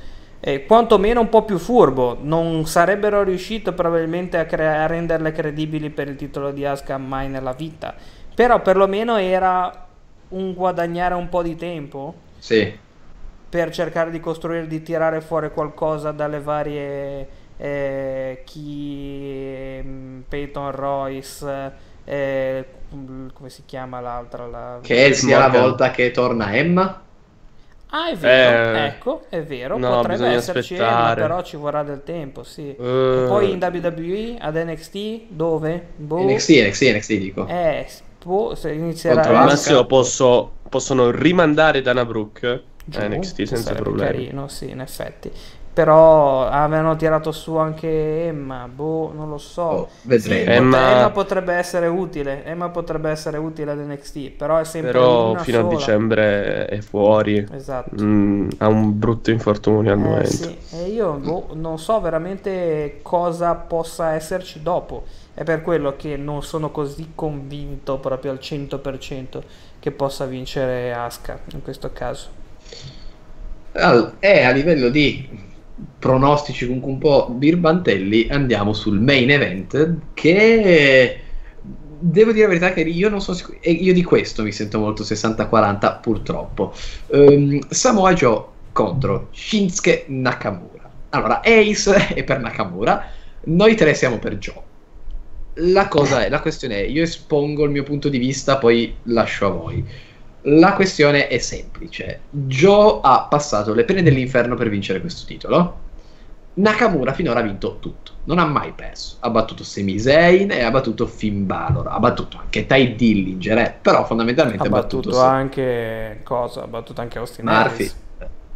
eh, quantomeno un po' più furbo. Non sarebbero riusciti probabilmente a, crea- a renderle credibili per il titolo di Asuka mai nella vita. Però perlomeno era un guadagnare un po' di tempo. Sì. Per cercare di costruire, di tirare fuori qualcosa dalle varie eh, chi mm, Peyton Royce eh, come si chiama l'altra la... che sia la volta che torna Emma Ah, è vero, eh, ecco, è vero, no, potrebbe esserci Emma, però ci vorrà del tempo, sì. Uh, poi in WWE, ad NXT, dove? Boh. NXT, NXT, NXT dico. Eh, boh, se inizierà... Al massimo posso, possono rimandare Dana Brooke a NXT senza problemi. carino, sì, in effetti. Però avevano tirato su anche Emma, boh, non lo so. Oh, vedremo. Sì, Emma... Emma... potrebbe essere utile, Emma potrebbe essere utile ad NXT, però è sempre Però fino sola. a dicembre è fuori. Esatto. Mm, ha un brutto infortunio al eh, momento. Sì. E io boh, non so veramente cosa possa esserci dopo. È per quello che non sono così convinto proprio al 100% che possa vincere Asuka in questo caso. È a livello di pronostici comunque un po' birbantelli, andiamo sul main event che devo dire la verità che io non sono sicuro, e io di questo mi sento molto 60-40 purtroppo. Um, Samoa Joe contro Shinsuke Nakamura. Allora, Ace (laughs) è per Nakamura, noi tre siamo per Joe. La cosa è, la questione è, io espongo il mio punto di vista, poi lascio a voi. La questione è semplice. Joe ha passato le pene dell'inferno per vincere questo titolo. Nakamura finora ha vinto tutto, non ha mai perso. Ha battuto Sami Zayn e ha battuto Finn Balor, ha battuto anche Ty Dillinger, eh, però fondamentalmente ha, ha battuto, battuto anche cosa? Ha battuto anche Austin Murphy. Harris.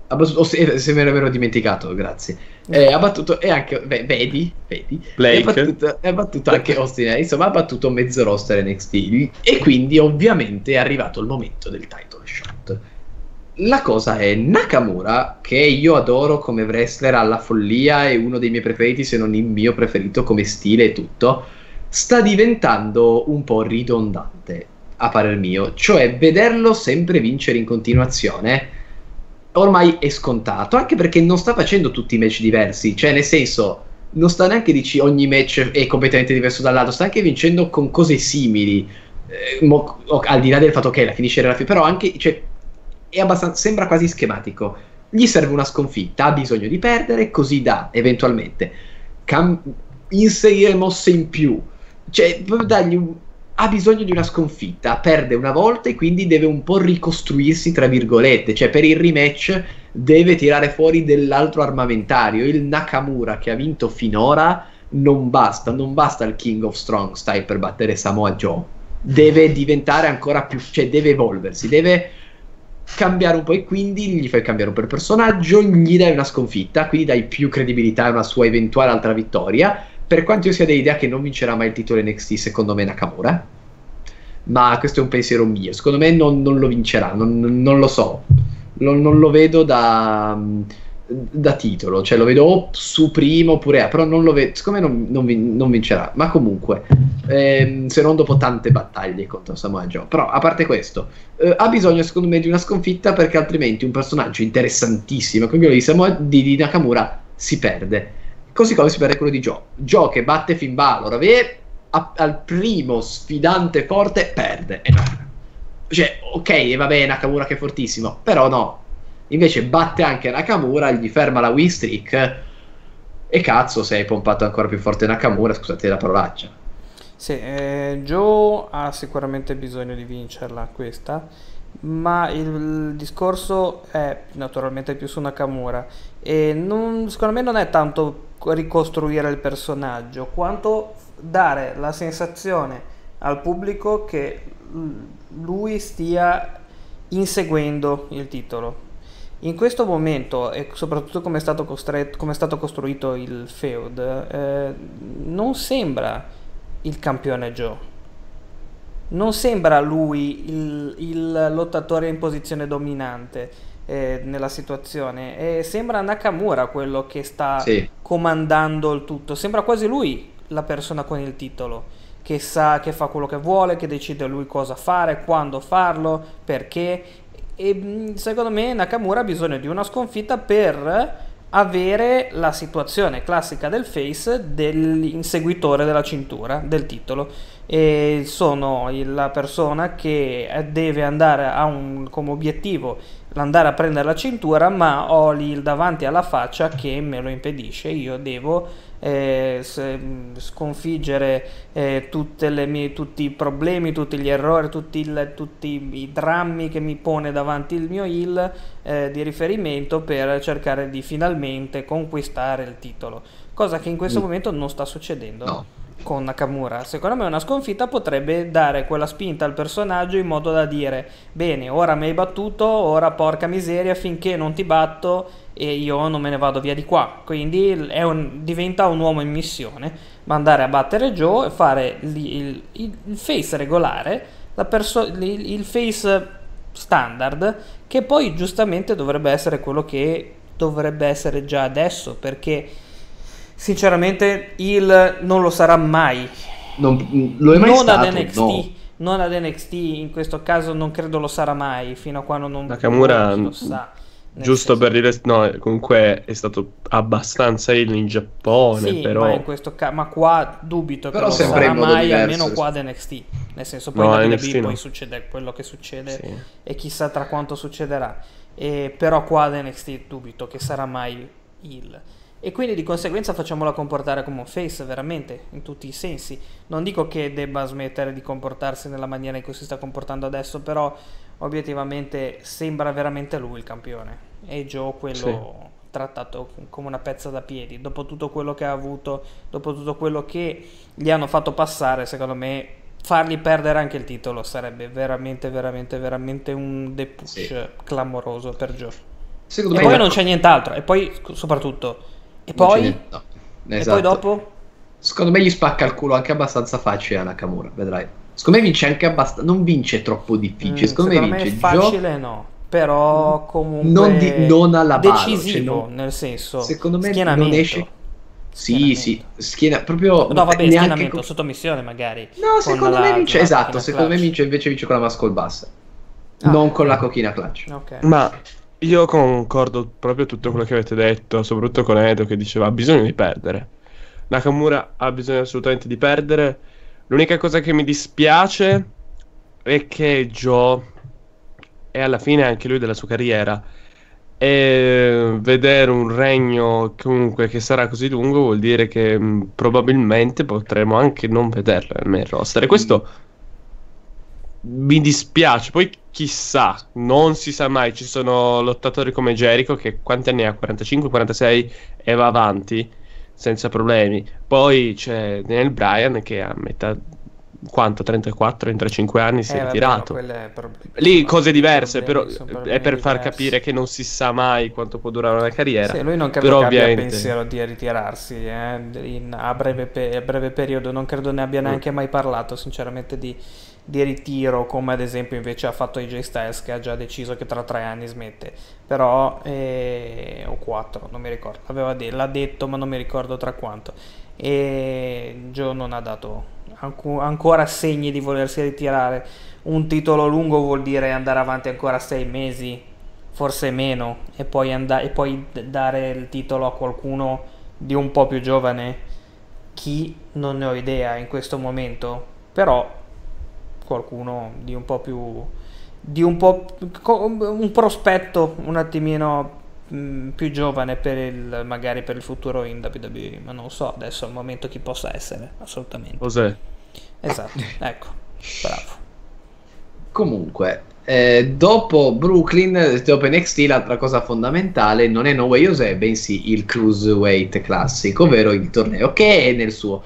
Ha battuto, oh, se, se, me l'ero dimenticato, grazie. Eh, ha battuto e anche beh, vedi, vedi, Blake. Ha battuto, ha battuto anche Austin insomma ha battuto mezzo roster NXT e quindi ovviamente è arrivato il momento del title shot la cosa è Nakamura, che io adoro come wrestler alla follia, è uno dei miei preferiti, se non il mio preferito come stile e tutto, sta diventando un po' ridondante, a parer mio. Cioè, vederlo sempre vincere in continuazione ormai è scontato, anche perché non sta facendo tutti i match diversi, cioè nel senso non sta neanche dici ogni match è completamente diverso dall'altro, sta anche vincendo con cose simili. Eh, mo, al di là del fatto che la finisce alla fine, però anche cioè, sembra quasi schematico. Gli serve una sconfitta, ha bisogno di perdere, così da eventualmente cam- inserire mosse in più. Cioè, dargli un, ha bisogno di una sconfitta, perde una volta e quindi deve un po' ricostruirsi, tra virgolette. Cioè, per il rematch deve tirare fuori dell'altro armamentario. Il Nakamura che ha vinto finora non basta, non basta il King of Strong Style per battere Samoa Joe. Deve diventare ancora più, cioè deve evolversi, deve cambiare un po' e quindi gli fai cambiare un po' il personaggio, gli dai una sconfitta, quindi dai più credibilità a una sua eventuale altra vittoria. Per quanto io sia dell'idea che non vincerà mai il titolo NXT, secondo me Nakamura. Ma questo è un pensiero mio. Secondo me non, non lo vincerà, non, non lo so. Non, non, lo vedo da, da titolo, cioè lo vedo o su primo oppure A, però non lo vedo. Secondo me non, non vincerà. Ma comunque, ehm, se non dopo tante battaglie contro Samoa Joe. Però a parte questo, eh, ha bisogno secondo me di una sconfitta perché altrimenti un personaggio interessantissimo come quello di, Samoa, di, di Nakamura si perde. Così come si perde quello di Joe. Joe che batte Finn Balor, ave, a, al primo sfidante forte perde. E no. Cioè, ok, va bene Nakamura che è fortissimo, però no. Invece batte anche Nakamura, gli ferma la win streak E cazzo, se hai pompato ancora più forte Nakamura, scusate la parolaccia. Sì, eh, Joe ha sicuramente bisogno di vincerla questa, ma il discorso è naturalmente più su Nakamura e non, secondo me non è tanto ricostruire il personaggio quanto dare la sensazione al pubblico che lui stia inseguendo il titolo. In questo momento, e soprattutto come è stato, costretto, come è stato costruito il feud, eh, non sembra il campione Joe. Non sembra lui il, il lottatore in posizione dominante eh, nella situazione. E sembra Nakamura quello che sta sì. comandando il tutto. Sembra quasi lui la persona con il titolo che sa che fa quello che vuole, che decide lui cosa fare, quando farlo, perché. E mm, secondo me Nakamura ha bisogno di una sconfitta per avere la situazione classica del face dell'inseguitore della cintura, del titolo. E sono la persona che deve andare a un, come obiettivo andare a prendere la cintura, ma ho lì davanti alla faccia che me lo impedisce. Io devo eh, sconfiggere eh, mie, tutti i problemi, tutti gli errori, tutti, il, tutti, i drammi che mi pone davanti il mio heal eh, di riferimento per cercare di finalmente conquistare il titolo, cosa che in questo mm. momento non sta succedendo. No con Nakamura. Secondo me una sconfitta potrebbe dare quella spinta al personaggio in modo da dire bene, ora mi hai battuto, ora porca miseria, finché non ti batto e io non me ne vado via di qua. Quindi un, diventa un uomo in missione, ma andare a battere Joe e fare il, il, il face regolare, perso- il, il face standard, che poi giustamente dovrebbe essere quello che dovrebbe essere già adesso, perché Sinceramente, il non lo sarà mai. Non, lo è mai non stato, ad NXT. No. Non ad NXT, in questo caso non credo lo sarà mai, fino a quando non Nakamura lo sa. Giusto senso. per dire, no, comunque è stato abbastanza il in Giappone, sì, però... Ma, in questo ca- ma qua dubito però che lo sarà mai, diverso, almeno qua ad NXT. Nel senso, poi no, da NXT no. poi succede quello che succede sì. e chissà tra quanto succederà. E, però qua ad NXT dubito che sarà mai il e quindi di conseguenza facciamola comportare come un face veramente in tutti i sensi. Non dico che debba smettere di comportarsi nella maniera in cui si sta comportando adesso, però obiettivamente sembra veramente lui il campione e Joe quello sì. trattato come una pezza da piedi. Dopo tutto quello che ha avuto, dopo tutto quello che gli hanno fatto passare, secondo me fargli perdere anche il titolo sarebbe veramente, veramente, veramente un depush sì. clamoroso per Joe. Secondo e poi non c'è nient'altro. E poi, soprattutto, e poi? No. Esatto. E poi dopo? Secondo me gli spacca il culo anche abbastanza facile a Nakamura, vedrai. Secondo me vince anche abbastanza. Non vince troppo difficile. Mm, secondo, secondo, me vince me facile, Gio... no. Però comunque. Non, di, non alla base. Decisivo, cioè non... nel senso. Secondo me non esce. Sì, sì, schiena proprio. No, vabbè, schienamento, con... sottomissione magari. No, secondo me vince. Esatto, secondo clutch. me vince invece vince con la muscle bassa. Ah, non con la cochina clutch. Okay. Ma io concordo proprio tutto quello che avete detto, soprattutto con Edo che diceva ha bisogno di perdere. Nakamura ha bisogno assolutamente di perdere. L'unica cosa che mi dispiace è che Joe è alla fine anche lui della sua carriera e vedere un regno comunque che sarà così lungo vuol dire che mh, probabilmente potremo anche non vederlo nel roster e questo mi dispiace. Poi chissà, non si sa mai. Ci sono lottatori come Jericho che quanti anni ha? 45, 46 e va avanti senza problemi. Poi c'è Daniel Bryan che a metà quanto 34 35 anni si eh, è ritirato pro- lì cose diverse però è per far capire che non si sa mai quanto può durare una carriera sì, lui non credo però che ovviamente... abbia pensiero di ritirarsi eh, in, a, breve pe- a, breve periodo non credo ne abbia neanche mm. mai parlato sinceramente di, di ritiro come ad esempio invece ha fatto AJ Styles che ha già deciso che tra tre anni smette. Però eh, o quattro non mi ricordo. De- l'ha detto ma non mi ricordo tra quanto. E Joe non ha dato anco- ancora segni di volersi ritirare. Un titolo lungo vuol dire andare avanti ancora sei mesi forse meno e poi, and- e poi dare il titolo a qualcuno di un po' più giovane. Chi? Non ne ho idea in questo momento. Però qualcuno di un po' più di un po' un prospetto un attimino mh, più giovane per il, magari per il futuro in WWE, ma non so adesso al momento chi possa essere, assolutamente. Cos'è? Esatto, (laughs) ecco, bravo. Comunque, eh, dopo Brooklyn, dopo NXT, l'altra cosa fondamentale non è No Way Jose, bensì il Cruiserweight Classic, ovvero il torneo che è nel suo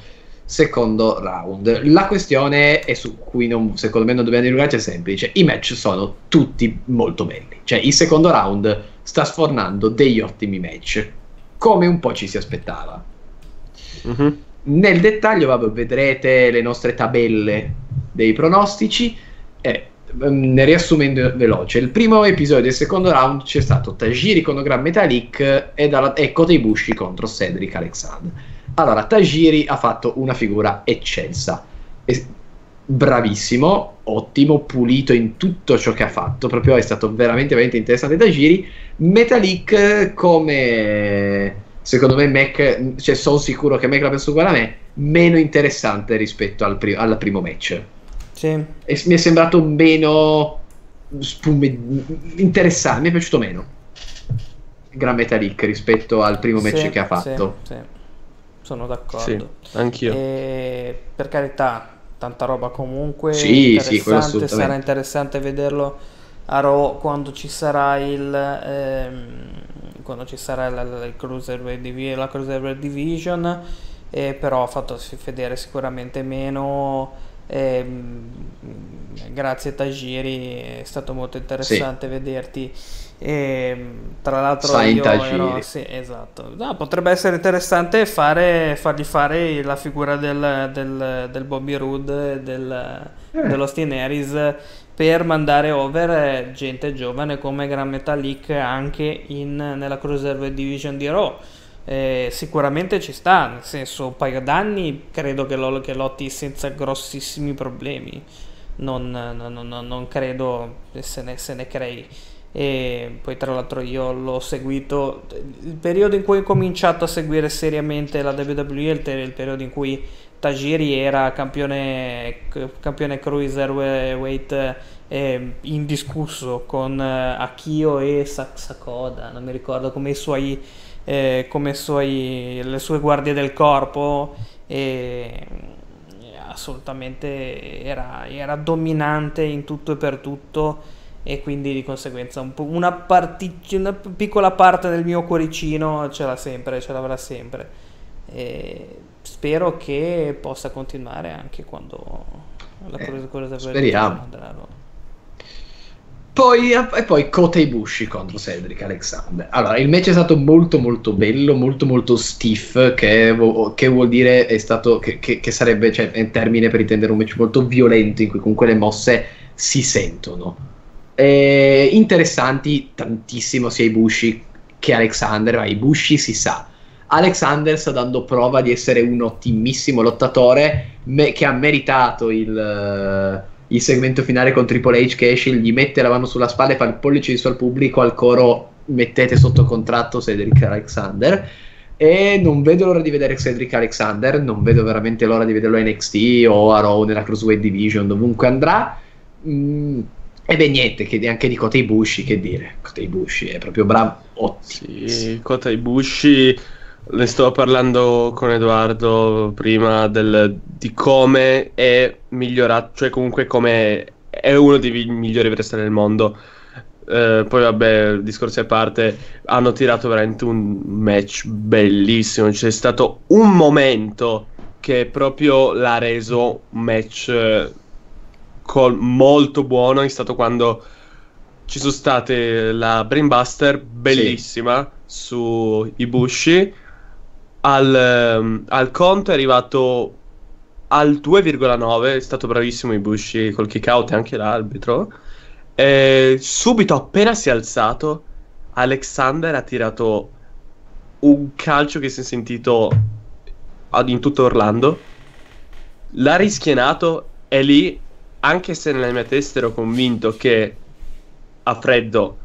secondo round. La questione è su cui non, secondo me non dobbiamo dilungarci è semplice. I match sono tutti molto belli. Cioè, il secondo round sta sfornando degli ottimi match, come un po' ci si aspettava. Mm-hmm. Nel dettaglio, vabbè, vedrete le nostre tabelle dei pronostici. E ehm, ne riassumendo veloce, il primo episodio del secondo round c'è stato Tajiri con Gran Metalik e, dalla, e Kota Ibushi contro Cedric Alexander. Allora, Tajiri ha fatto una figura eccelsa, è bravissimo, ottimo, pulito in tutto ciò che ha fatto, proprio è stato veramente, veramente interessante Tajiri. Metalik come secondo me Mac, cioè sono sicuro che Mac la pensa uguale a me, meno interessante rispetto al, pri- al primo match. Sì. E mi è sembrato meno spume- interessante, mi è piaciuto meno. Gran Metalik rispetto al primo match Sì, che ha fatto. sì, sì. Sono d'accordo. Sì, anch'io. E per carità, tanta roba comunque. Sì, sì, sarà interessante vederlo a Raw quando ci sarà il. ehm, quando ci sarà la, la, il Cruiserweight Divi- la Cruiserweight Division. eh, però ha fatto vedere sicuramente meno. Ehm, grazie Tajiri, è stato molto interessante vederti. E, tra l'altro Sai io ero, sì, esatto. No, potrebbe essere interessante fare, fargli fare la figura del, del, del Bobby Roode del, Eh. dell'Austin Harris per mandare over eh, gente giovane come Gran Metalik anche in, nella Cruiserweight Division di Raw. Eh, sicuramente ci sta, nel senso, un paio d'anni credo che, lo- che lotti senza grossissimi problemi. Non, non- non- non credo se ne, se ne crei. E poi tra l'altro io l'ho seguito, il periodo in cui ho cominciato a seguire seriamente la WWE è il, periodo in cui Tajiri era campione, campione cruiserweight eh, indiscusso con eh, Akio e Sa- Sakoda, non mi ricordo come i suoi, eh, come suoi, le sue guardie del corpo e assolutamente era, era dominante in tutto e per tutto e quindi di conseguenza un una, parti- una piccola parte del mio cuoricino ce l'ha sempre, ce l'avrà sempre. E spero che possa continuare anche quando la Eh, cosa, cosa speriamo. andrà. Poi, e poi Kota Ibushi contro Cedric Alexander. Allora, il match è stato molto molto bello, molto molto stiff, che, che vuol dire è stato, che, che- che sarebbe, cioè, è un termine per intendere un match molto violento in cui comunque le mosse si sentono. Eh, interessanti tantissimo sia Ibushi che Alexander, ma Ibushi si sa. Alexander sta dando prova di essere un ottimissimo lottatore me- che ha meritato il, il segmento finale con Triple H che esce, gli mette la mano sulla spalla e fa il pollice di suo al pubblico al coro mettete sotto contratto Cedric Alexander. E non vedo l'ora di vedere Cedric Alexander non vedo veramente l'ora di vederlo a NXT o a Raw nella Cruiserweight Division dovunque andrà. Mm, e beh niente che anche di Kota Ibushi che dire Kota Ibushi è proprio bravo ottimo. Sì, Kota Ibushi, ne stavo parlando con Edoardo prima del- di come è migliorato, cioè comunque come è uno dei migliori wrestler del mondo. Eh, poi vabbè, discorsi a parte, hanno tirato veramente un match bellissimo, c'è stato un momento che proprio l'ha reso un match eh, col- molto buono, è stato quando ci sono state la Brainbuster bellissima su Ibushi. Al, ehm, al conto è arrivato al 2,9. È stato bravissimo Ibushi col kick out e anche l'arbitro. E subito, appena si è alzato, Alexander ha tirato un calcio che si è sentito in tutto Orlando. L'ha rischienato e lì, anche se nella mia testa ero convinto che a freddo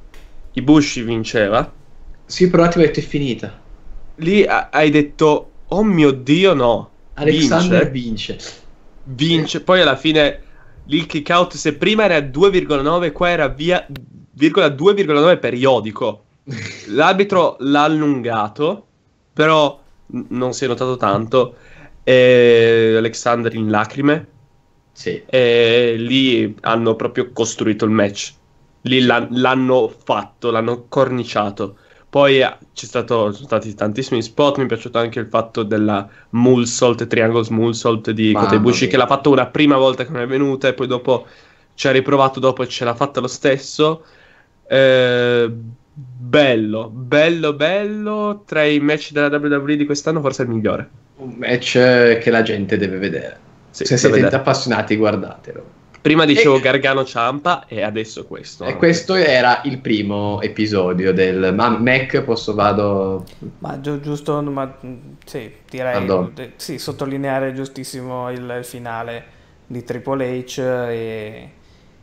Ibushi vinceva, sì per un attimo ho detto è finita lì ha- hai detto, oh mio Dio, no. Alexander vince, vince vince. Poi alla fine lì il kick out, se prima era 2,9, qua era via virgola 2,9 periodico. (laughs) L'arbitro l'ha allungato, però n- non si è notato tanto. E Alexander in lacrime. Sì. E lì hanno proprio costruito il match. Lì l'han- l'hanno fatto, l'hanno corniciato. Poi eh, stato, sono stati tantissimi spot. Mi è piaciuto anche il fatto della Mulsalt, Triangles Mulsalt di mia. che l'ha fatto una prima volta che non è venuta e poi dopo ci ha riprovato dopo e ce l'ha fatta lo stesso. Eh, bello, bello, bello. Tra i match della WWE di quest'anno, forse è il migliore. Un match che la gente deve vedere. Sì, Se siete vedere. appassionati, guardatelo. Prima dicevo E- Gargano Ciampa e adesso questo. E questo era il primo episodio del ma Mac. Posso vado. Ma giu- giusto, ma mh, sì, direi de- sì, sottolineare giustissimo il, finale di Triple H. E...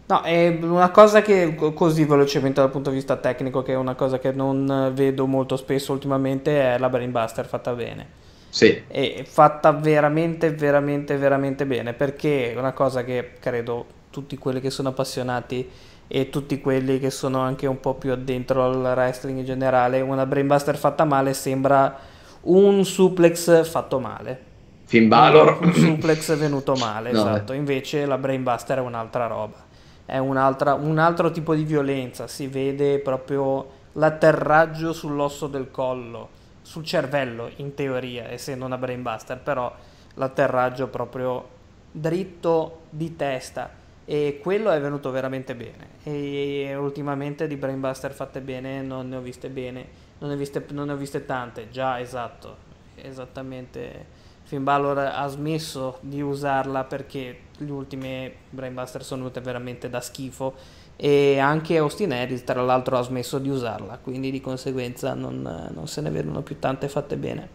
No, è una cosa che co- così velocemente dal punto di vista tecnico, che è una cosa che non vedo molto spesso ultimamente, è la Brainbuster fatta bene. Sì, E fatta veramente, veramente, veramente bene, perché è una cosa che credo tutti quelli che sono appassionati e tutti quelli che sono anche un po' più addentro al wrestling in generale, una brainbuster fatta male sembra un suplex fatto male. Finn Balor. Un suplex venuto male, No, esatto. Invece la brainbuster è un'altra roba. È un'altra, un altro tipo di violenza. Si vede proprio l'atterraggio sull'osso del collo, sul cervello, in teoria, essendo una brainbuster, però l'atterraggio proprio dritto di testa. E quello è venuto veramente bene. E ultimamente di brainbuster fatte bene non ne ho viste bene. Non ne ho viste, non ne ho viste tante. Già, esatto. Esattamente. Finn Balor ha smesso di usarla perché le ultime brainbuster sono venute veramente da schifo e anche Austin Harris tra l'altro ha smesso di usarla quindi di conseguenza non, non se ne vedono più tante fatte bene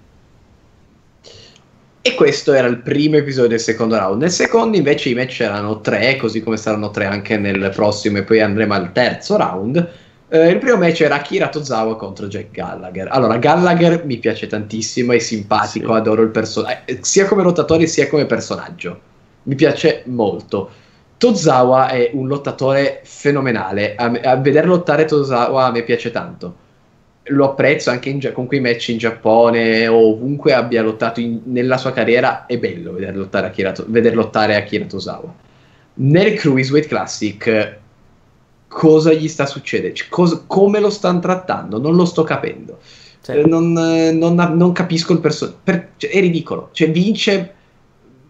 E questo era il primo episodio del secondo round. Nel secondo, invece, i match erano tre, così come saranno tre anche nel prossimo, e poi andremo al terzo round. Eh, il primo match era Akira Tozawa contro Jack Gallagher. Allora, Gallagher mi piace tantissimo, è simpatico, Sì. adoro il personaggio, sia come lottatore sia come personaggio. Mi piace molto. Tozawa è un lottatore fenomenale. A, me- a vedere lottare Tozawa a me piace tanto lo apprezzo anche in, con quei match in Giappone o ovunque abbia lottato in- nella sua carriera. È bello vedere lottare Akira, veder lottare Akira Tozawa. Nel Cruiserweight Classic, cosa gli sta succedendo? Cioè, cosa- come lo stanno trattando? Non lo sto capendo. Sì. Non, non non capisco il personaggio. è ridicolo. Cioè, vince,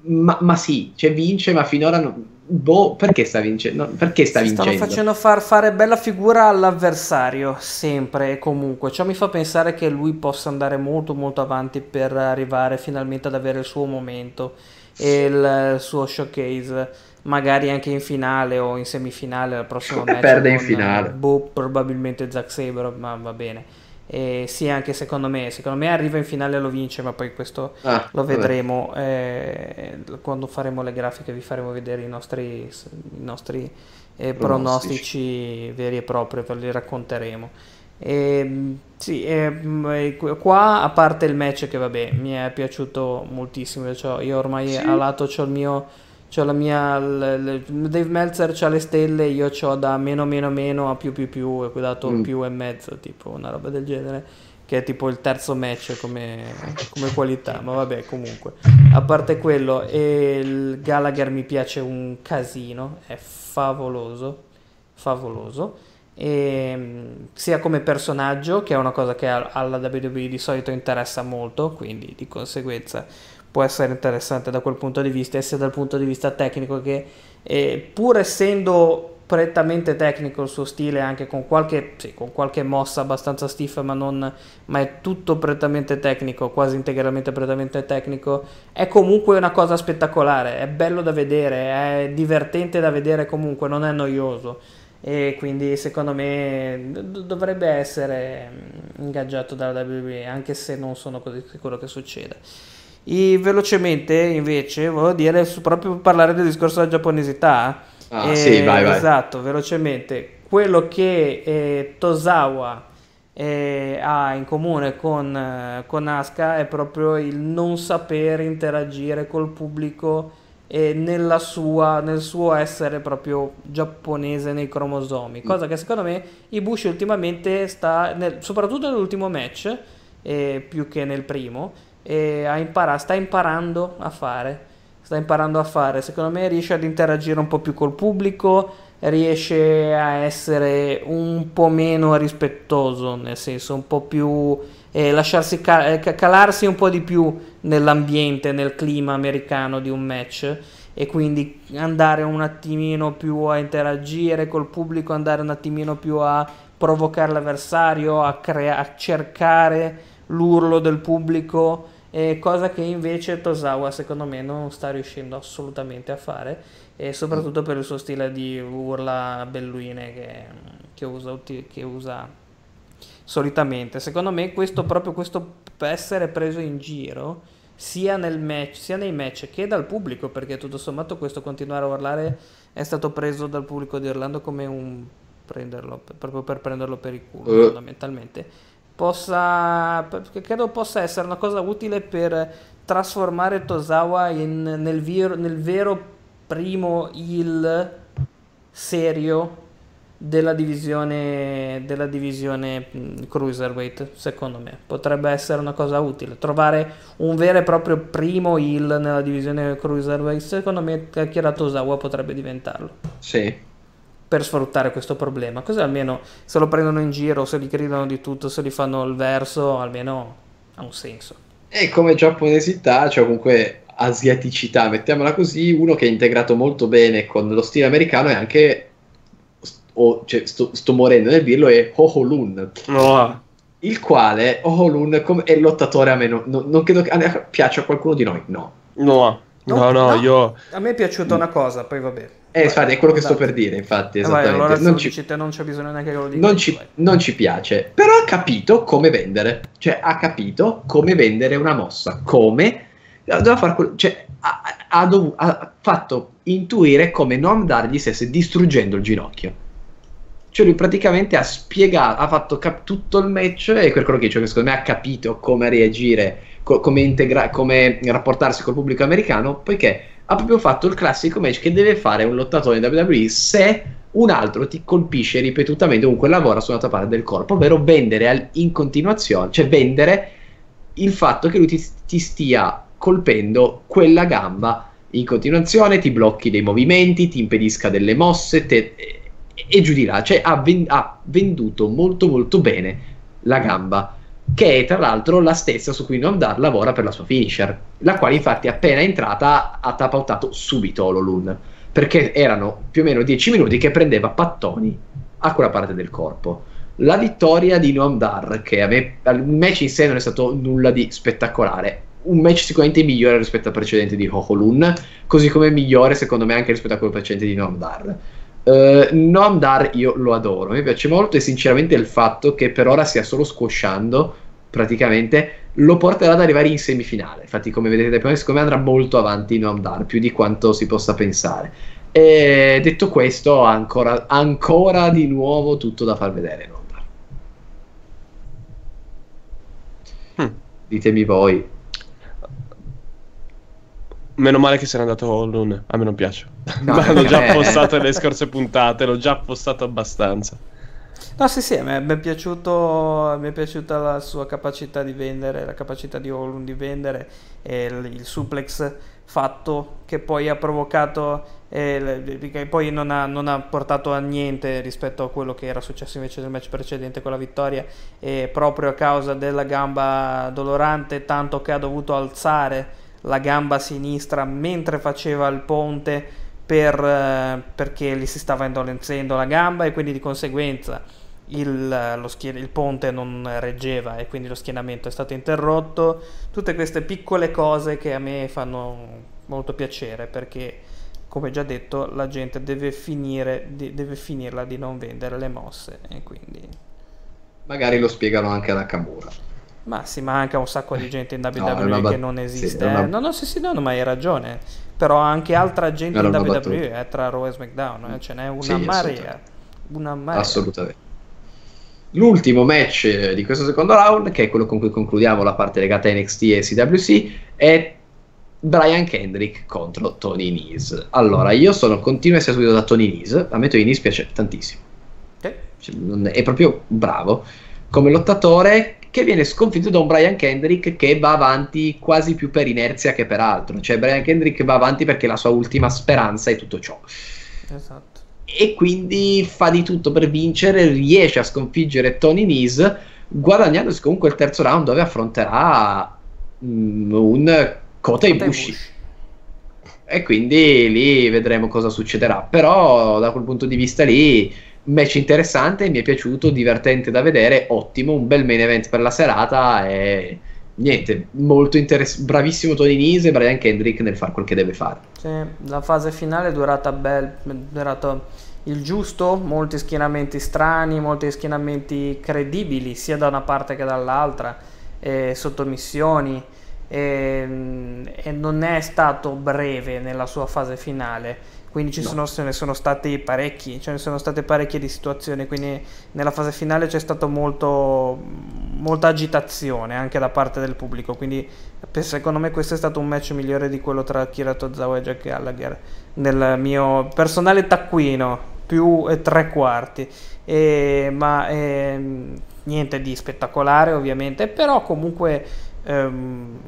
ma, ma sì, cioè, vince, ma finora non- boh, perché sta vincendo? Perché sta Si stanno vincendo? facendo far fare bella figura all'avversario, sempre e comunque. Ciò mi fa pensare che lui possa andare molto molto avanti per arrivare finalmente ad avere il suo momento e il suo showcase, magari anche in finale o in semifinale al prossimo Come match. perde in finale? Boh, probabilmente Zack Sabre, ma va bene. E sì, anche secondo me, secondo me arriva in finale e lo vince, ma poi questo Ah, lo vedremo eh, quando faremo le grafiche, vi faremo vedere i nostri, i nostri eh, pronostici veri e propri, ve li racconteremo. E, sì, ehm, e qu- qua a parte il match che vabbè mi è piaciuto moltissimo, cioè, io ormai Sì. a lato c'ho il mio, c'ho la mia, l- l- Dave Meltzer c'ha le stelle, io c'ho da meno meno meno a più più più, e qui ho dato Mm. più e mezzo, tipo una roba del genere che è tipo il terzo match come, come qualità, ma vabbè comunque. A parte quello, e il Gallagher mi piace un casino, è favoloso, favoloso. E, mm, sia come personaggio, che è una cosa che alla WWE di solito interessa molto, quindi di conseguenza può essere interessante da quel punto di vista, e sia dal punto di vista tecnico che eh, pur essendo prettamente tecnico il suo stile, anche con qualche, sì, con qualche mossa abbastanza stiffa, ma, non, ma è tutto prettamente tecnico, quasi integralmente prettamente tecnico, è comunque una cosa spettacolare, è bello da vedere, è divertente da vedere comunque, non è noioso. E quindi secondo me dovrebbe essere mm, ingaggiato dalla WWE, anche se non sono così sicuro che succeda. E velocemente, invece, volevo dire, proprio per parlare del discorso della giapponesità. Ah, eh, sì, vai, vai. Esatto, velocemente. Quello che eh, Tosawa eh, ha in comune con, eh, con Asuka è proprio il non saper interagire col pubblico e nella sua, nel suo essere proprio giapponese nei cromosomi, Mm. cosa che secondo me Ibushi ultimamente sta, nel- soprattutto nell'ultimo match, eh, più che nel primo, eh, ha impara- sta imparando a fare, sta imparando a fare, secondo me riesce ad interagire un po' più col pubblico, riesce a essere un po' meno rispettoso, nel senso un po' più eh, lasciarsi ca- eh, ca- calarsi un po' di più nell'ambiente, nel clima americano di un match e quindi andare un attimino più a interagire col pubblico, andare un attimino più a provocare l'avversario, a, crea- a cercare l'urlo del pubblico, eh, cosa che invece Tosawa secondo me non sta riuscendo assolutamente a fare, e soprattutto per il suo stile di urla belluine che, che usa, che usa solitamente. Secondo me questo proprio questo essere preso in giro sia nel match, sia nei match che dal pubblico, perché tutto sommato questo continuare a urlare è stato preso dal pubblico di Orlando come un prenderlo proprio per prenderlo per il culo Eh. fondamentalmente possa credo possa essere una cosa utile per trasformare Tosawa in- nel, vir- nel vero primo il serio della divisione della divisione mh, cruiserweight secondo me. Potrebbe essere una cosa utile. Trovare un vero e proprio primo heel nella divisione cruiserweight secondo me Akira Tosawa potrebbe diventarlo. Sì. Per sfruttare questo problema così almeno se lo prendono in giro se li gridano di tutto se li fanno il verso almeno ha un senso E come giapponesità, cioè comunque asiaticità, mettiamola così, uno che è integrato molto bene con lo stile americano e anche, o, cioè, sto, sto morendo nel dirlo, è Ho-Ho-Lun, No. il quale Ho-Ho-Lun com- è il lottatore a meno, no- non credo che piaccia a qualcuno di noi, no. No. No, no, io... a me è piaciuta una cosa poi vabbè Eh, infatti, è quello che sto per dire, infatti, Eh, vai, esattamente. allora non, ci, dici te non c'è bisogno neanche che lo dica non ci- non ci piace, però ha capito come vendere, cioè ha capito come vendere una mossa, come... Doveva far cioè, ha, ha dovu- ha fatto intuire come Noam Dar gli stesse distruggendo il ginocchio. Cioè lui praticamente ha spiegato, ha fatto cap- tutto il match e per quello che dicevo, che secondo me ha capito come reagire, co- come, integra- come rapportarsi col pubblico americano, poiché ha proprio fatto il classico match che deve fare un lottatore in WWE se un altro ti colpisce ripetutamente, comunque lavora su un'altra parte del corpo, ovvero vendere al- in continuazione, cioè vendere il fatto che lui ti, ti stia colpendo quella gamba in continuazione, ti blocchi dei movimenti, ti impedisca delle mosse te- e, e giù di là. Cioè ha, ven- ha venduto molto molto bene la gamba, che è tra l'altro la stessa su cui Noam lavora per la sua finisher, la quale infatti appena entrata ha tapautato subito Ololun, perché erano più o meno 10 minuti che prendeva pattoni a quella parte del corpo. La vittoria di Noam Dar, che a me il match in sé non è stato nulla di spettacolare, un match sicuramente migliore rispetto al precedente di Hoholun, così come migliore secondo me anche rispetto a quello precedente di Noam Dar. Uh, Noam Dar io lo adoro, mi piace molto e sinceramente il fatto che per ora stia solo squasciando praticamente lo porterà ad arrivare in semifinale. Infatti, come vedete dai primi, secondo me andrà molto avanti Noam Dar, più di quanto si possa pensare. E detto questo, ancora, ancora di nuovo tutto da far vedere. Noam Dar. Hmm. Ditemi voi. Meno male che se n'è andato Hollun, a me non piace. No, (laughs) l'ho già eh. postato nelle scorse puntate, l'ho già postato abbastanza. No, sì, sì, mi è, mi è piaciuto, mi è piaciuta la sua capacità di vendere, la capacità di Olun di vendere e il, il suplex fatto che poi ha provocato, eh, che poi non ha, non ha portato a niente rispetto a quello che era successo invece nel match precedente con la vittoria, e proprio a causa della gamba dolorante, tanto che ha dovuto alzare la gamba sinistra mentre faceva il ponte per, eh, perché gli si stava indolenzendo la gamba e quindi di conseguenza il, lo schie- il ponte non reggeva e quindi lo schienamento è stato interrotto. Tutte queste piccole cose che a me fanno molto piacere perché, come già detto, la gente deve, finire, di- deve finirla di non vendere le mosse e quindi... Magari lo spiegano anche a Nakamura. Ma si manca un sacco di gente in No, WWE è una bat- che non sì, esiste. è una- eh. No, no, sì, sì, no, no, ma hai ragione. Però anche altra gente in WWE battuta. eh, tra Raw e SmackDown, eh, ce n'è una Sì, marea. assolutamente. Una marea. Assolutamente. L'ultimo match eh, di questo secondo round, che è quello con cui concludiamo la parte legata a NXT e CWC, è Brian Kendrick contro Tony Nese. Allora, io sono continuo a essere seguito da Tony Nese. A me Tony Nese piace tantissimo. Ok. Cioè, è proprio bravo come lottatore che viene sconfitto da un Brian Kendrick che va avanti quasi più per inerzia che per altro. Cioè, Brian Kendrick va avanti perché la sua ultima speranza è tutto ciò. Esatto. E quindi fa di tutto per vincere, riesce a sconfiggere Tony Nese, guadagnandosi comunque il terzo round dove affronterà mm, un Kota Ibushi. E quindi lì vedremo cosa succederà. Però da quel punto di vista lì, match interessante, mi è piaciuto, divertente da vedere, ottimo, un bel main event per la serata e niente, molto interessante, bravissimo Tony Nese e Brian Kendrick nel fare quel che deve fare. Sì, la fase finale è durata bel, è durato il giusto, molti schienamenti strani, molti schienamenti credibili sia da una parte che dall'altra, eh, sottomissioni e, e non è stato breve nella sua fase finale. Quindi ci No. sono, ce ne sono stati parecchi, ce ne sono state parecchie di situazioni, quindi nella fase finale c'è stata molto, molta agitazione anche da parte del pubblico, quindi per- secondo me questo è stato un match migliore di quello tra Akira Tozawa e Jack Gallagher nel mio personale taccuino più e tre quarti E- ma ehm, niente di spettacolare ovviamente però comunque ehm,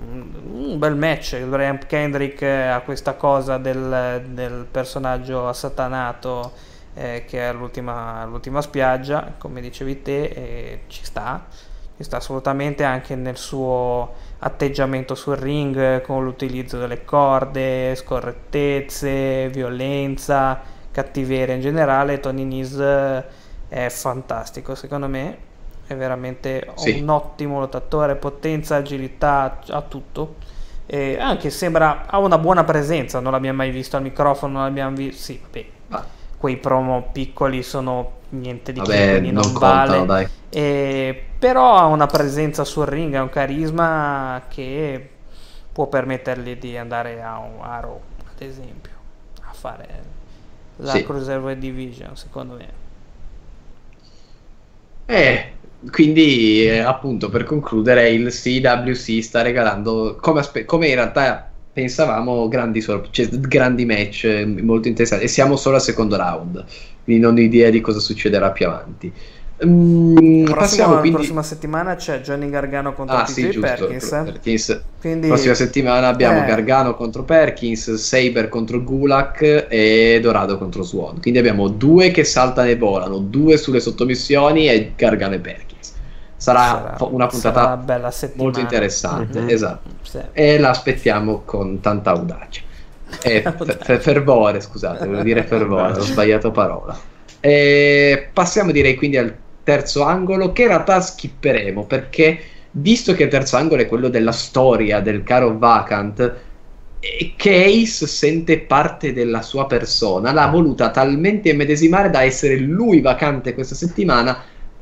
un bel match Brian Kendrick eh, ha questa cosa del, del personaggio assatanato eh, che è all'ultima spiaggia come dicevi te e ci sta ci sta assolutamente anche nel suo atteggiamento sul ring eh, con l'utilizzo delle corde, scorrettezze, violenza, cattiveria in generale. Tony Nese è fantastico, secondo me. È veramente Sì. un ottimo lottatore, potenza, agilità, ha tutto. E anche sembra ha una buona presenza, non l'abbiamo mai visto al microfono, non l'abbiamo visto. Sì, vabbè, Ma, quei promo piccoli sono niente di che, vabbè, quindi non non, contano, vale. E- però ha una presenza sul ring, ha un carisma che può permettergli di andare a un a Raw, ad esempio, a fare la Sì. Cruiserweight Division, secondo me. Eh, quindi eh, appunto per concludere il CWC sta regalando come, aspe- come in realtà pensavamo grandi, sor- cioè, grandi match eh, molto interessanti. E siamo solo al secondo round quindi non ho idea di cosa succederà più avanti. Mm, passiamo prossima, quindi prossima settimana c'è Johnny Gargano contro ah sì giusto Perkins. Perkins. Quindi prossima settimana abbiamo eh, Gargano contro Perkins Saber contro Gulak e Dorado contro Swan. Quindi abbiamo due che saltano e volano due sulle sottomissioni e Gargano e Perkins sarà, fo- una puntata sarà molto interessante, Mhm. esatto. Sì. E la aspettiamo con tanta audacia. E (laughs) fer- fervore, scusate, volevo dire fervore, ho sbagliato parola. E passiamo direi quindi al terzo angolo che in realtà skipperemo perché visto che il terzo angolo è quello della storia del caro Vacant che Ace sente parte della sua persona, l'ha voluta talmente immedesimare da essere lui vacante questa settimana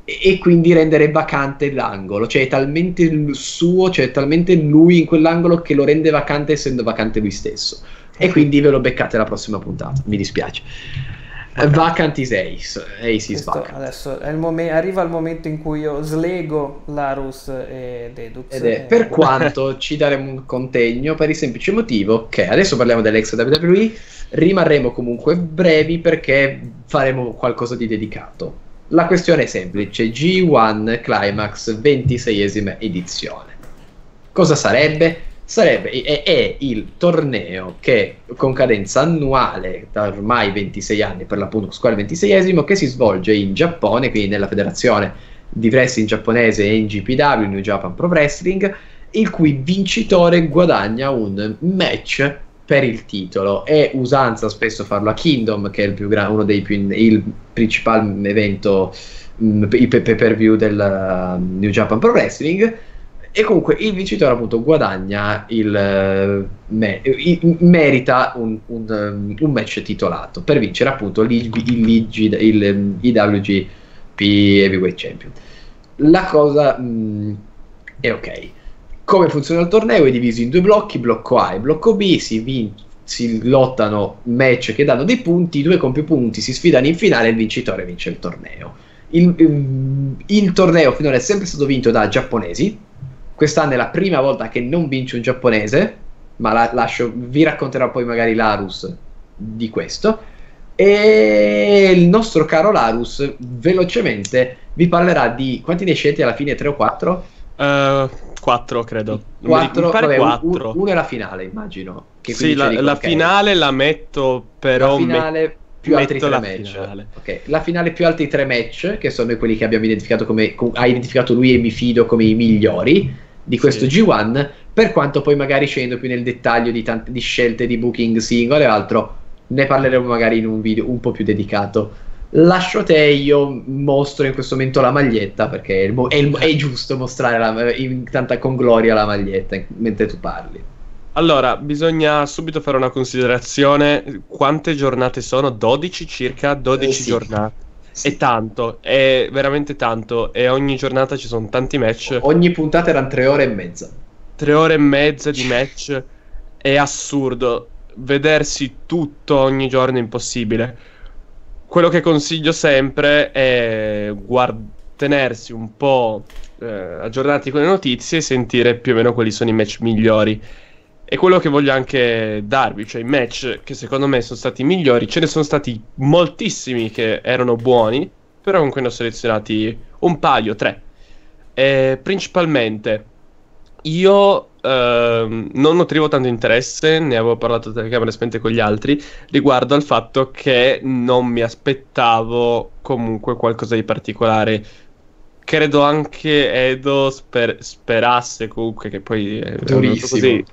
e, quindi rendere vacante l'angolo, cioè è talmente il suo, cioè è talmente lui in quell'angolo che lo rende vacante essendo vacante lui stesso. E quindi ve lo beccate la prossima puntata, mi dispiace. Eh, Vacant is Ace, Ace is Questo vacant. adesso il momen- arriva il momento in cui io slego Larus e Dedux. Ed è e- per quanto ci daremo un contegno per il semplice motivo che adesso parliamo dell'ex WWE, rimarremo comunque brevi perché faremo qualcosa di dedicato. La questione è semplice: G1 Climax 26esima edizione. Cosa sarebbe? Sarebbe è, è il torneo che con cadenza annuale da ormai 26 anni per l'appunto squadra 26esimo che si svolge in Giappone, quindi nella federazione di wrestling giapponese NGPW, New Japan Pro Wrestling, il cui vincitore guadagna un match per il titolo. È usanza spesso farlo a Kingdom, che è il più gra- uno dei più il principale evento mh, i pay per view del uh, New Japan Pro Wrestling. E comunque il vincitore appunto guadagna il, eh, me- i- merita un, un, um, un match titolato per vincere appunto il, il, il, IWGP Heavyweight Champion. La cosa mh, è ok. Come funziona il torneo? È diviso in due blocchi, blocco A e blocco B, si, vin- si lottano match che danno dei punti, i due con più punti si sfidano in finale e il vincitore vince il torneo. Il, il- torneo finora è sempre stato vinto da giapponesi, quest'anno è la prima volta che non vince un giapponese, ma la, lascio, vi racconterò poi magari Larus di questo. E il nostro caro Larus velocemente vi parlerà di quanti ne scelti alla fine? 3 o 4? Uh, 4 credo. 4, vabbè, 4. Uno è la finale, immagino. Che sì, la, la okay. finale la metto però... La finale me- più altri tre match. Finale. Ok, la finale più altri tre match, che sono quelli che abbiamo identificato come... ha identificato lui e mi fido come i migliori di questo sì. G1, per quanto poi magari scendo più nel dettaglio di, tante, di scelte di booking singole e altro ne parleremo magari in un video un po' più dedicato. Lascio te, io mostro in questo momento la maglietta perché è, il, è, il, è giusto mostrare la, in tanta con gloria la maglietta mentre tu parli. Allora, bisogna subito fare una considerazione. Quante giornate sono? 12 circa? 12 eh, sì. giornate. Sì. È tanto, è veramente tanto. E ogni giornata ci sono tanti match. Ogni puntata erano 3 ore e mezza. 3 ore e mezza di match. È assurdo vedersi tutto ogni giorno è impossibile. Quello che consiglio sempre è guard- tenersi un po' eh, aggiornati con le notizie e sentire più o meno quali sono i match migliori. E quello che voglio anche darvi, cioè i match che secondo me sono stati migliori, ce ne sono stati moltissimi che erano buoni, però comunque ne ho selezionati un paio, tre. E principalmente io Ehm, non nutrivo tanto interesse, ne avevo parlato telecamere spente con gli altri, riguardo al fatto che non mi aspettavo comunque qualcosa di particolare. Credo anche Edo sper- sperasse comunque che poi è così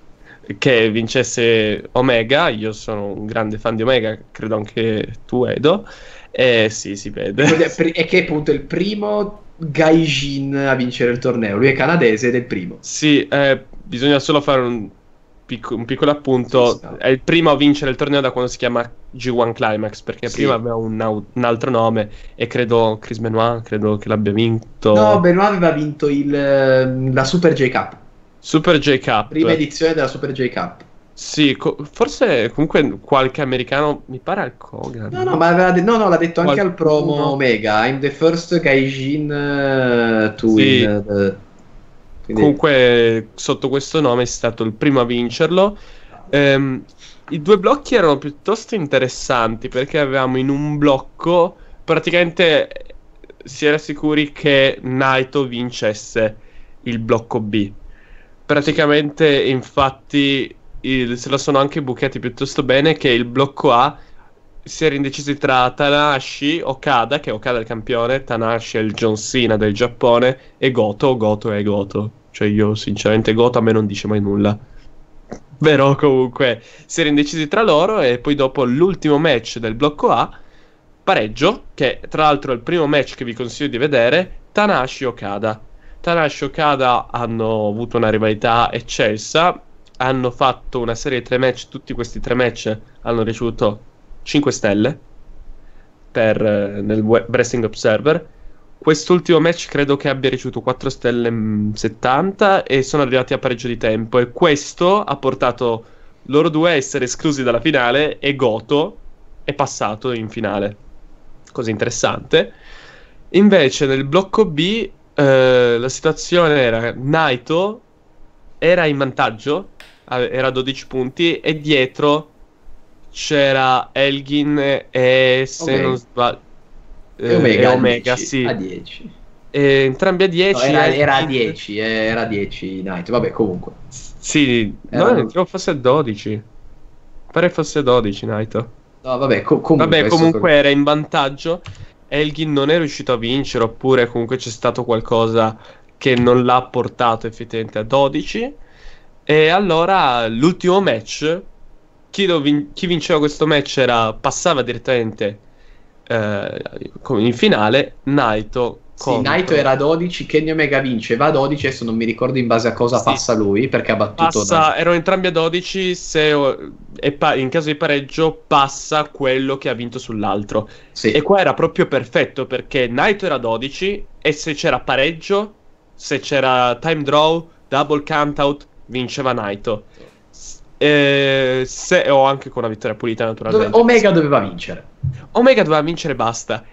che vincesse Omega. Io sono un grande fan di Omega, credo anche tu, Edo. E sì, si vede. E che appunto è il primo Gaijin a vincere il torneo. Lui è canadese ed è il primo. Sì, eh, bisogna solo fare un, pic- un piccolo appunto. Sì, è il primo a vincere il torneo da quando si chiama G1 Climax, perché sì. prima aveva un, un, altro nome e credo Chris Benoit, credo che l'abbia vinto. No, Benoit aveva vinto il, la Super J Cup. Super J Cup. Prima edizione della Super J Cup. Sì, co- forse comunque qualche americano mi pare al Kogan. No, no, ma aveva de- no, no, l'ha detto anche al promo Omega. I'm the first Gaijin uh, to sì. win. Uh, quindi... Comunque, sotto questo nome è stato il primo a vincerlo. Ehm, I due blocchi erano piuttosto interessanti perché avevamo in un blocco praticamente si era sicuri che Naito vincesse il blocco B. Praticamente, infatti, il, se la sono anche bucati piuttosto bene che il blocco A si era indecisi tra Tanahashi, Okada, che Okada è il campione, Tanahashi è il John Cena del Giappone, e Goto, Goto è Goto. Cioè io sinceramente Goto a me non dice mai nulla. Però comunque si era indecisi tra loro e poi dopo l'ultimo match del blocco A, pareggio, che tra l'altro è il primo match che vi consiglio di vedere, Tanahashi Okada. Tanahashi Okada hanno avuto una rivalità eccelsa, hanno fatto una serie di tre match, tutti questi tre match hanno ricevuto 5 stelle per, eh, nel Wrestling Observer. Quest'ultimo match credo che abbia ricevuto 4 stelle 70 mm, e sono arrivati a pareggio di tempo e questo ha portato loro due a essere esclusi dalla finale e Goto è passato in finale. Cosa interessante. Invece nel blocco B eh, la situazione era Naito era in vantaggio, era a 12 punti e dietro c'era Elgin e se okay. non sbaglio eh, Omega, e Omega sì. a 10 e entrambi a 10 no, era, era, a 10 eh, era a 10 Night vabbè comunque. Sì era... no credo fosse a 12 pare fosse a 12 Night no vabbè co- comunque, vabbè, comunque era in vantaggio. Elgin non è riuscito a vincere oppure comunque c'è stato qualcosa che non l'ha portato effettivamente a 12 e allora l'ultimo match chi, vin- chi vinceva questo match era, passava direttamente eh, in finale. Naito sì, Naito era a 12, Kenny Omega vince, va a 12, adesso non mi ricordo in base a cosa sì. passa lui, perché ha battuto... Passa, erano entrambi a 12, se pa- in caso di pareggio passa quello che ha vinto sull'altro. Sì. E qua era proprio perfetto, perché Naito era a 12, e se c'era pareggio, se c'era time draw, double count out, vinceva Naito. Eh, se, o anche con una vittoria pulita, naturalmente. Dove Omega doveva vincere. Omega doveva vincere basta.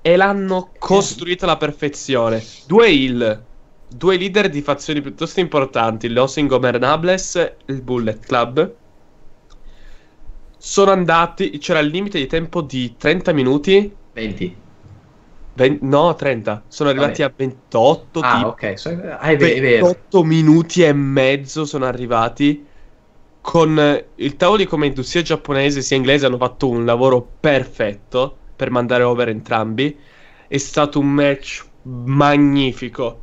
E l'hanno costruita alla perfezione. Due heal, due leader di fazioni piuttosto importanti, Los Ingobernables e il Bullet Club. Sono andati, c'era il limite di tempo di 30 minuti. 20. Ven- no, 30. Sono arrivati Vabbè. a 28. Ah, tipo. ok. so- ah, è, ve- è vero. 28 minuti e mezzo sono arrivati. Con eh, il tavolo di commento sia giapponese sia inglese hanno fatto un lavoro perfetto per mandare over entrambi. È stato un match magnifico.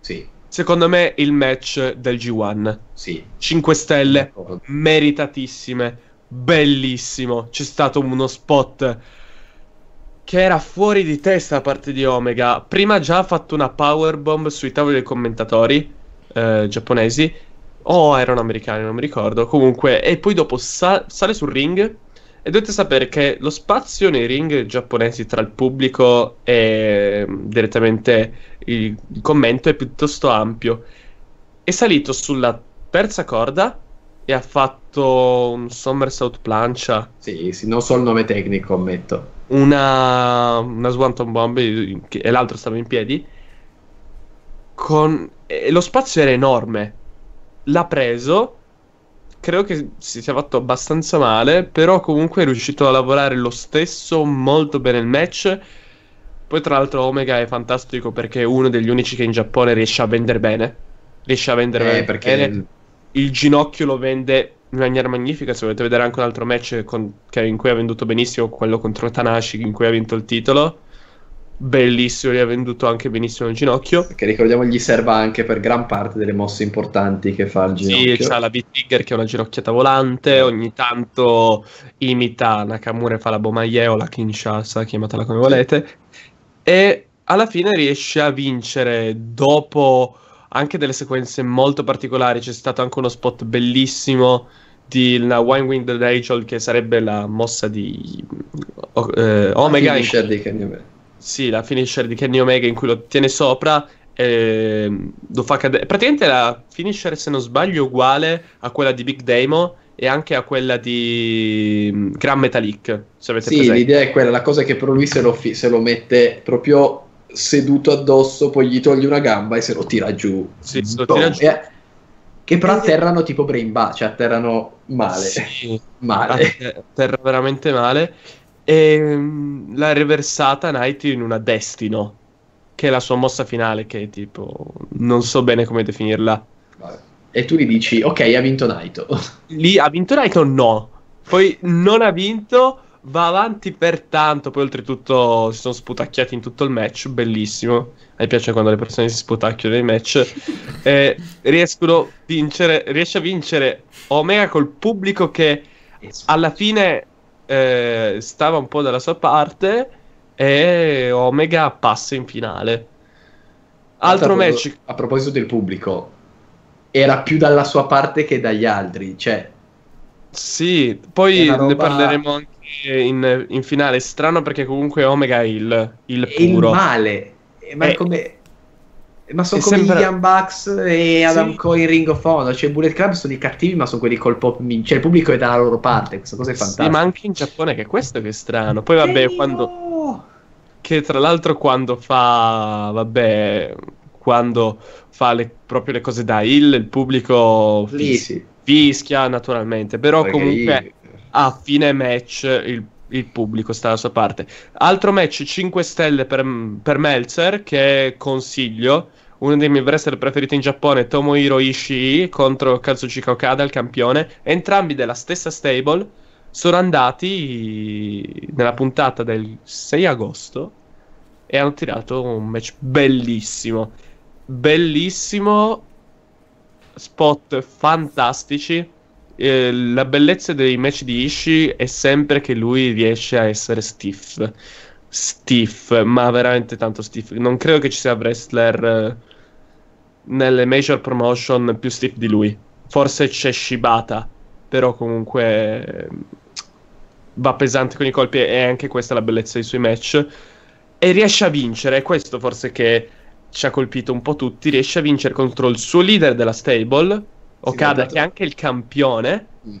Sì, Secondo me il match del G1. sì. 5 stelle meritatissime, bellissimo. C'è stato uno spot che era fuori di testa da parte di Omega. Prima già ha fatto una powerbomb sui tavoli dei commentatori eh, giapponesi. O erano americani, non mi ricordo. Comunque, e poi dopo sa- sale sul ring. E dovete sapere che lo spazio nei ring giapponesi tra il pubblico e mm, direttamente il commento è piuttosto ampio. È salito sulla terza corda e ha fatto un somersault plancia, Sì, sì, non so il nome tecnico, ammetto. Una, una swanton bomb e e l'altro stava in piedi. Con, e lo spazio era enorme. L'ha preso. Credo che si sia fatto abbastanza male, però comunque è riuscito a lavorare lo stesso molto bene il match. Poi tra l'altro Omega è fantastico perché è uno degli unici che in Giappone riesce a vendere bene. Riesce a vendere Eh, bene. perché il ginocchio lo vende in maniera magnifica. Se volete vedere anche un altro match con- che- in cui ha venduto benissimo, quello contro Tanashi, in cui ha vinto il titolo. Bellissimo, gli ha venduto anche benissimo il ginocchio. che ricordiamo gli serva anche per gran parte delle mosse importanti che fa il Sì, ginocchio. c'ha la B-Trigger che è una ginocchiata volante. Ogni tanto imita Nakamura e fa la Bomaye o la Kinshasa, chiamatela come volete. E alla fine riesce a vincere dopo anche delle sequenze molto particolari. C'è stato anche uno spot bellissimo di una Wine Wind Rachel che sarebbe la mossa di o- eh, Omega. in Finisher di Kenny Omega. sì, la finisher di Kenny Omega in cui lo tiene sopra e lo fa cadere. Praticamente la finisher, se non sbaglio, è uguale a quella di Big Damo e anche a quella di mm, Gran Metalik. Se avete Sì, presente. l'idea è quella, la cosa è che però lui se lo, fi- se lo mette proprio seduto addosso, poi gli toglie una gamba e se lo tira giù. Sì, se lo Boom. tira giù. E- che però atterrano tipo brain bar, cioè atterrano male. Sì, (laughs) Male. a terra veramente male. E mm, l'ha reversata Knight in una Destino, che è la sua mossa finale, che tipo non so bene come definirla. Vabbè. E tu gli dici, ok, ha vinto Naito. (laughs) Lì ha vinto Naito? No. Poi non ha vinto, va avanti per tanto. Poi oltretutto si sono sputacchiati in tutto il match. Bellissimo. A me piace quando le persone si sputacchiano nei match. (laughs) E riescono a vincere, riesce a vincere Omega col pubblico che alla fine eh, stava un po' dalla sua parte. E Omega passa in finale. Altro A match A proposito del pubblico, era più dalla sua parte che dagli altri. Cioè, Sì, poi roba- ne parleremo anche in, in finale. Strano perché comunque Omega è il, il è il puro. male. Eh, Ma, è Eh, come... ma sono come sembra- i Young Bucks e Adam Sì. In Ring of Honor. Cioè, Bullet Club sono i cattivi, ma sono quelli col pop. min- Cioè, il pubblico è dalla loro parte. Questa cosa è Sì, fantastica. ma anche in Giappone che è questo che è strano. Poi vabbè, Carino! quando che tra l'altro quando fa vabbè, quando fa le- proprio le cose da heel, il pubblico Lì fis- sì. fischia naturalmente, però Perché comunque io- a fine match il, il pubblico sta dalla sua parte. Altro match 5 stelle per, per Meltzer che consiglio. Uno dei miei wrestler preferiti in Giappone, Tomohiro Ishii contro Kazuchika Okada, il campione. Entrambi della stessa stable. Sono andati nella puntata del 6 agosto e hanno tirato un match bellissimo. Bellissimo. Spot fantastici. Eh, la bellezza dei match di Ishii è sempre che lui riesce a essere stiff. Stiff, ma veramente tanto stiff. Non credo che ci sia wrestler eh, nelle major promotion più stiff di lui. Forse c'è Shibata, però comunque eh, va pesante con i colpi e anche questa è la bellezza dei suoi match. E riesce a vincere, è questo forse che ci ha colpito un po' tutti. Riesce a vincere contro il suo leader della stable, Okada, che è anche il campione. Mm.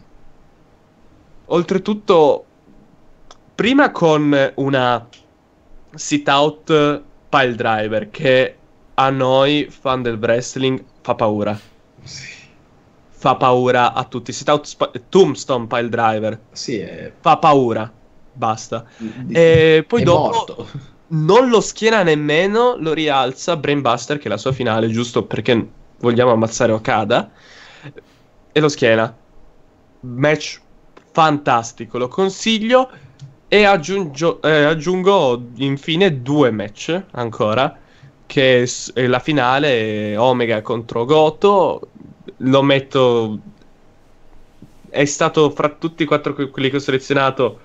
Oltretutto, prima con una sit out pile driver che a noi, fan del wrestling, fa paura. Sì, Fa paura a tutti. Sit out sp- Tombstone Pile Driver. sì è... Fa paura. Basta. di- E poi è dopo morto. non lo schiena nemmeno, lo rialza Brainbuster, che è la sua finale, giusto perché vogliamo ammazzare Okada. E lo schiena. Match fantastico, lo consiglio. E aggiungio- eh, aggiungo infine due match ancora. Che è la finale Omega contro Goto. Lo metto. È stato fra tutti i quattro que- quelli che ho selezionato.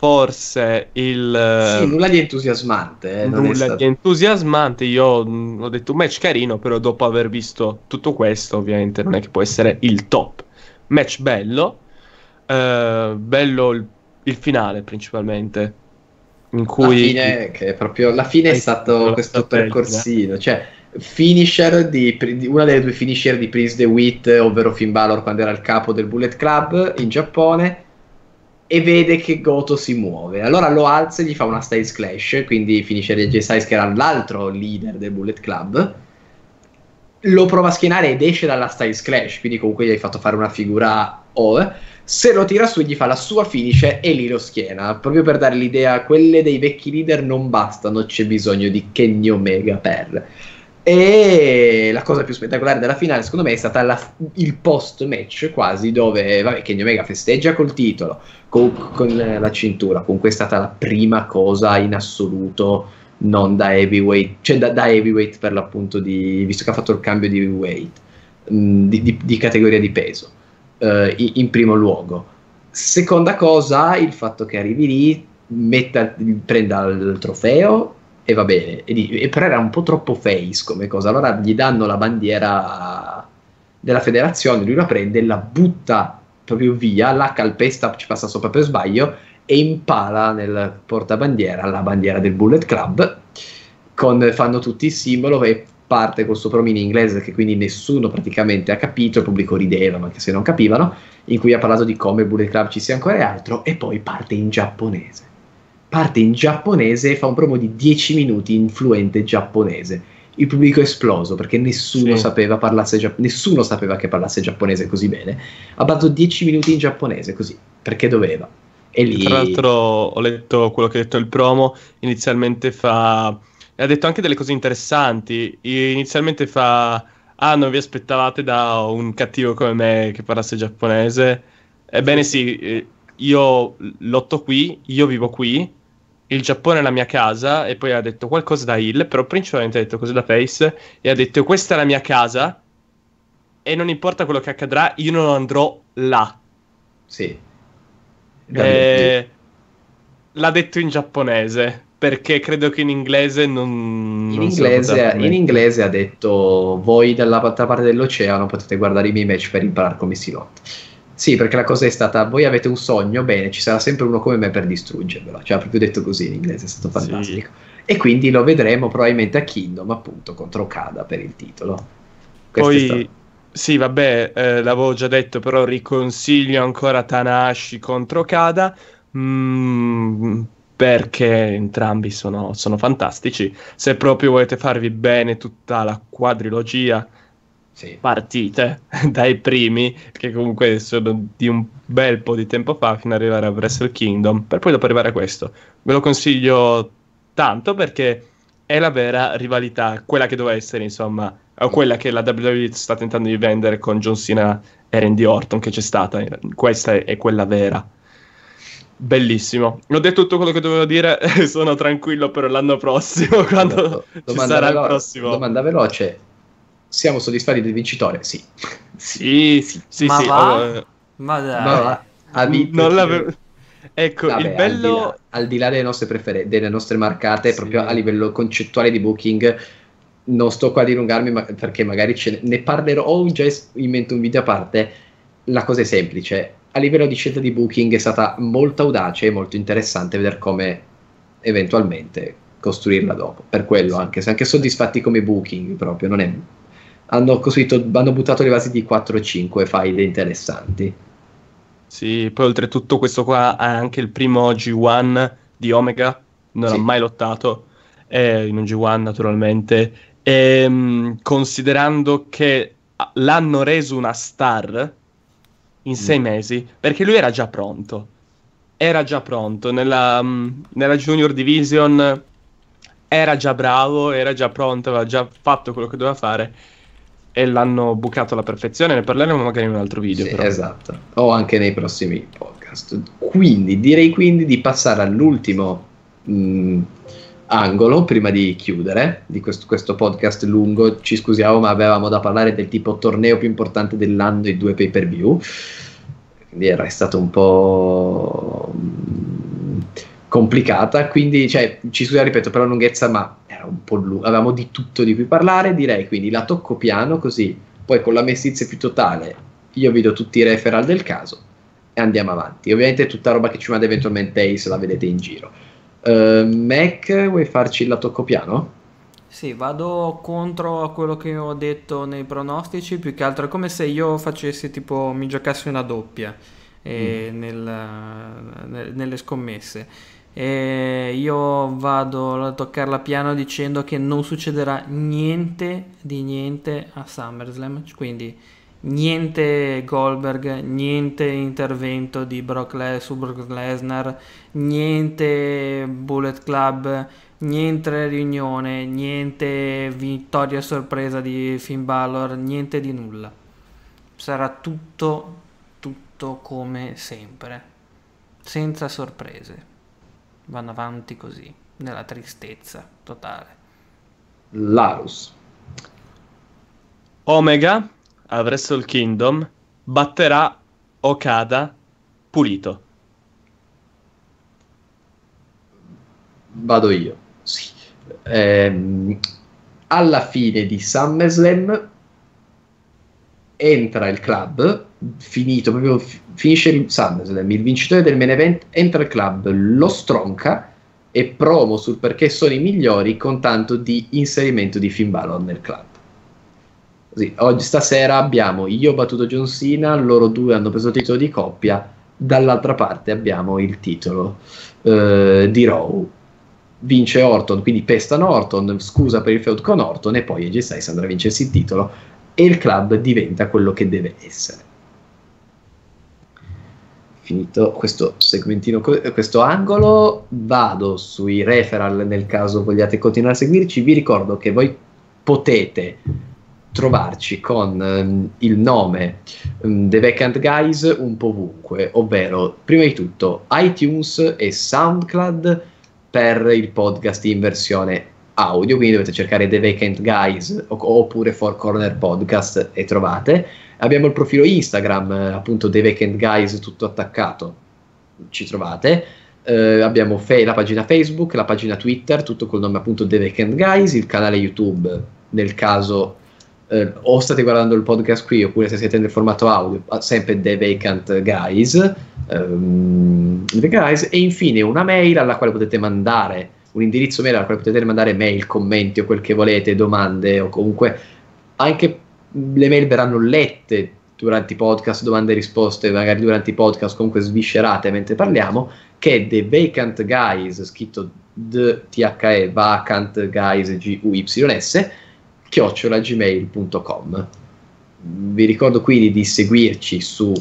Forse il. Sì, nulla di entusiasmante. eh, nulla stato- di entusiasmante. Io mh, ho detto un match carino, però dopo aver visto tutto questo, ovviamente non è che può essere il top. Match bello, eh, bello il, il finale principalmente, in La cui fine, che è proprio la fine è stato la questo percorsino, cioè finisher di, di- una delle due finisher di Prince DeWitt, ovvero Finn Balor quando era il capo del Bullet Club in Giappone e vede che Goto si muove. Allora lo alza e gli fa una Styles Clash, quindi finisce AJ Styles che era l'altro leader del Bullet Club. Lo prova a schienare ed esce dalla Styles Clash, quindi comunque gli hai fatto fare una figura O. Se lo tira su gli fa la sua finish e lì lo schiena, proprio per dare l'idea, quelle dei vecchi leader non bastano, c'è bisogno di Kenny Omega per. E la cosa più spettacolare della finale, secondo me, è stata la- il post match quasi, dove vabbè, Kenny Omega festeggia col titolo, con, con la cintura. Comunque è stata la prima cosa in assoluto non da heavyweight, cioè da, da heavyweight per l'appunto di, visto che ha fatto il cambio di weight, mh, di, di- di categoria di peso, eh, in, primo luogo. Seconda cosa, il fatto che arrivi lì, metta, prenda il trofeo e va bene, e, e però era un po' troppo face come cosa, allora gli danno la bandiera della federazione, lui la prende, la butta proprio via, la calpesta, ci passa sopra per sbaglio e impala nel portabandiera la bandiera del Bullet Club. Con, fanno tutti il simbolo e parte col suo prom in inglese che quindi nessuno praticamente ha capito, il pubblico rideva, ma anche se non capivano, in cui ha parlato di come il Bullet Club ci sia ancora e altro, e poi parte in giapponese. Parte in giapponese e fa un promo di 10 minuti in fluente giapponese. Il pubblico è esploso perché nessuno Sì. sapeva parlasse gia- nessuno sapeva che parlasse giapponese così bene. Ha parlato 10 minuti in giapponese così, perché doveva. E lì Tra l'altro ho letto quello che ha detto il promo, inizialmente fa... e ha detto anche delle cose interessanti, inizialmente fa... Ah, non vi aspettavate da un cattivo come me che parlasse giapponese? Ebbene sì, eh, io lotto qui, io vivo qui, il Giappone è la mia casa, e poi ha detto qualcosa da Hill, però principalmente ha detto cose da Face, e ha detto questa è la mia casa, e non importa quello che accadrà, io non andrò là. Sì. Eh, l'ha detto in giapponese perché credo che in inglese non. In non inglese, in inglese ha detto voi dall'altra parte dell'oceano potete guardare i miei match per imparare come si lotta. Sì, perché la cosa è stata, voi avete un sogno, bene, ci sarà sempre uno come me per distruggervelo. Cioè, ha proprio detto così in inglese, è stato Sì. fantastico. E quindi lo vedremo probabilmente a Kingdom, appunto, contro Okada per il titolo. Questo Poi, stato- sì, vabbè, eh, l'avevo già detto, però riconsiglio ancora Tanahashi contro Kada. mm, perché entrambi sono, sono fantastici. Se proprio volete farvi bene tutta la quadrilogia, Sì. partite (laughs) dai primi, che comunque sono di un bel po' di tempo fa, fino ad arrivare a Wrestle Kingdom, per poi dopo arrivare a questo. Ve lo consiglio tanto perché è la vera rivalità, quella che doveva essere, insomma, quella che la WWE sta tentando di vendere con John Cena e Randy Orton, che c'è stata. Questa è, è quella vera. Bellissimo. Ho detto tutto quello che dovevo dire, (laughs) sono tranquillo per l'anno prossimo, (laughs) quando ci Domanda sarà il velo- prossimo. Domanda veloce. Siamo soddisfatti del vincitore? Sì. Sì, sì, sì. Ma sì, va? Ma dai. Ma va, ha vinto non l'avevo... Ecco, Vabbè, il al di bello... là- Al di, là, delle nostre preferenze, delle nostre marcate, Sì. proprio a livello concettuale di booking, non sto qua a dilungarmi ma- perché magari ce ne, ne parlerò. Ho già in mente un video a parte. La cosa è semplice. A livello di scelta di booking è stata molto audace e molto interessante vedere come eventualmente costruirla dopo. Per quello, anche se anche soddisfatti come booking, proprio non è. Hanno, hanno buttato le basi di 4-5 file interessanti. Sì, poi oltretutto questo qua è anche il primo G1 di Omega, non Sì. ha mai lottato, è in un G1 naturalmente, ehm, considerando che l'hanno reso una star in sei Mm. mesi, perché lui era già pronto. Era già pronto nella, mm, nella Junior Division, era già bravo, era già pronto, aveva già fatto quello che doveva fare e l'hanno bucato alla perfezione. Ne parleremo magari in un altro video. Sì, esatto, o anche nei prossimi podcast. Quindi direi quindi di passare all'ultimo mh, angolo prima di chiudere di questo, questo podcast lungo. Ci scusiamo, ma avevamo da parlare del tipo torneo più importante dell'anno e due pay per view. Quindi era stato un po' mh, complicata. Quindi, cioè, ci scusiamo, ripeto, per la lunghezza, ma era un po' lungo. Avevamo di tutto di cui parlare. Direi quindi la tocco piano così. Poi con la mestizia più totale io vi do tutti i referral del caso e andiamo avanti. Ovviamente tutta roba che ci manda eventualmente Ace la vedete in giro. Uh, Mac, vuoi farci il lato piano? Sì, vado contro a quello che ho detto nei pronostici, più che altro è come se io facessi tipo, mi giocassi una doppia eh, nel- nel- nelle scommesse. E io vado a toccarla piano dicendo che non succederà niente di niente a SummerSlam, quindi niente Goldberg, niente intervento di Brock Les- su Brock Lesnar, niente Bullet Club, niente riunione, niente vittoria sorpresa di Finn Balor, niente di nulla. Sarà tutto, tutto come sempre, senza sorprese. Vanno avanti così, nella tristezza totale. Larus. Omega a Wrestle Kingdom batterà Okada pulito. Vado io. Sì. Ehm, alla fine di SummerSlam entra il club, finito proprio fi- finisce il SummerSlam, il vincitore del main event entra il club, lo stronca e promo sul perché sono i migliori con tanto di inserimento di Finn Balor nel club. Così, oggi stasera abbiamo io ho battuto John Cena, loro due hanno preso il titolo di coppia, dall'altra parte abbiamo il titolo eh, di Raw. Vince Orton, quindi pestano Orton, scusa per il feud con Orton e poi AJ Styles andrà a vincersi il titolo e il club diventa quello che deve essere. Finito questo segmentino, questo angolo, vado sui referral nel caso vogliate continuare a seguirci. Vi ricordo che voi potete trovarci con ehm, il nome ehm, The Vacant Guys un po' ovunque, ovvero prima di tutto iTunes e SoundCloud per il podcast in versione audio, quindi dovete cercare The Vacant Guys oppure Four Corner Podcast e trovate. Abbiamo il profilo Instagram, eh, appunto The Vacant Guys tutto attaccato, ci trovate. Eh, abbiamo fe- la pagina Facebook, la pagina Twitter, tutto col nome appunto The Vacant Guys, il canale YouTube. Nel caso eh, o state guardando il podcast qui oppure se siete nel formato audio, ah, sempre The Vacant Guys, ehm, The Guys. E infine una mail alla quale potete mandare un indirizzo mail alla quale potete mandare mail, commenti o quel che volete, domande o comunque anche le mail verranno lette durante i podcast, domande e risposte, magari durante i podcast comunque sviscerate mentre parliamo, che è The Vacant Guys, scritto D-T-H-E, Vacant Guys, G-U-Y-S, chiocciolagmail.com. Vi ricordo quindi di seguirci su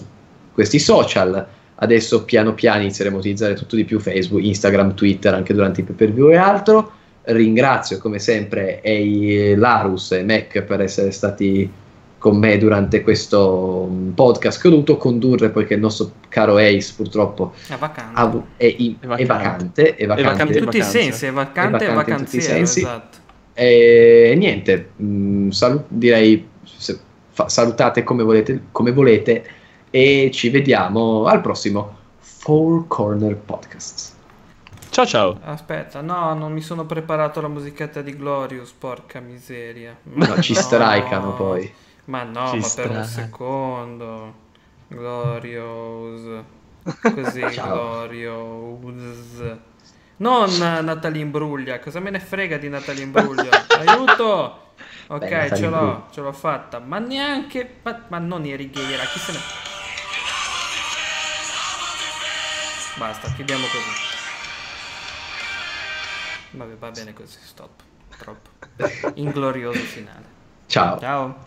questi social. Adesso piano piano inizieremo a utilizzare tutto di più Facebook, Instagram, Twitter anche durante i pay per view e altro. Ringrazio come sempre Ei, Larus e Mac per essere stati con me durante questo mm, podcast che ho dovuto condurre poiché il nostro caro Ace purtroppo È vacante. avu- è, in- È è vacante. è vacante, vacante in tutti i sensi, è vacante È e vacante in tutti i sensi. esatto. E niente, mh, salu- direi se- fa- salutate come volete, come volete e ci vediamo al prossimo Four Corner Podcast. Ciao ciao. Aspetta, no, non mi sono preparato la musichetta di Glorious, porca miseria. No, ci strikano poi. Ma no, Ci ma per un secondo. Glorious. Così. (laughs) Glorious. Non Natalie Imbruglia, cosa me ne frega di Natalie Imbruglia? Aiuto! (laughs) Ok, Beh, ce l'ho, Imbruglia. ce l'ho fatta. Ma neanche... Ma, ma non Erighera, chi se ne... Basta, chiudiamo così. Vabbè, va bene così, stop. Troppo. (laughs) Inglorioso finale. Ciao. Ciao.